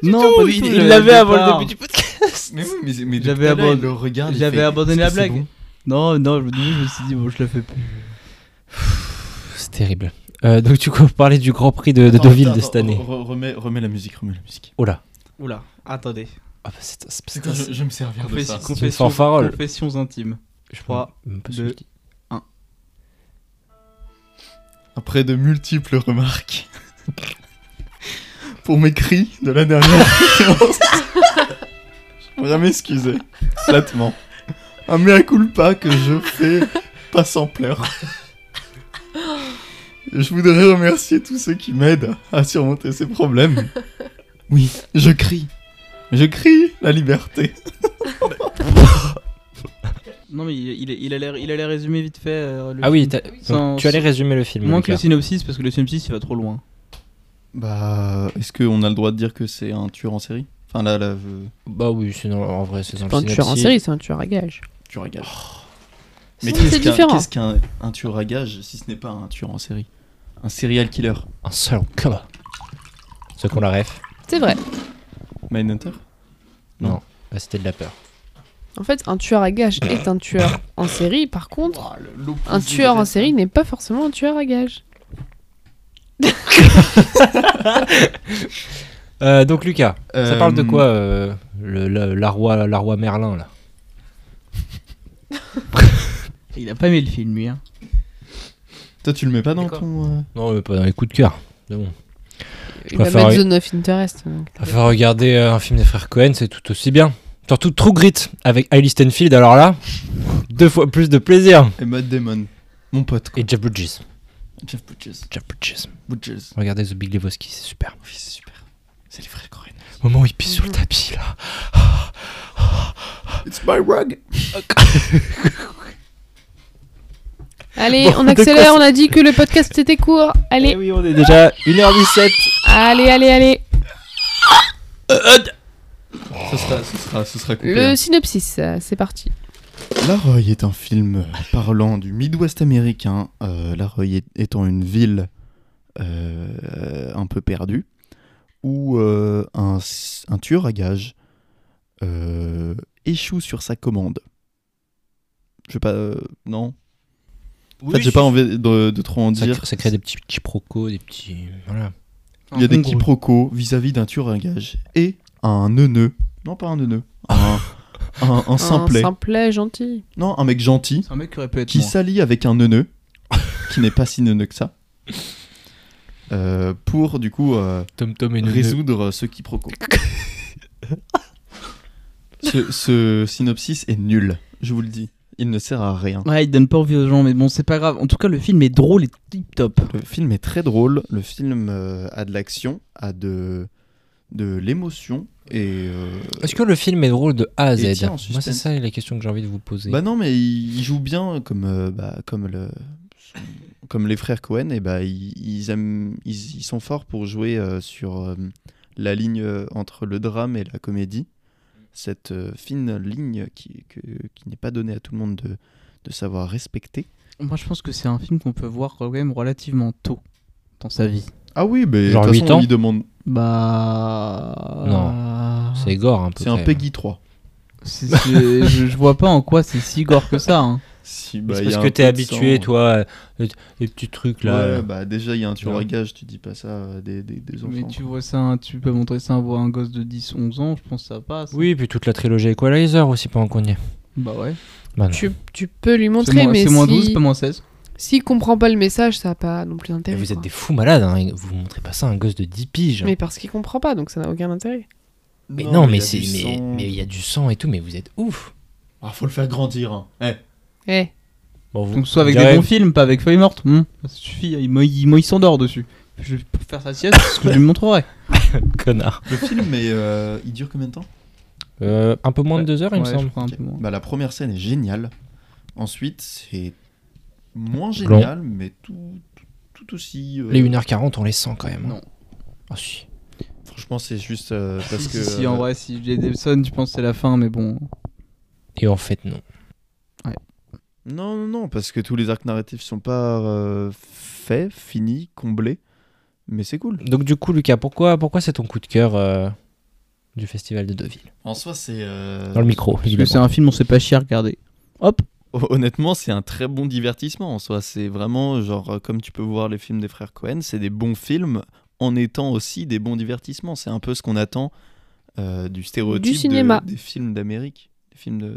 non,
tout,
pas du
il-
tout,
il l'avait avant le début du podcast.
Mais oui, mais, mais
J'avais abandonné-
il le
j'avais abandonné la blague.
bon
Non, non, je, je me suis dit, bon, je le fais plus.
C'est terrible. Euh, donc, du coup, on parlait du Grand Prix de, Deauville
attends,
de cette année.
re- remets, remets la musique, remets la musique.
Oh là.
Oula, attendez.
Ah bah, c'est
je, je vais me servir de
Confession-
ça.
confessions, intimes.
Je que je dis.
Après de multiples remarques pour mes cris de la dernière séance, j'aimerais m'excuser platement. Un mea culpa que je fais pas sans pleurs. Je voudrais remercier tous ceux qui m'aident à surmonter ces problèmes. Oui, je crie. Je crie la liberté.
Non, mais il, il, il allait, il allait résumer vite fait. euh, le
Ah oui,
film.
t'as- donc,
Sans-
tu allais résumer le film.
Moins que le
Lucas.
synopsis, parce que le synopsis il va trop loin.
Bah, est-ce qu'on a le droit de dire que c'est un tueur en série? Enfin là, là, je-
Bah oui, c'est dans- en vrai, c'est dans
Pas
le
un tueur en
synopsis.
série, c'est un tueur à gage.
tueur à gage.
Si,
Mais
c'est
qu'est-ce qu'un
différent.
qu'est-ce qu'un un tueur à gage si ce n'est pas un tueur en série? Un serial killer
Un seul killer. Ceux qu'on la ref?
C'est vrai.
Mindhunter?
Non, bah, c'était de la peur.
En fait, un tueur à gage est un tueur en série. Par contre, un tueur en série n'est pas forcément un tueur à gage.
Euh, donc Lucas, ça
Euh,
parle de quoi euh, le, le- la, roi, la roi Merlin là?
Il a pas aimé le film, lui. Hein.
Toi, tu le mets pas dans
D'accord.
ton. euh,
Non, mais pas dans les coups de cœur. C'est bon.
Il va
préfère-
mettre Zone of Interest. donc.
À faire regarder euh, un film des frères Cohen, c'est tout aussi bien. Surtout True Grit avec Hailey Stenfield, alors là, deux fois plus de plaisir.
Et Matt Damon, mon pote. quoi.
Et Jeff Bridges.
Jeff Bridges.
Jeff Bridges.
Bridges.
Regardez The Big Lebowski, c'est super.
Oui, c'est super. C'est les frères Cohen.
Moment où il pisse sur le tapis là.
It's my rug.
Allez,
Bon,
on accélère. On a dit que le podcast était court. Allez,
oui, on est déjà 1h17.
allez, allez, allez.
Ce sera, ce sera, ce sera coupé,
Le
hein.
synopsis, euh, c'est parti.
Larroy est un film euh, parlant du Midwest américain, euh, est- étant une ville euh, un peu perdue, où euh, un, un tueur à gages euh, échoue sur sa commande. Je sais pas, euh, En fait, j'ai pas envie de, de trop en dire.
ça crée des petits quiproquos, des petits. Voilà.
Il y a des quiproquos vis-à-vis d'un tueur à gages et un neuneu. Non, pas un neuneu. Un, un, un simplet.
Un simplet gentil.
Non, un mec gentil
C'est un mec qui aurait pu être
qui
moi.
s'allie avec un neuneu, qui n'est pas si neuneu que ça, euh, pour du coup euh,
Tom Tom et
résoudre ce quiproquo. ce, ce synopsis est nul, je vous le dis. Il ne sert à rien.
Ouais, il donne pas envie aux gens, mais bon, c'est pas grave. En tout cas, le film est drôle et tip top.
Le film est très drôle, le film euh, a de l'action, a de, de l'émotion, et... euh,
Est-ce que le film est drôle de A à Z Moi, c'est ça la question que j'ai envie de vous poser.
Bah non, mais il, il joue bien comme, euh, bah, comme, le, comme les frères Cohen. Et bah, ils, ils aiment, ils, ils sont forts pour jouer euh, sur euh, la ligne entre le drame et la comédie. Cette euh, fine ligne qui, que- qui n'est pas donnée à tout le monde de, de savoir respecter.
Moi, je pense que c'est un film qu'on peut voir quand même relativement tôt dans sa vie.
Ah oui, mais
Genre
de toute
huit
façon,
ans
il demande.
Bah.
Non. C'est gore un peu.
C'est un. Peggy 3.
C'est- c'est- je, je vois pas en quoi c'est si gore que ça. hein.
Si, bah,
parce que t'es habitué,
sang.
toi, les, les petits trucs là.
Ouais, bah déjà, il y a un tueur à gage, tu dis pas ça à des, des, des enfants.
Mais tu
quoi.
vois ça, un- tu peux montrer ça à un gosse de 10-11 ans, je pense que ça passe.
Oui, puis toute la trilogie Equalizer aussi pendant qu'on y est.
Bah ouais.
Bah non.
Tu, tu peux lui montrer,
moins,
mais
c'est moins
si...
12, pas moins 16.
S'il comprend pas le message, ça n'a pas non plus
Mais
d'intérêt.
vous êtes
quoi.
des fous malades, hein. vous montrez pas ça à un gosse de 10 piges.
Mais parce qu'il comprend pas, donc ça n'a aucun intérêt.
mais non, mais
il y a
c'est
du
mais
sang.
mais il y a du sang et tout, mais vous êtes ouf.
Ah, faut le faire grandir. Hein. Eh,
Eh,
Bon, vous,
Donc soit avec des bons films, pas avec feuilles mortes. Hmm, ça suffit, il, moi, il, moi, il s'endort dessus. Je vais faire sa sieste, ce que je lui montrerai.
connard.
le film, mais euh, il dure combien de temps?
Euh, un peu moins de deux heures, il me
Ouais,
semble.
crois un
Ok.
peu moins.
Bah, la première scène est géniale. Ensuite, c'est moins
Long.
génial, mais tout, tout, tout aussi. euh,
Les 1h40, on les sent quand même. hein.
Non.
Ah si.
Franchement, c'est juste euh, parce
si,
que.
si, si, en
euh,
vrai, si j'ai Delson, tu penses que c'est la fin, mais bon.
Et en fait, non.
Non, non, non, parce que tous les arcs narratifs sont pas euh, faits, finis, comblés. Mais c'est cool.
Donc du coup, Lucas, pourquoi, pourquoi c'est ton coup de cœur euh, du festival de Deauville?
En soi, c'est. euh,
Dans le micro,
Parce que
évidemment.
c'est un film, on sait pas chier à regarder. Hop
Honnêtement, c'est un très bon divertissement en soi. C'est vraiment, genre, euh, comme tu peux voir les films des frères Cohen, c'est des bons films en étant aussi des bons divertissements. C'est un peu ce qu'on attend euh, du stéréotype de-
cinéma.
des films d'Amérique, des films de-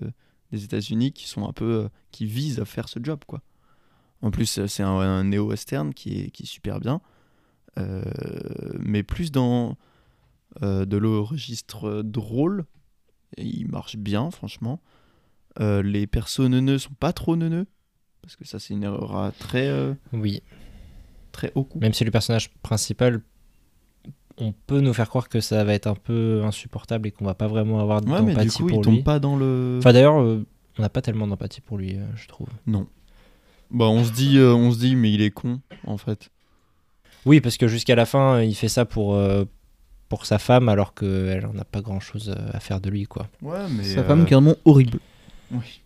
des États-Unis qui sont un peu. euh, qui visent à faire ce job, quoi. En plus, euh, c'est un, un néo-western qui est, qui est super bien. Euh, mais plus dans euh, de le registre drôle. Et il marche bien, franchement. Euh, les persos neuneux sont pas trop neuneux. Parce que ça, c'est une erreur à très,
Oui,
très haut coup.
même si le personnage principal, on peut nous faire croire que ça va être un peu insupportable et qu'on va pas vraiment avoir
Ouais, mais du
d'empathie
coup,
pour
il tombe
lui.
pas dans le.
Enfin d'ailleurs, euh, on n'a pas tellement d'empathie pour lui, euh, je trouve.
non. Bah, on se dit, euh, on se dit, mais il est con, en fait.
Oui, parce que jusqu'à la fin, il fait ça pour, euh, pour sa femme, alors qu'elle en a pas grand-chose euh, à faire de lui, quoi.
Ouais, mais.
Sa
euh,
femme qui est vraiment horrible.
oui.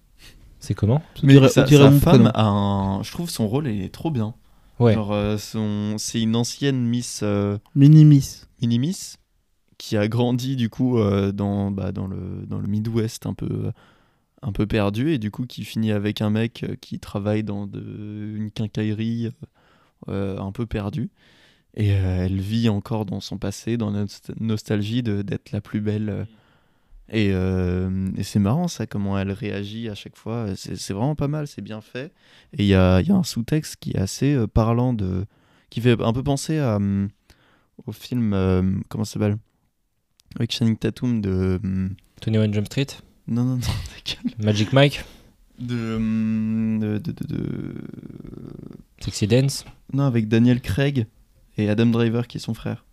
C'est comment?
On
Mais
dirait-
sa,
on dirait
sa
mon
femme a un. Je trouve son rôle, il est trop bien.
Ouais.
Genre, euh, son... c'est une ancienne Miss. euh,
Minimis.
Minimis qui a grandi du coup euh, dans, bah, dans, le, dans le Midwest un peu, un peu perdu et du coup qui finit avec un mec euh, qui travaille dans de, une quincaillerie euh, un peu perdue et euh, elle vit encore dans son passé, dans la nost- nostalgie de- d'être la plus belle. euh. Et euh, et c'est marrant ça, comment elle réagit à chaque fois. C'est vraiment pas mal, c'est bien fait. Et il y a, il y a un sous-texte qui est assez euh, parlant, de, qui fait un peu penser à, hum, au film, euh, comment ça s'appelle? Avec Channing Tatum de... hum,
21 Jump Street?
Non, non, non.
Magic Mike?
De, hum, de, de, de- de-
Sexy Dance?
Non, avec Daniel Craig et Adam Driver qui est son frère.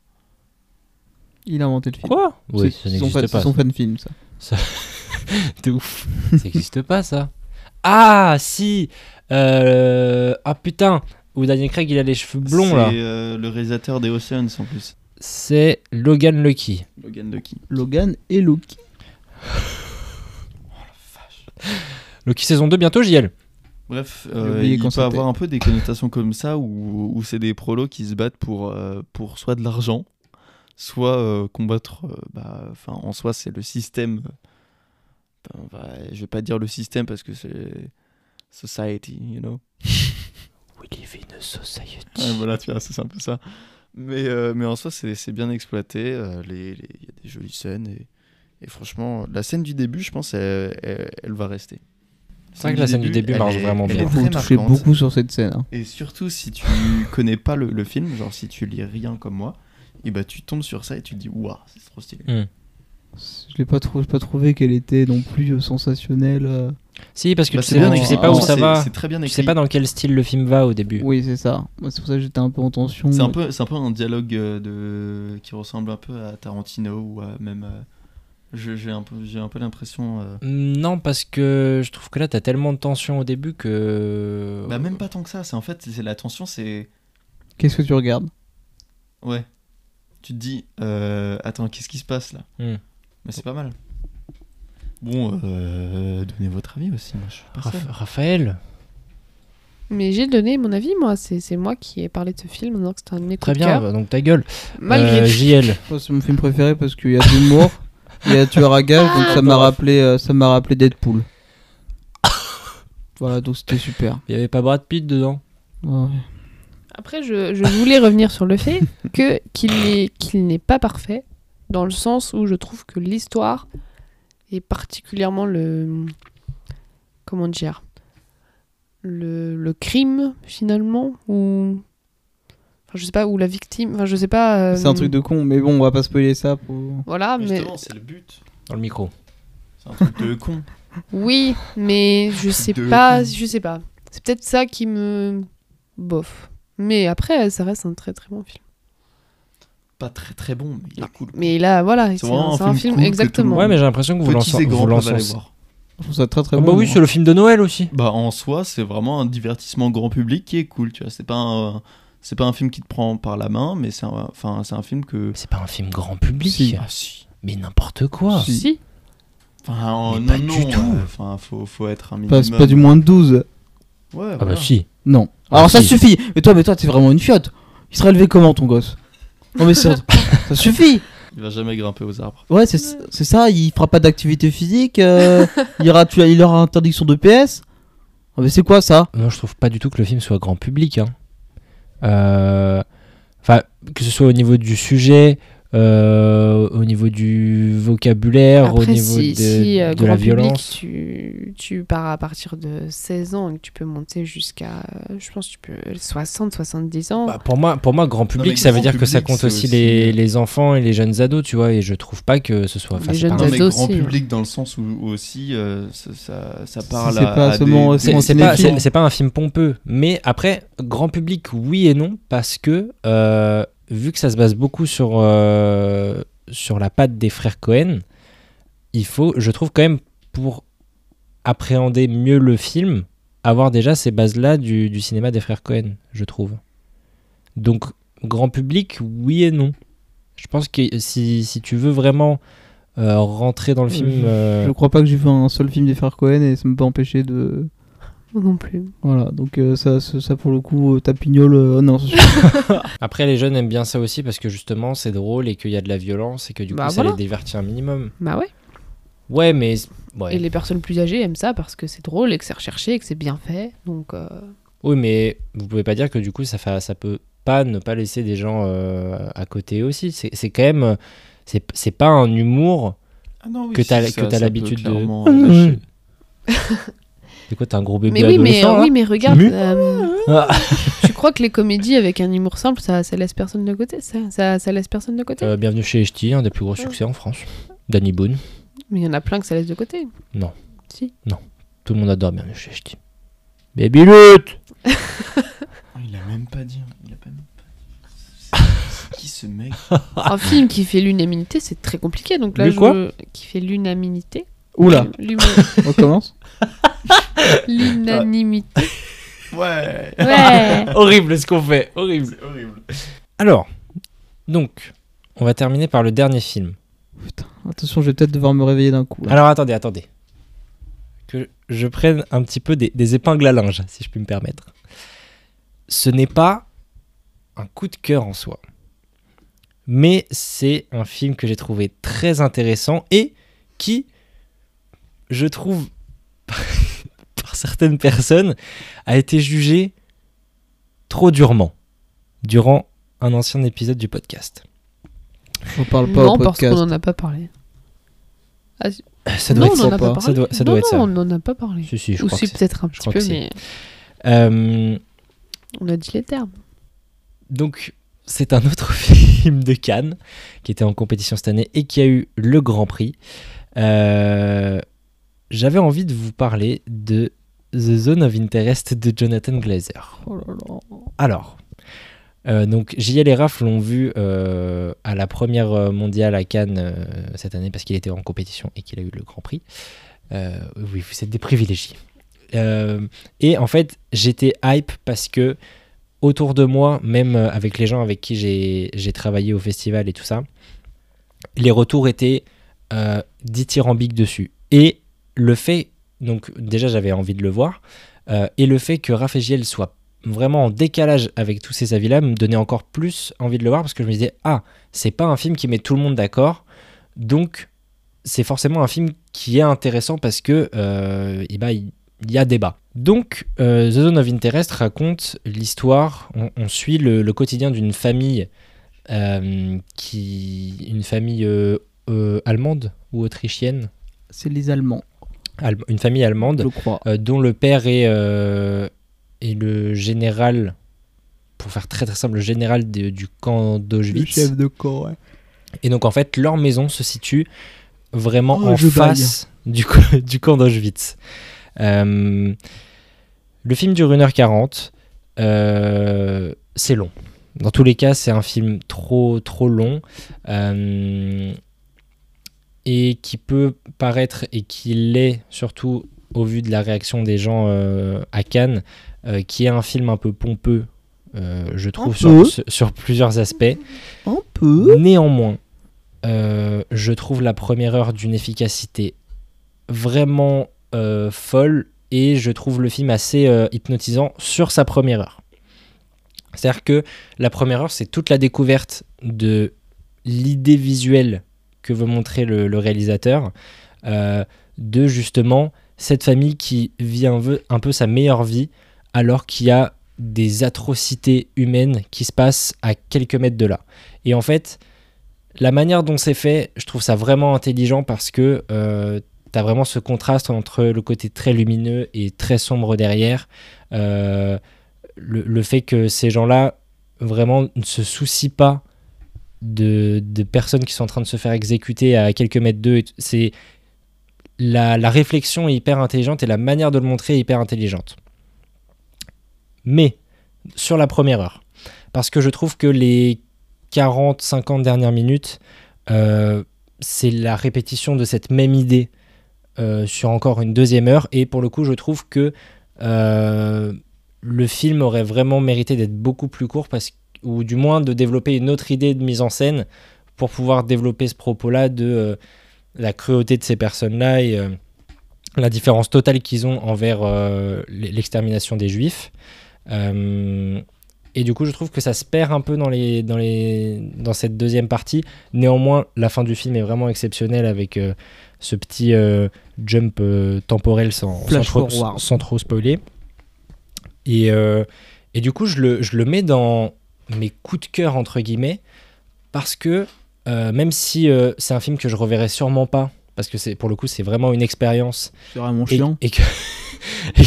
Il a inventé le film.
Quoi Oui,
C'est
ça
son,
n'existe
fan-
pas.
c'est son fan film, ça.
De ouf. ça n'existe pas, ça. Ah, si euh... Ah putain Où Daniel Craig, il a les cheveux blonds, là.
C'est euh, le réalisateur des Oceans en plus.
C'est Logan Lucky.
Logan Lucky.
Logan et Loki.
Loki saison 2, bientôt, JL.
Bref, euh, il peut avoir un peu des connotations comme ça où, où c'est des prolos qui se battent pour, euh, pour soit de l'argent, soit euh, combattre. euh, bah, Enfin, en soi, c'est le système. enfin, bah, je vais pas dire le système parce que c'est society, you know.
We live in a society.
Ouais, voilà, tu vois, c'est un peu ça. Mais, euh, mais en soi, c'est c'est bien exploité. euh, les- les- Il y a des jolies scènes. Et, et franchement, la scène du début, je pense, elle, elle- elle va rester.
C'est vrai que la scène du début marche
est-
vraiment bien.
Vous touchez beaucoup sur cette scène. hein.
Et surtout, si tu connais pas le, le film, genre si tu lis rien comme moi, et bah tu tombes sur ça et tu te dis, waouh, c'est trop stylé.
Je l'ai pas, pas trouvé qu'elle était non plus euh, sensationnelle. euh.
Si, parce que
Bah,
tu
c'est
sais,
bien
tu sais pas
En
où ça va.
C'est très bien
Tu sais pas dans quel style le film va au début.
Oui, c'est ça. Moi, C'est pour ça que j'étais un peu en tension.
C'est un peu, c'est un peu un dialogue euh, de qui ressemble un peu à Tarantino ou à même. je- J'ai un peu, j'ai un peu l'impression. euh,
Non, parce que je trouve que là, t'as tellement de tension au début que.
Bah même pas tant que ça. C'est en fait, c'est la tension, c'est
Qu'est-ce que tu regardes?
Ouais. Tu te dis, euh, attends, qu'est-ce qui se passe là
Hmm.
Mais c'est pas mal. Bon, euh, donnez votre avis aussi. Moi, je.
Raph- Raphaël
Mais j'ai donné mon avis, moi. C'est c'est moi qui ai parlé de ce film que c'était un de mes
Très bien, bah, donc ta gueule.
Malgré
Euh, JL.
C'est mon film préféré parce qu'il y a de l'humour, il y a tueur à gage, donc ça m'a rappelé, euh, ça m'a rappelé Deadpool. voilà, donc c'était super.
Il y avait pas Brad Pitt dedans?
Ouais.
Après, je, je voulais revenir sur le fait que qu'il n'est pas parfait, dans le sens où je trouve que l'histoire est particulièrement le comment dire le, crime finalement ou enfin je sais pas ou la victime enfin je sais pas euh,
C'est un truc de con, mais bon, on va pas spoiler ça pour.
voilà mais
Justement, c'est le but.
Dans le micro.
C'est un truc de con.
oui mais je sais
De
pas
con.
je sais pas c'est peut-être ça qui me bof mais après ça reste un très très bon film
Pas très très bon, mais il est cool.
mais là voilà c'est un,
un film
film
cool
exactement
Ouais, mais j'ai l'impression que vous lancez lancez-
voir.
Je trouve ça très très
Ah
bon.
bah oui,
moi.
c'est le film de Noël aussi.
Bah en soi, c'est vraiment un divertissement grand public qui est cool, tu vois. C'est pas un, c'est pas un film qui te prend par la main, mais c'est un, enfin, c'est un film que.
C'est pas un film grand public.
Si.
Ah si.
Mais n'importe quoi.
Si.
si
Enfin,
Mais
non,
pas
non,
du tout.
Enfin, faut, faut être un minimum.
Pas, pas du moins de 12.
Ouais,
Ah bah si.
Non.
Ah,
Alors ça suffit. Mais toi, mais toi, t'es vraiment une fiotte. Il serait élevé comment ton gosse? Non mais c'est- ça suffit.
Il va jamais grimper aux arbres.
Ouais, c'est c'est ça. Il fera pas d'activité physique. euh, il aura, tu, il aura interdiction de PS. Ah mais c'est quoi ça?
Non, je trouve pas du tout que le film soit grand public. hein. Euh, Enfin, que ce soit au niveau du sujet, euh, au niveau du vocabulaire, au niveau
si,
de,
si, euh,
de la
public,
violence.
tu, tu pars à partir de 16 ans et que tu peux monter jusqu'à, euh, je pense, tu peux 60, 70 ans.
Bah, pour, moi, pour moi, grand public, ça veut dire que ça compte aussi,
aussi-
Les, les enfants et les jeunes ados, tu vois, et je trouve pas que ce soit. enfin,
Les
pas
jeunes
Non, mais grand
aussi, hein.
public dans le sens où, où aussi euh, ça, ça, parle
c'est
à,
pas
à
seulement-
des-
c'est
pas,
cinéphile.
c'est- c'est pas un film pompeux, mais après, grand public, oui et non, parce que euh, vu que ça se base beaucoup sur, euh, sur la patte des frères Cohen, il faut, je trouve quand même, pour appréhender mieux le film, avoir déjà ces bases-là du, du cinéma des frères Cohen, je trouve. Donc, grand public, oui et non. Je pense que si, si tu veux vraiment euh, rentrer dans le film...
Je-
euh,
Je crois pas que j'ai vu un seul film des frères Cohen et ça m'a pas empêché de.
Moi non plus.
Voilà, donc euh, ça, ça, ça, pour le coup, euh, tapignol, euh, non. c'est-
Après, les jeunes aiment bien ça aussi parce que justement, c'est drôle et qu'il y a de la violence et que du
Bah,
coup, ça les divertit un minimum.
Bah ouais.
Ouais, mais. Ouais.
Et les personnes plus âgées aiment ça parce que c'est drôle et que c'est recherché et que c'est bien fait. Donc, euh,
Oui, mais vous pouvez pas dire que du coup, ça, fait, ça peut pas ne pas laisser des gens euh, à côté aussi. C'est c'est quand même. C'est c'est pas un humour.
Ah non, oui,
que
si, ça peut
l'habitude de- C'est quoi, t'as un gros bébé
Mais oui, mais, oui, mais regarde, euh,
Ah.
tu crois que les comédies avec un humour simple, ça, ça laisse personne de côté ça, ça, ça laisse personne de côté
Euh, Bienvenue chez Echti, un des plus gros succès en France. Danny Boone.
Mais il y en a plein que ça laisse de côté.
Non.
Si.
Tout le monde adore Bienvenue chez Echti. Baby
Ah, il a même pas dit. Il a pas même pas dit. C'est qui ce mec?
Un film qui fait l'unanimité, c'est très compliqué. Donc là,
Le
je...
quoi
Qui fait l'unanimité.
Oula, on commence
L'unanimité.
Ouais.
Ouais.
Horrible ce qu'on fait, horrible.
Horrible.
Alors, donc, on va terminer par le dernier film.
Putain, attention, je vais peut-être devoir me réveiller d'un coup. là.
Alors attendez, attendez. Que je prenne un petit peu des, des épingles à linge, si je puis me permettre. Ce n'est pas un coup de cœur en soi. Mais c'est un film que j'ai trouvé très intéressant et qui, je trouve, par certaines personnes, a été jugé trop durement durant un ancien épisode du podcast.
On parle pas
non,
au
parce
podcast.
qu'on en a pas parlé. Ah, si-
Ça doit
non,
être
on en
ça.
a pas
pas.
parlé.
Ça doit- ça
non,
doit être
non,
ça.
on n'en a pas parlé.
Si, si, je
Ou si, peut-être un
je
petit
crois
peu, mais
Euh,
on a dit les termes.
Donc, c'est un autre film de Cannes qui était en compétition cette année et qui a eu le Grand Prix. Euh, J'avais envie de vous parler de The Zone of Interest de Jonathan Glazer.
Oh.
Alors, euh, donc JL et Raph l'ont vu euh, à la première euh, mondiale à Cannes euh, cette année parce qu'il était en compétition et qu'il a eu le Grand Prix. Oui, vous êtes des privilégiés. Et en fait, j'étais hype parce que autour de moi, même avec les gens avec qui j'ai travaillé au festival et tout ça, les retours étaient dithyrambiques dessus. Et le fait, donc déjà j'avais envie de le voir, euh, et le fait que Raph et JL soient vraiment en décalage avec tous ces avis-là me donnait encore plus envie de le voir parce que je me disais ah c'est pas un film qui met tout le monde d'accord donc c'est forcément un film qui est intéressant parce que euh, eh ben, il y a débat. Donc, euh, The Zone of Interest raconte l'histoire, on, suit le, quotidien d'une famille, qui, une famille allemande ou autrichienne,
C'est les Allemands,
Allem- une famille allemande,
je crois.
euh, dont le père est, euh, est le général, pour faire très très simple, le général de- du camp
Le
d'Auschwitz.
chef de corps, ouais.
Et donc en fait, leur maison se situe vraiment
Oh,
en face du camp d'Auschwitz. Euh, le film dure 1h40. euh, c'est long. Dans tous les cas, c'est un film trop trop long. Et qui peut paraître, et qui l'est surtout au vu de la réaction des gens euh, à Cannes, euh, qui est un film un peu pompeux, euh, je trouve, sur, plusieurs aspects.
Un peu.
Néanmoins, je trouve la première heure d'une efficacité vraiment folle et je trouve le film assez hypnotisant sur sa première heure. C'est-à-dire que la première heure, c'est toute la découverte de l'idée visuelle que veut montrer le, réalisateur, euh, de justement cette famille qui vit un peu, sa meilleure vie alors qu'il y a des atrocités humaines qui se passent à quelques mètres de là. Et en fait, la manière dont c'est fait, je trouve ça vraiment intelligent parce que euh, tu as vraiment ce contraste entre le côté très lumineux et très sombre derrière. Euh, le fait que ces gens-là vraiment ne se soucient pas de, personnes qui sont en train de se faire exécuter à quelques mètres d'eux. C'est la, réflexion est hyper intelligente et la manière de le montrer est hyper intelligente. Mais sur la première heure, parce que je trouve que les 40-50 dernières minutes, euh, c'est la répétition de cette même idée euh, sur encore une deuxième heure. Et pour le coup, je trouve que euh, le film aurait vraiment mérité d'être beaucoup plus court, parce, ou du moins de développer une autre idée de mise en scène pour pouvoir développer ce propos-là de euh, la cruauté de ces personnes-là et euh, la différence totale qu'ils ont envers euh, l'extermination des juifs. Et du coup, je trouve que ça se perd un peu dans, les, dans, les, dans cette deuxième partie. Néanmoins, la fin du film est vraiment exceptionnelle avec ce petit jump temporel sans, sans, trop,
forward.
sans trop spoiler. Et, et du coup, je le, je le mets dans mes coups de cœur, entre guillemets, parce que euh, même si euh, c'est un film que je reverrai sûrement pas, parce que c'est pour le coup, c'est vraiment une expérience
C'est vraiment
et,
chiant.
et que,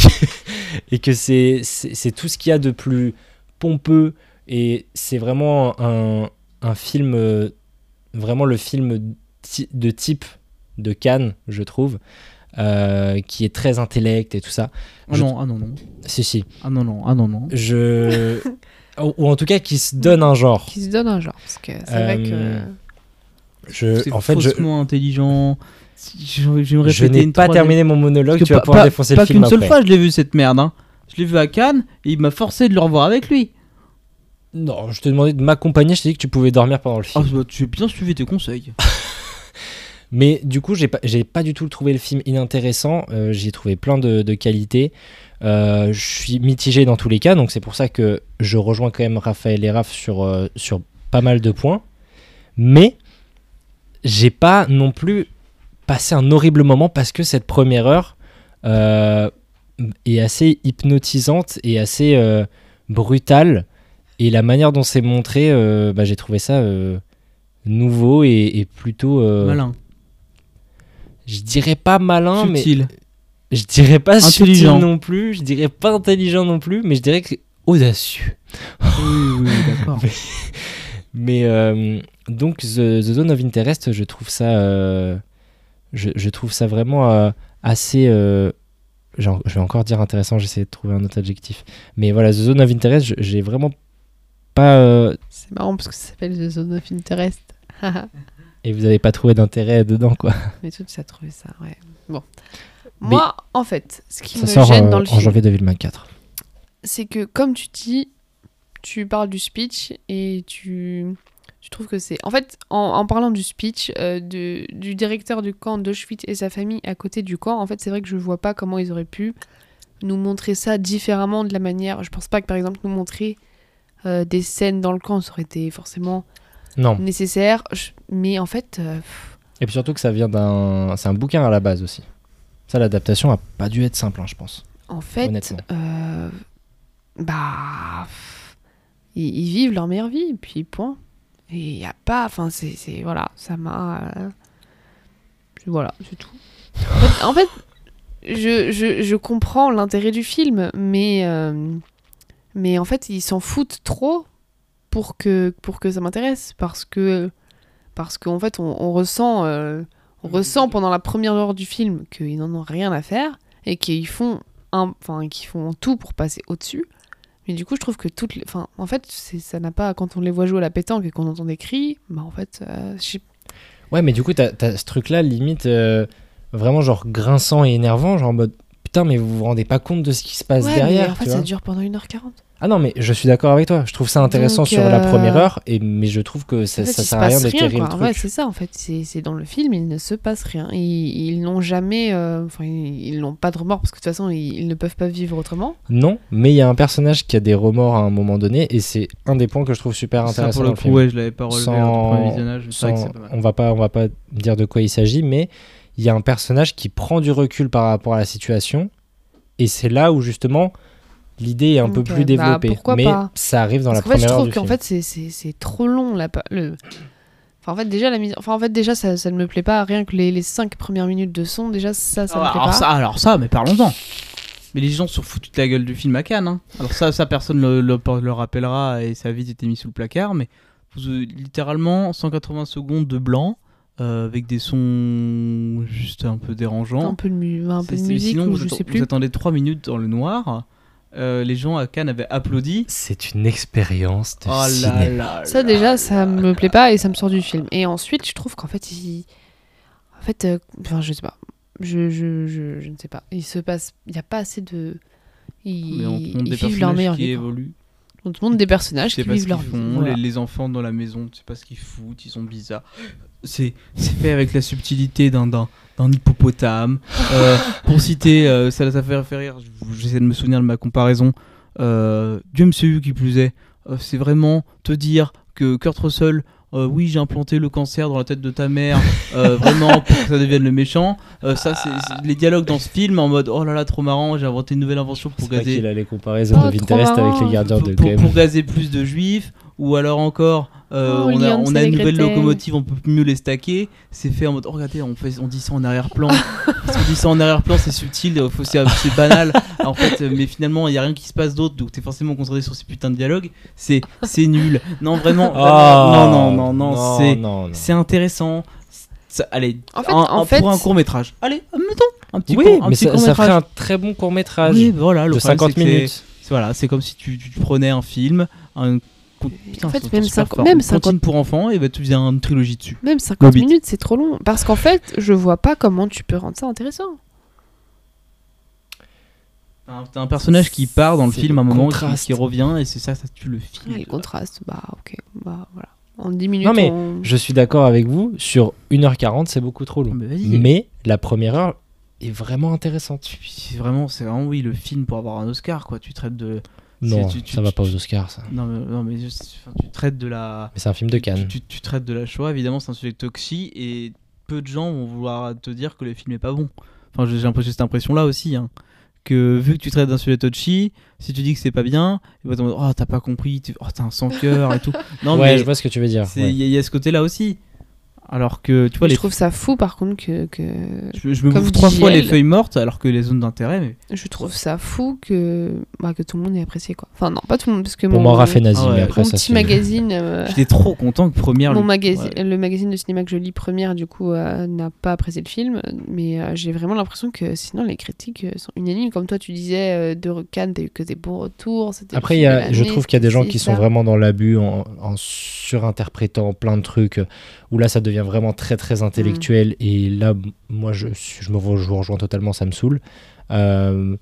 et que, c'est, c'est, tout ce qu'il y a de plus pompeux et c'est vraiment un, un film, euh, vraiment le film de type de Cannes, je trouve, euh, qui est très intellect et tout ça.
Ah
je-
non, ah non, non.
Si, si.
Ah non, non, ah non, non.
Je. ou, ou en tout cas, qui se donne un genre.
Qui se donne un genre. Parce que c'est vrai que.
Euh, Je,
C'est
en fait, je,
faussement intelligent. Je, je vais me
je n'ai
une
pas terminé mon monologue, tu vas
pas-
pouvoir
pas-
défoncer
pas
le film
qu'une seule fois, je l'ai vu cette merde. Hein. Je l'ai vu à Cannes et il m'a forcé de le revoir avec lui.
Non, je te demandais de m'accompagner, je t'ai dit que tu pouvais dormir pendant le
Ah,
film.
bah, tu as bien suivi tes conseils.
Mais du coup, j'ai pas, j'ai pas du tout trouvé le film inintéressant. Euh, J'y ai trouvé plein de, qualités. Euh, je suis mitigé dans tous les cas, donc c'est pour ça que je rejoins quand même Raphaël et Raph sur, euh, pas mal de points. Mais j'ai pas non plus passé un horrible moment parce que cette première heure est assez hypnotisante et assez brutale. Et la manière dont c'est montré, bah, j'ai trouvé ça nouveau et, et plutôt. euh,
Malin,
je dirais pas malin, mais
subtil.
je dirais pas subtil
Intelligent.
non plus. Je dirais pas intelligent non plus, mais je dirais que c'est audacieux.
oui, oui, d'accord.
Mais euh, donc The, The Zone of Interest, je trouve ça, euh, je, je trouve ça vraiment euh, assez. euh, genre, je vais encore dire intéressant. J'essaie de trouver un autre adjectif. Mais voilà, The Zone of Interest, j'ai vraiment pas. euh,
C'est marrant parce que ça s'appelle The Zone of Interest.
et vous avez pas trouvé d'intérêt dedans, quoi.
Mais tout ça trouvé ça, ouais. Bon.
Mais-
Moi, en fait, ce qui me
sort
gêne
euh,
dans le
en
film,
janvier 2024.
c'est que comme tu dis, tu parles du speech et tu, tu trouves que c'est... En fait, en, en parlant du speech, euh, de, du directeur du camp d'Auschwitz et sa famille à côté du camp, en fait, c'est vrai que je vois pas comment ils auraient pu nous montrer ça différemment de la manière... Je pense pas que, par exemple, nous montrer euh, des scènes dans le camp, ça aurait été forcément
Non.
nécessaire. Je- Mais en fait... euh,
Et puis surtout que ça vient d'un. C'est un bouquin à la base aussi. Ça, l'adaptation a pas dû être simple, hein, je pense.
En fait, euh, bah, ils, ils vivent leur meilleure vie, et puis point. Et il n'y a pas, enfin, c'est, voilà, ça m'a. euh, voilà, c'est tout. En fait, en fait, je, je, je comprends l'intérêt du film, mais euh, Mais en fait, ils s'en foutent trop pour que, pour que ça m'intéresse. Parce que, parce qu'en fait, on, on ressent, euh, on ressent pendant la première heure du film qu'ils n'en ont rien à faire et qu'ils font, un, enfin, qu'ils font tout pour passer au-dessus. Mais du coup, je trouve que toutes les. Enfin, en fait, ça n'a pas. Quand on les voit jouer à la pétanque et qu'on entend des cris, bah en fait, euh,
Ouais, mais du coup, t'as as ce truc-là, limite, euh, vraiment genre grinçant et énervant, genre en mode putain, mais vous vous rendez pas compte de ce qui se passe
Ouais,
derrière.
mais en fait,
tu
ça dure pendant 1h40.
Ah non, mais je suis d'accord avec toi. Je trouve ça intéressant
Donc,
sur la
euh,
première heure, et, mais je trouve que ça,
En fait,
ça sert à rien
passe
d'étirer le truc.
Ouais, c'est ça en fait. C'est c'est dans le film, il ne se passe rien. Ils ils n'ont jamais. euh, Enfin, ils ils n'ont pas de remords parce que de toute façon, ils, ils ne peuvent pas vivre autrement.
non, mais il y a un personnage qui a des remords à un moment donné, et c'est un des points que je trouve super
Ça,
intéressant
pour
dans
le
le
coup,
film.
ouais, je l'avais pas relevé du
Sans-
premier visionnage.
sans-
c'est pas mal.
on va pas on va pas dire de quoi il s'agit mais il y a un personnage qui prend du recul par rapport à la situation et c'est là où justement l'idée est un peu plus
bah,
développée mais
pas
ça arrive dans
Parce
la
qu'en fait, je
première heure
trouve
du
qu'en
film
fait, c'est- c'est c'est trop long. La, le... Enfin, en fait, déjà, la mise... enfin, en fait, déjà ça, ça ne me plaît pas. Rien que les, les 5 premières minutes de son, déjà, ça, ça
Ah,
me plaît
alors,
pas.
ça, alors ça, mais parlons-en. Mais les gens se foutent toute la gueule du film à Cannes. hein. Alors ça, ça personne le, le, le rappellera et ça a vite été mis sous le placard. Mais vous, euh, littéralement 180 secondes de blanc euh, avec des sons juste un peu dérangeants.
Un peu de, mu- un peu de musique
sinon,
ou
vous,
je sais
vous
plus.
attendez 3 minutes dans le noir. Euh, les gens à Cannes avaient applaudi.
c'est une expérience de
Oh là
cinéma
là.
Ça, déjà,
là
ça me plaît pas et ça me sort du film. Et ensuite, je trouve qu'en fait, il... En fait, euh, enfin, je sais pas. Je, je, je, je ne sais pas. Il se passe... Il n'y a pas assez de... Ils,
Mais on te montre
ils
des
vivent leur
personnages
meilleure
qui
vie.
évoluent.
On te montre des personnages qui
pas
vivent leur vie.
font,
Voilà.
les, les enfants dans la maison, tu sais pas ce qu'ils foutent, ils sont bizarres. C'est c'est fait avec la subtilité d'un d'un hippopotame. Euh, pour citer, euh, ça, ça fait fait rire, j'essaie de me souvenir de ma comparaison. Euh, Dieu MCU qui plus est, euh, c'est vraiment te dire que Kurt Russell, euh, oui j'ai implanté le cancer dans la tête de ta mère, euh, vraiment pour que ça devienne le méchant. Euh, ça c'est les dialogues dans ce film en mode oh là là trop marrant, j'ai inventé une nouvelle invention pour gazer
qu'il a les comparaisons
Oh,
de
trop
Pinterest avec les gardiens
pour,
de
pour-
Game
pour gazer plus de juifs ou alors encore euh,
Oh,
on, a, on a une nouvelle locomotive on peut mieux les stacker. C'est fait en mode oh regardez on, fait, on dit ça en arrière-plan. Parce qu'on dit ça en arrière-plan c'est subtil euh, faut- c'est banal. En fait mais finalement il y a rien qui se passe d'autre donc t'es forcément concentré sur ces putains de dialogues. C'est c'est nul. Non vraiment,
Oh,
non non non non c'est
non,
c'est intéressant. Ça- allez
En fait-
un-
en
un-
fait-
pour un court métrage. Allez mettons un petit
oui
court, un
mais
petit
ça, ça
court-métrage.
ferait un très bon court métrage
oui voilà le
de
problème,
50
c'est que c'est-
minutes.
c'est- Voilà, c'est comme si tu, tu prenais un film, un. Putain,
En fait, même
super
cinq-
fort.
même
Une comptine
50
pour enfants et bah, tu faisais une trilogie dessus.
Même 50
Hobbit.
minutes, c'est trop long. Parce qu'en fait, je vois pas comment tu peux rendre ça intéressant.
T'as un personnage qui part dans le film à un
le
moment, qui,
contraste.
qui revient et c'est ça, ça tue le
Ah,
film.
les contrastes, bah ok. Bah voilà. En 10 minutes,
Non, mais
on-
je suis d'accord avec vous sur 1h40 c'est beaucoup trop long
Ah, mais vas-y.
mais la première heure est vraiment intéressante
C'est vraiment, c'est vraiment, oui, le film pour avoir un Oscar, quoi. Tu traites de.
Non
tu- tu-
ça va pas aux Oscars ça
Non, mais, non, mais juste- enfin, tu traites de la.
mais c'est un film de Cannes
Tu, tu- traites de la Shoah, évidemment, c'est un sujet toxique et peu de gens vont vouloir te dire que le film est pas bon. Enfin, j'ai cette impression-là aussi. hein. Que vu que tu traites d'un sujet touchy, si tu dis que c'est pas bien, ils vont te dire Oh, t'as pas compris, tu... oh, t'as un sans cœur et tout. Non,
ouais
mais
je vois ce que tu veux dire
c'est- il
ouais.
y, a- il y a ce côté-là aussi. Alors que, tu vois,
je
les...
trouve ça fou par contre que, que...
je, je me
comme
bouffe trois fois les feuilles mortes alors que les zones d'intérêt. Mais...
je trouve ça fou que bah, que tout le monde ait apprécié quoi. Enfin non, pas tout le monde parce que
pour
mon,
moi
Ah ouais.
mais après
mon
ça
petit magazine euh,
J'étais trop content que première.
mon
le-
magazine
ouais.
le magazine de cinéma que je lis première du coup euh, n'a pas apprécié le film mais euh, j'ai vraiment l'impression que sinon les critiques euh, sont unanimes comme toi tu disais euh, de Cannes t'as eu que des bons retours
Après, y a, je trouve qu'il y a des gens qui sont vraiment dans l'abus en, en surinterprétant plein de trucs, où là, ça devient vraiment très, très intellectuel. Et là, moi, je, je me re- je vous rejoins totalement, ça me saoule. Euh,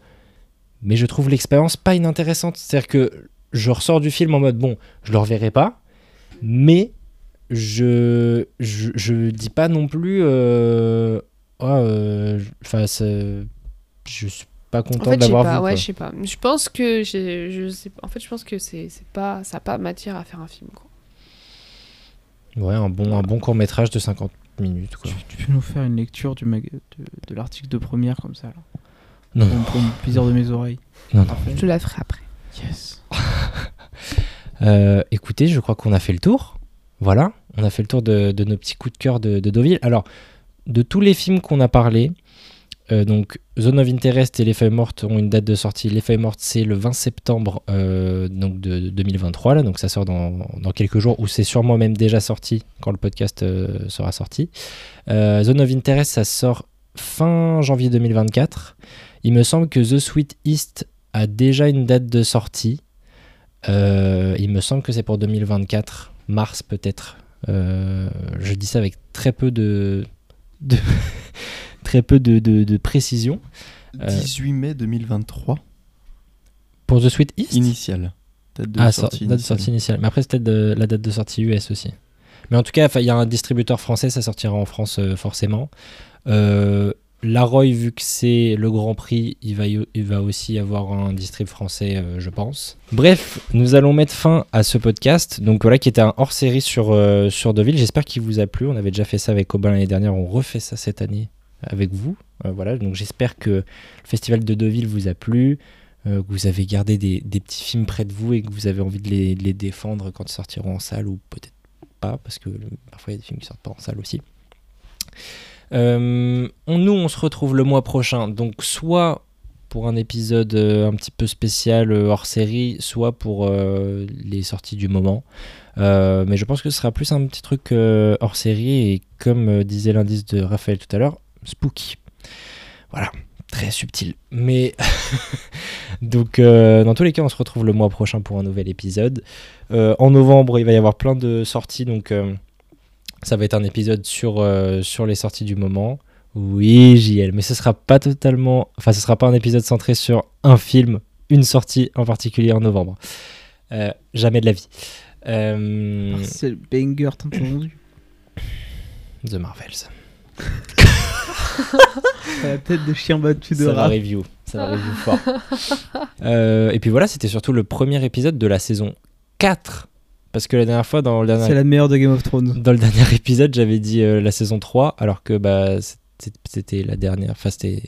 mais je trouve l'expérience pas inintéressante. C'est-à-dire que je ressors du film en mode, bon, je le reverrai pas, mais je, je, je dis pas non plus, euh, Ah, euh, je- c'est- suis pas
En
content
fait, je sais
d'avoir vu.
ouais, je sais pas. Je pense que je sais. En fait, je pense que c'est c'est pas ça a pas matière à faire un film quoi.
Ouais, un bon, un bon court métrage de 50 minutes. Quoi.
Tu, tu peux nous faire une lecture du mag... de, de l'article de première comme ça là
Non,
pour, pour le plaisir de mes oreilles.
non, non.
Je te la ferai après.
Yes.
Euh, écoutez, je crois qu'on a fait le tour. Voilà, on a fait le tour de, de nos petits coups de cœur de, de Deauville. Alors, de tous les films qu'on a parlé, Euh, donc Zone of Interest et Les Feuilles Mortes ont une date de sortie. Les Feuilles Mortes, c'est le 20 septembre euh, donc de, de 2023, là, donc ça sort dans, quelques jours, ou c'est sûrement même déjà sorti quand le podcast euh, sera sorti. Zone of Interest, ça sort fin janvier 2024. Il me semble que The Sweet East a déjà une date de sortie. Il me semble que c'est pour 2024, mars peut-être. Je dis ça avec très peu de très peu de, de- de précision. Euh.
18 mai 2023,
Pour The Sweet East
initial. Date de
Ah,
sortie
date de
initiale.
sortie initiale. Mais après, c'est peut-être de- la date de sortie US aussi. Mais en tout cas, il y a un distributeur français, ça sortira en France euh, forcément. Euh, Laroy, vu que c'est le Grand Prix, il va, il va aussi avoir un distrib français, euh, je pense. Bref, nous allons mettre fin à ce podcast. Donc voilà, qui était un hors-série sur, euh, sur Deauville. J'espère qu'il vous a plu. On avait déjà fait ça avec Aubin l'année dernière. On refait ça cette année avec vous. Euh, voilà, donc j'espère que le festival de Deauville vous a plu. euh, que vous avez gardé des, petits films près de vous et que vous avez envie de les, défendre quand ils sortiront en salle ou peut-être pas, parce que parfois il y a des films qui sortent pas en salle aussi. Euh, nous, on se retrouve le mois prochain, donc soit pour un épisode un petit peu spécial hors série, soit pour les sorties du moment. Mais je pense que ce sera plus un petit truc hors série et comme disait l'indice de Raphaël tout à l'heure, spooky. Voilà, très subtil. Mais donc euh, dans tous les cas, on se retrouve le mois prochain pour un nouvel épisode. Euh, en novembre, il va y avoir plein de sorties, donc euh, ça va être un épisode sur, sur les sorties du moment. Oui, JL, mais ce sera pas totalement. Enfin, ce sera pas un épisode centré sur un film, une sortie en particulier en novembre. Jamais de la vie.
C'est le banger, t'as entendu?
The Marvels.
La tête de chien battu de
Ça va
rat.
review. Ça va review fort. Euh, et puis voilà, c'était surtout le premier épisode de la saison 4. Parce que la dernière fois, dans le dernier,
C'est la meilleure de Game of Thrones.
dans le dernier épisode, j'avais dit euh, la saison 3, alors que bah, c'était- la dernière. Enfin, c'était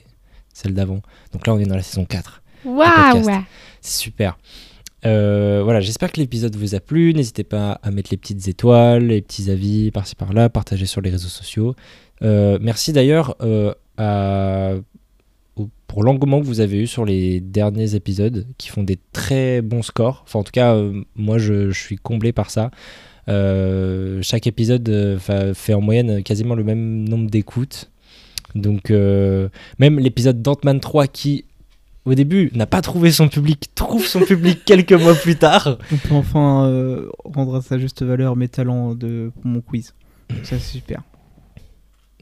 celle d'avant. Donc là, on est dans la saison 4.
Waouh.
C'est super. Euh, voilà, j'espère que l'épisode vous a plu. N'hésitez pas à mettre les petites étoiles, les petits avis par-ci par-là, partager sur les réseaux sociaux. Euh, merci d'ailleurs euh, pour l'engouement que vous avez eu sur les derniers épisodes qui font des très bons scores. Enfin, en tout cas, moi je, suis comblé par ça. Chaque épisode fa- fait en moyenne quasiment le même nombre d'écoutes. Donc, même l'épisode d'Ant-Man 3 qui, au début, n'a pas trouvé son public, trouve son public quelques mois plus tard.
On peut enfin euh, rendre à sa juste valeur mes talents de, pour mon quiz. Donc ça, c'est super.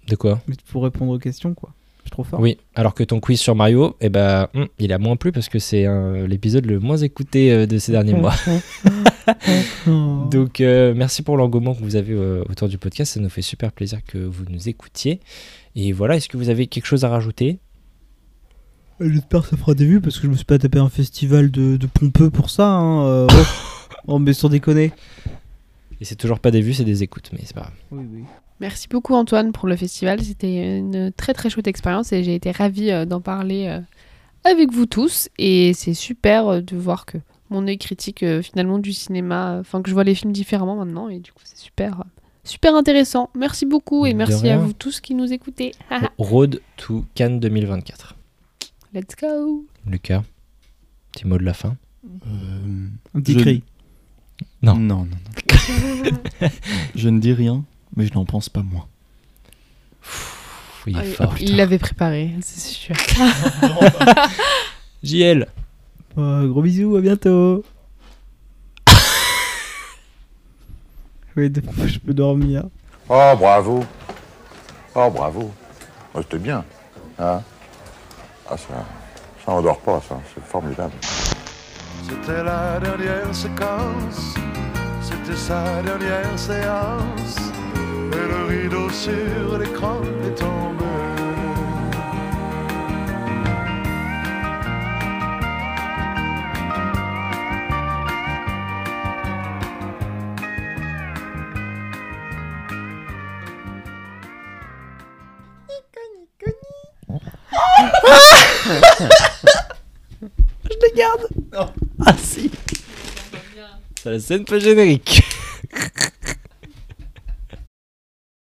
De quoi
Mais pour répondre aux questions, quoi. Je suis trop fort.
Oui, alors que ton quiz sur Mario, eh ben, hum, il a moins plu parce que c'est euh, l'épisode le moins écouté euh, de ces derniers mois. Donc, euh, merci pour l'engouement que vous avez autour du podcast. Ça nous fait super plaisir que vous nous écoutiez. Et voilà, est-ce que vous avez quelque chose à rajouter?
J'espère que ça fera des vues parce que je me suis pas tapé un festival de, de pompeux pour ça. Hein. euh, oh, mais sans déconner.
Et c'est toujours pas des vues, c'est des écoutes, mais c'est pas grave.
Oui, oui.
Merci beaucoup Antoine pour le festival. C'était une très très chouette expérience et j'ai été ravie euh, d'en parler euh, avec vous tous. Et c'est super euh, de voir que mon œil critique euh, finalement du cinéma, enfin que je vois les films différemment maintenant et du coup c'est super euh, super intéressant. Merci beaucoup et
De
merci à vous tous qui nous écoutez.
Road to Cannes 2024.
Let's go.
Lucas, petit mot de la fin.
Euh,
Un petit
Je-
cri.
Non.
Non, non, non. je ne dis rien, mais je n'en pense pas moins.
Pff, il est fort.
Il l'avait préparé, c'est sûr.
JL,
Oh, gros bisous, à bientôt. oui, de- je peux dormir.
Oh, bravo. Oh, bravo. Oh, C'était bien. Hein? Ah, ça, ça endort pas, ça. C'est formidable.
C'était la dernière séquence, c'était sa dernière séance, et le rideau sur l'écran est tombé. Je les garde Non.
Ah si. C'est la scène pas générique.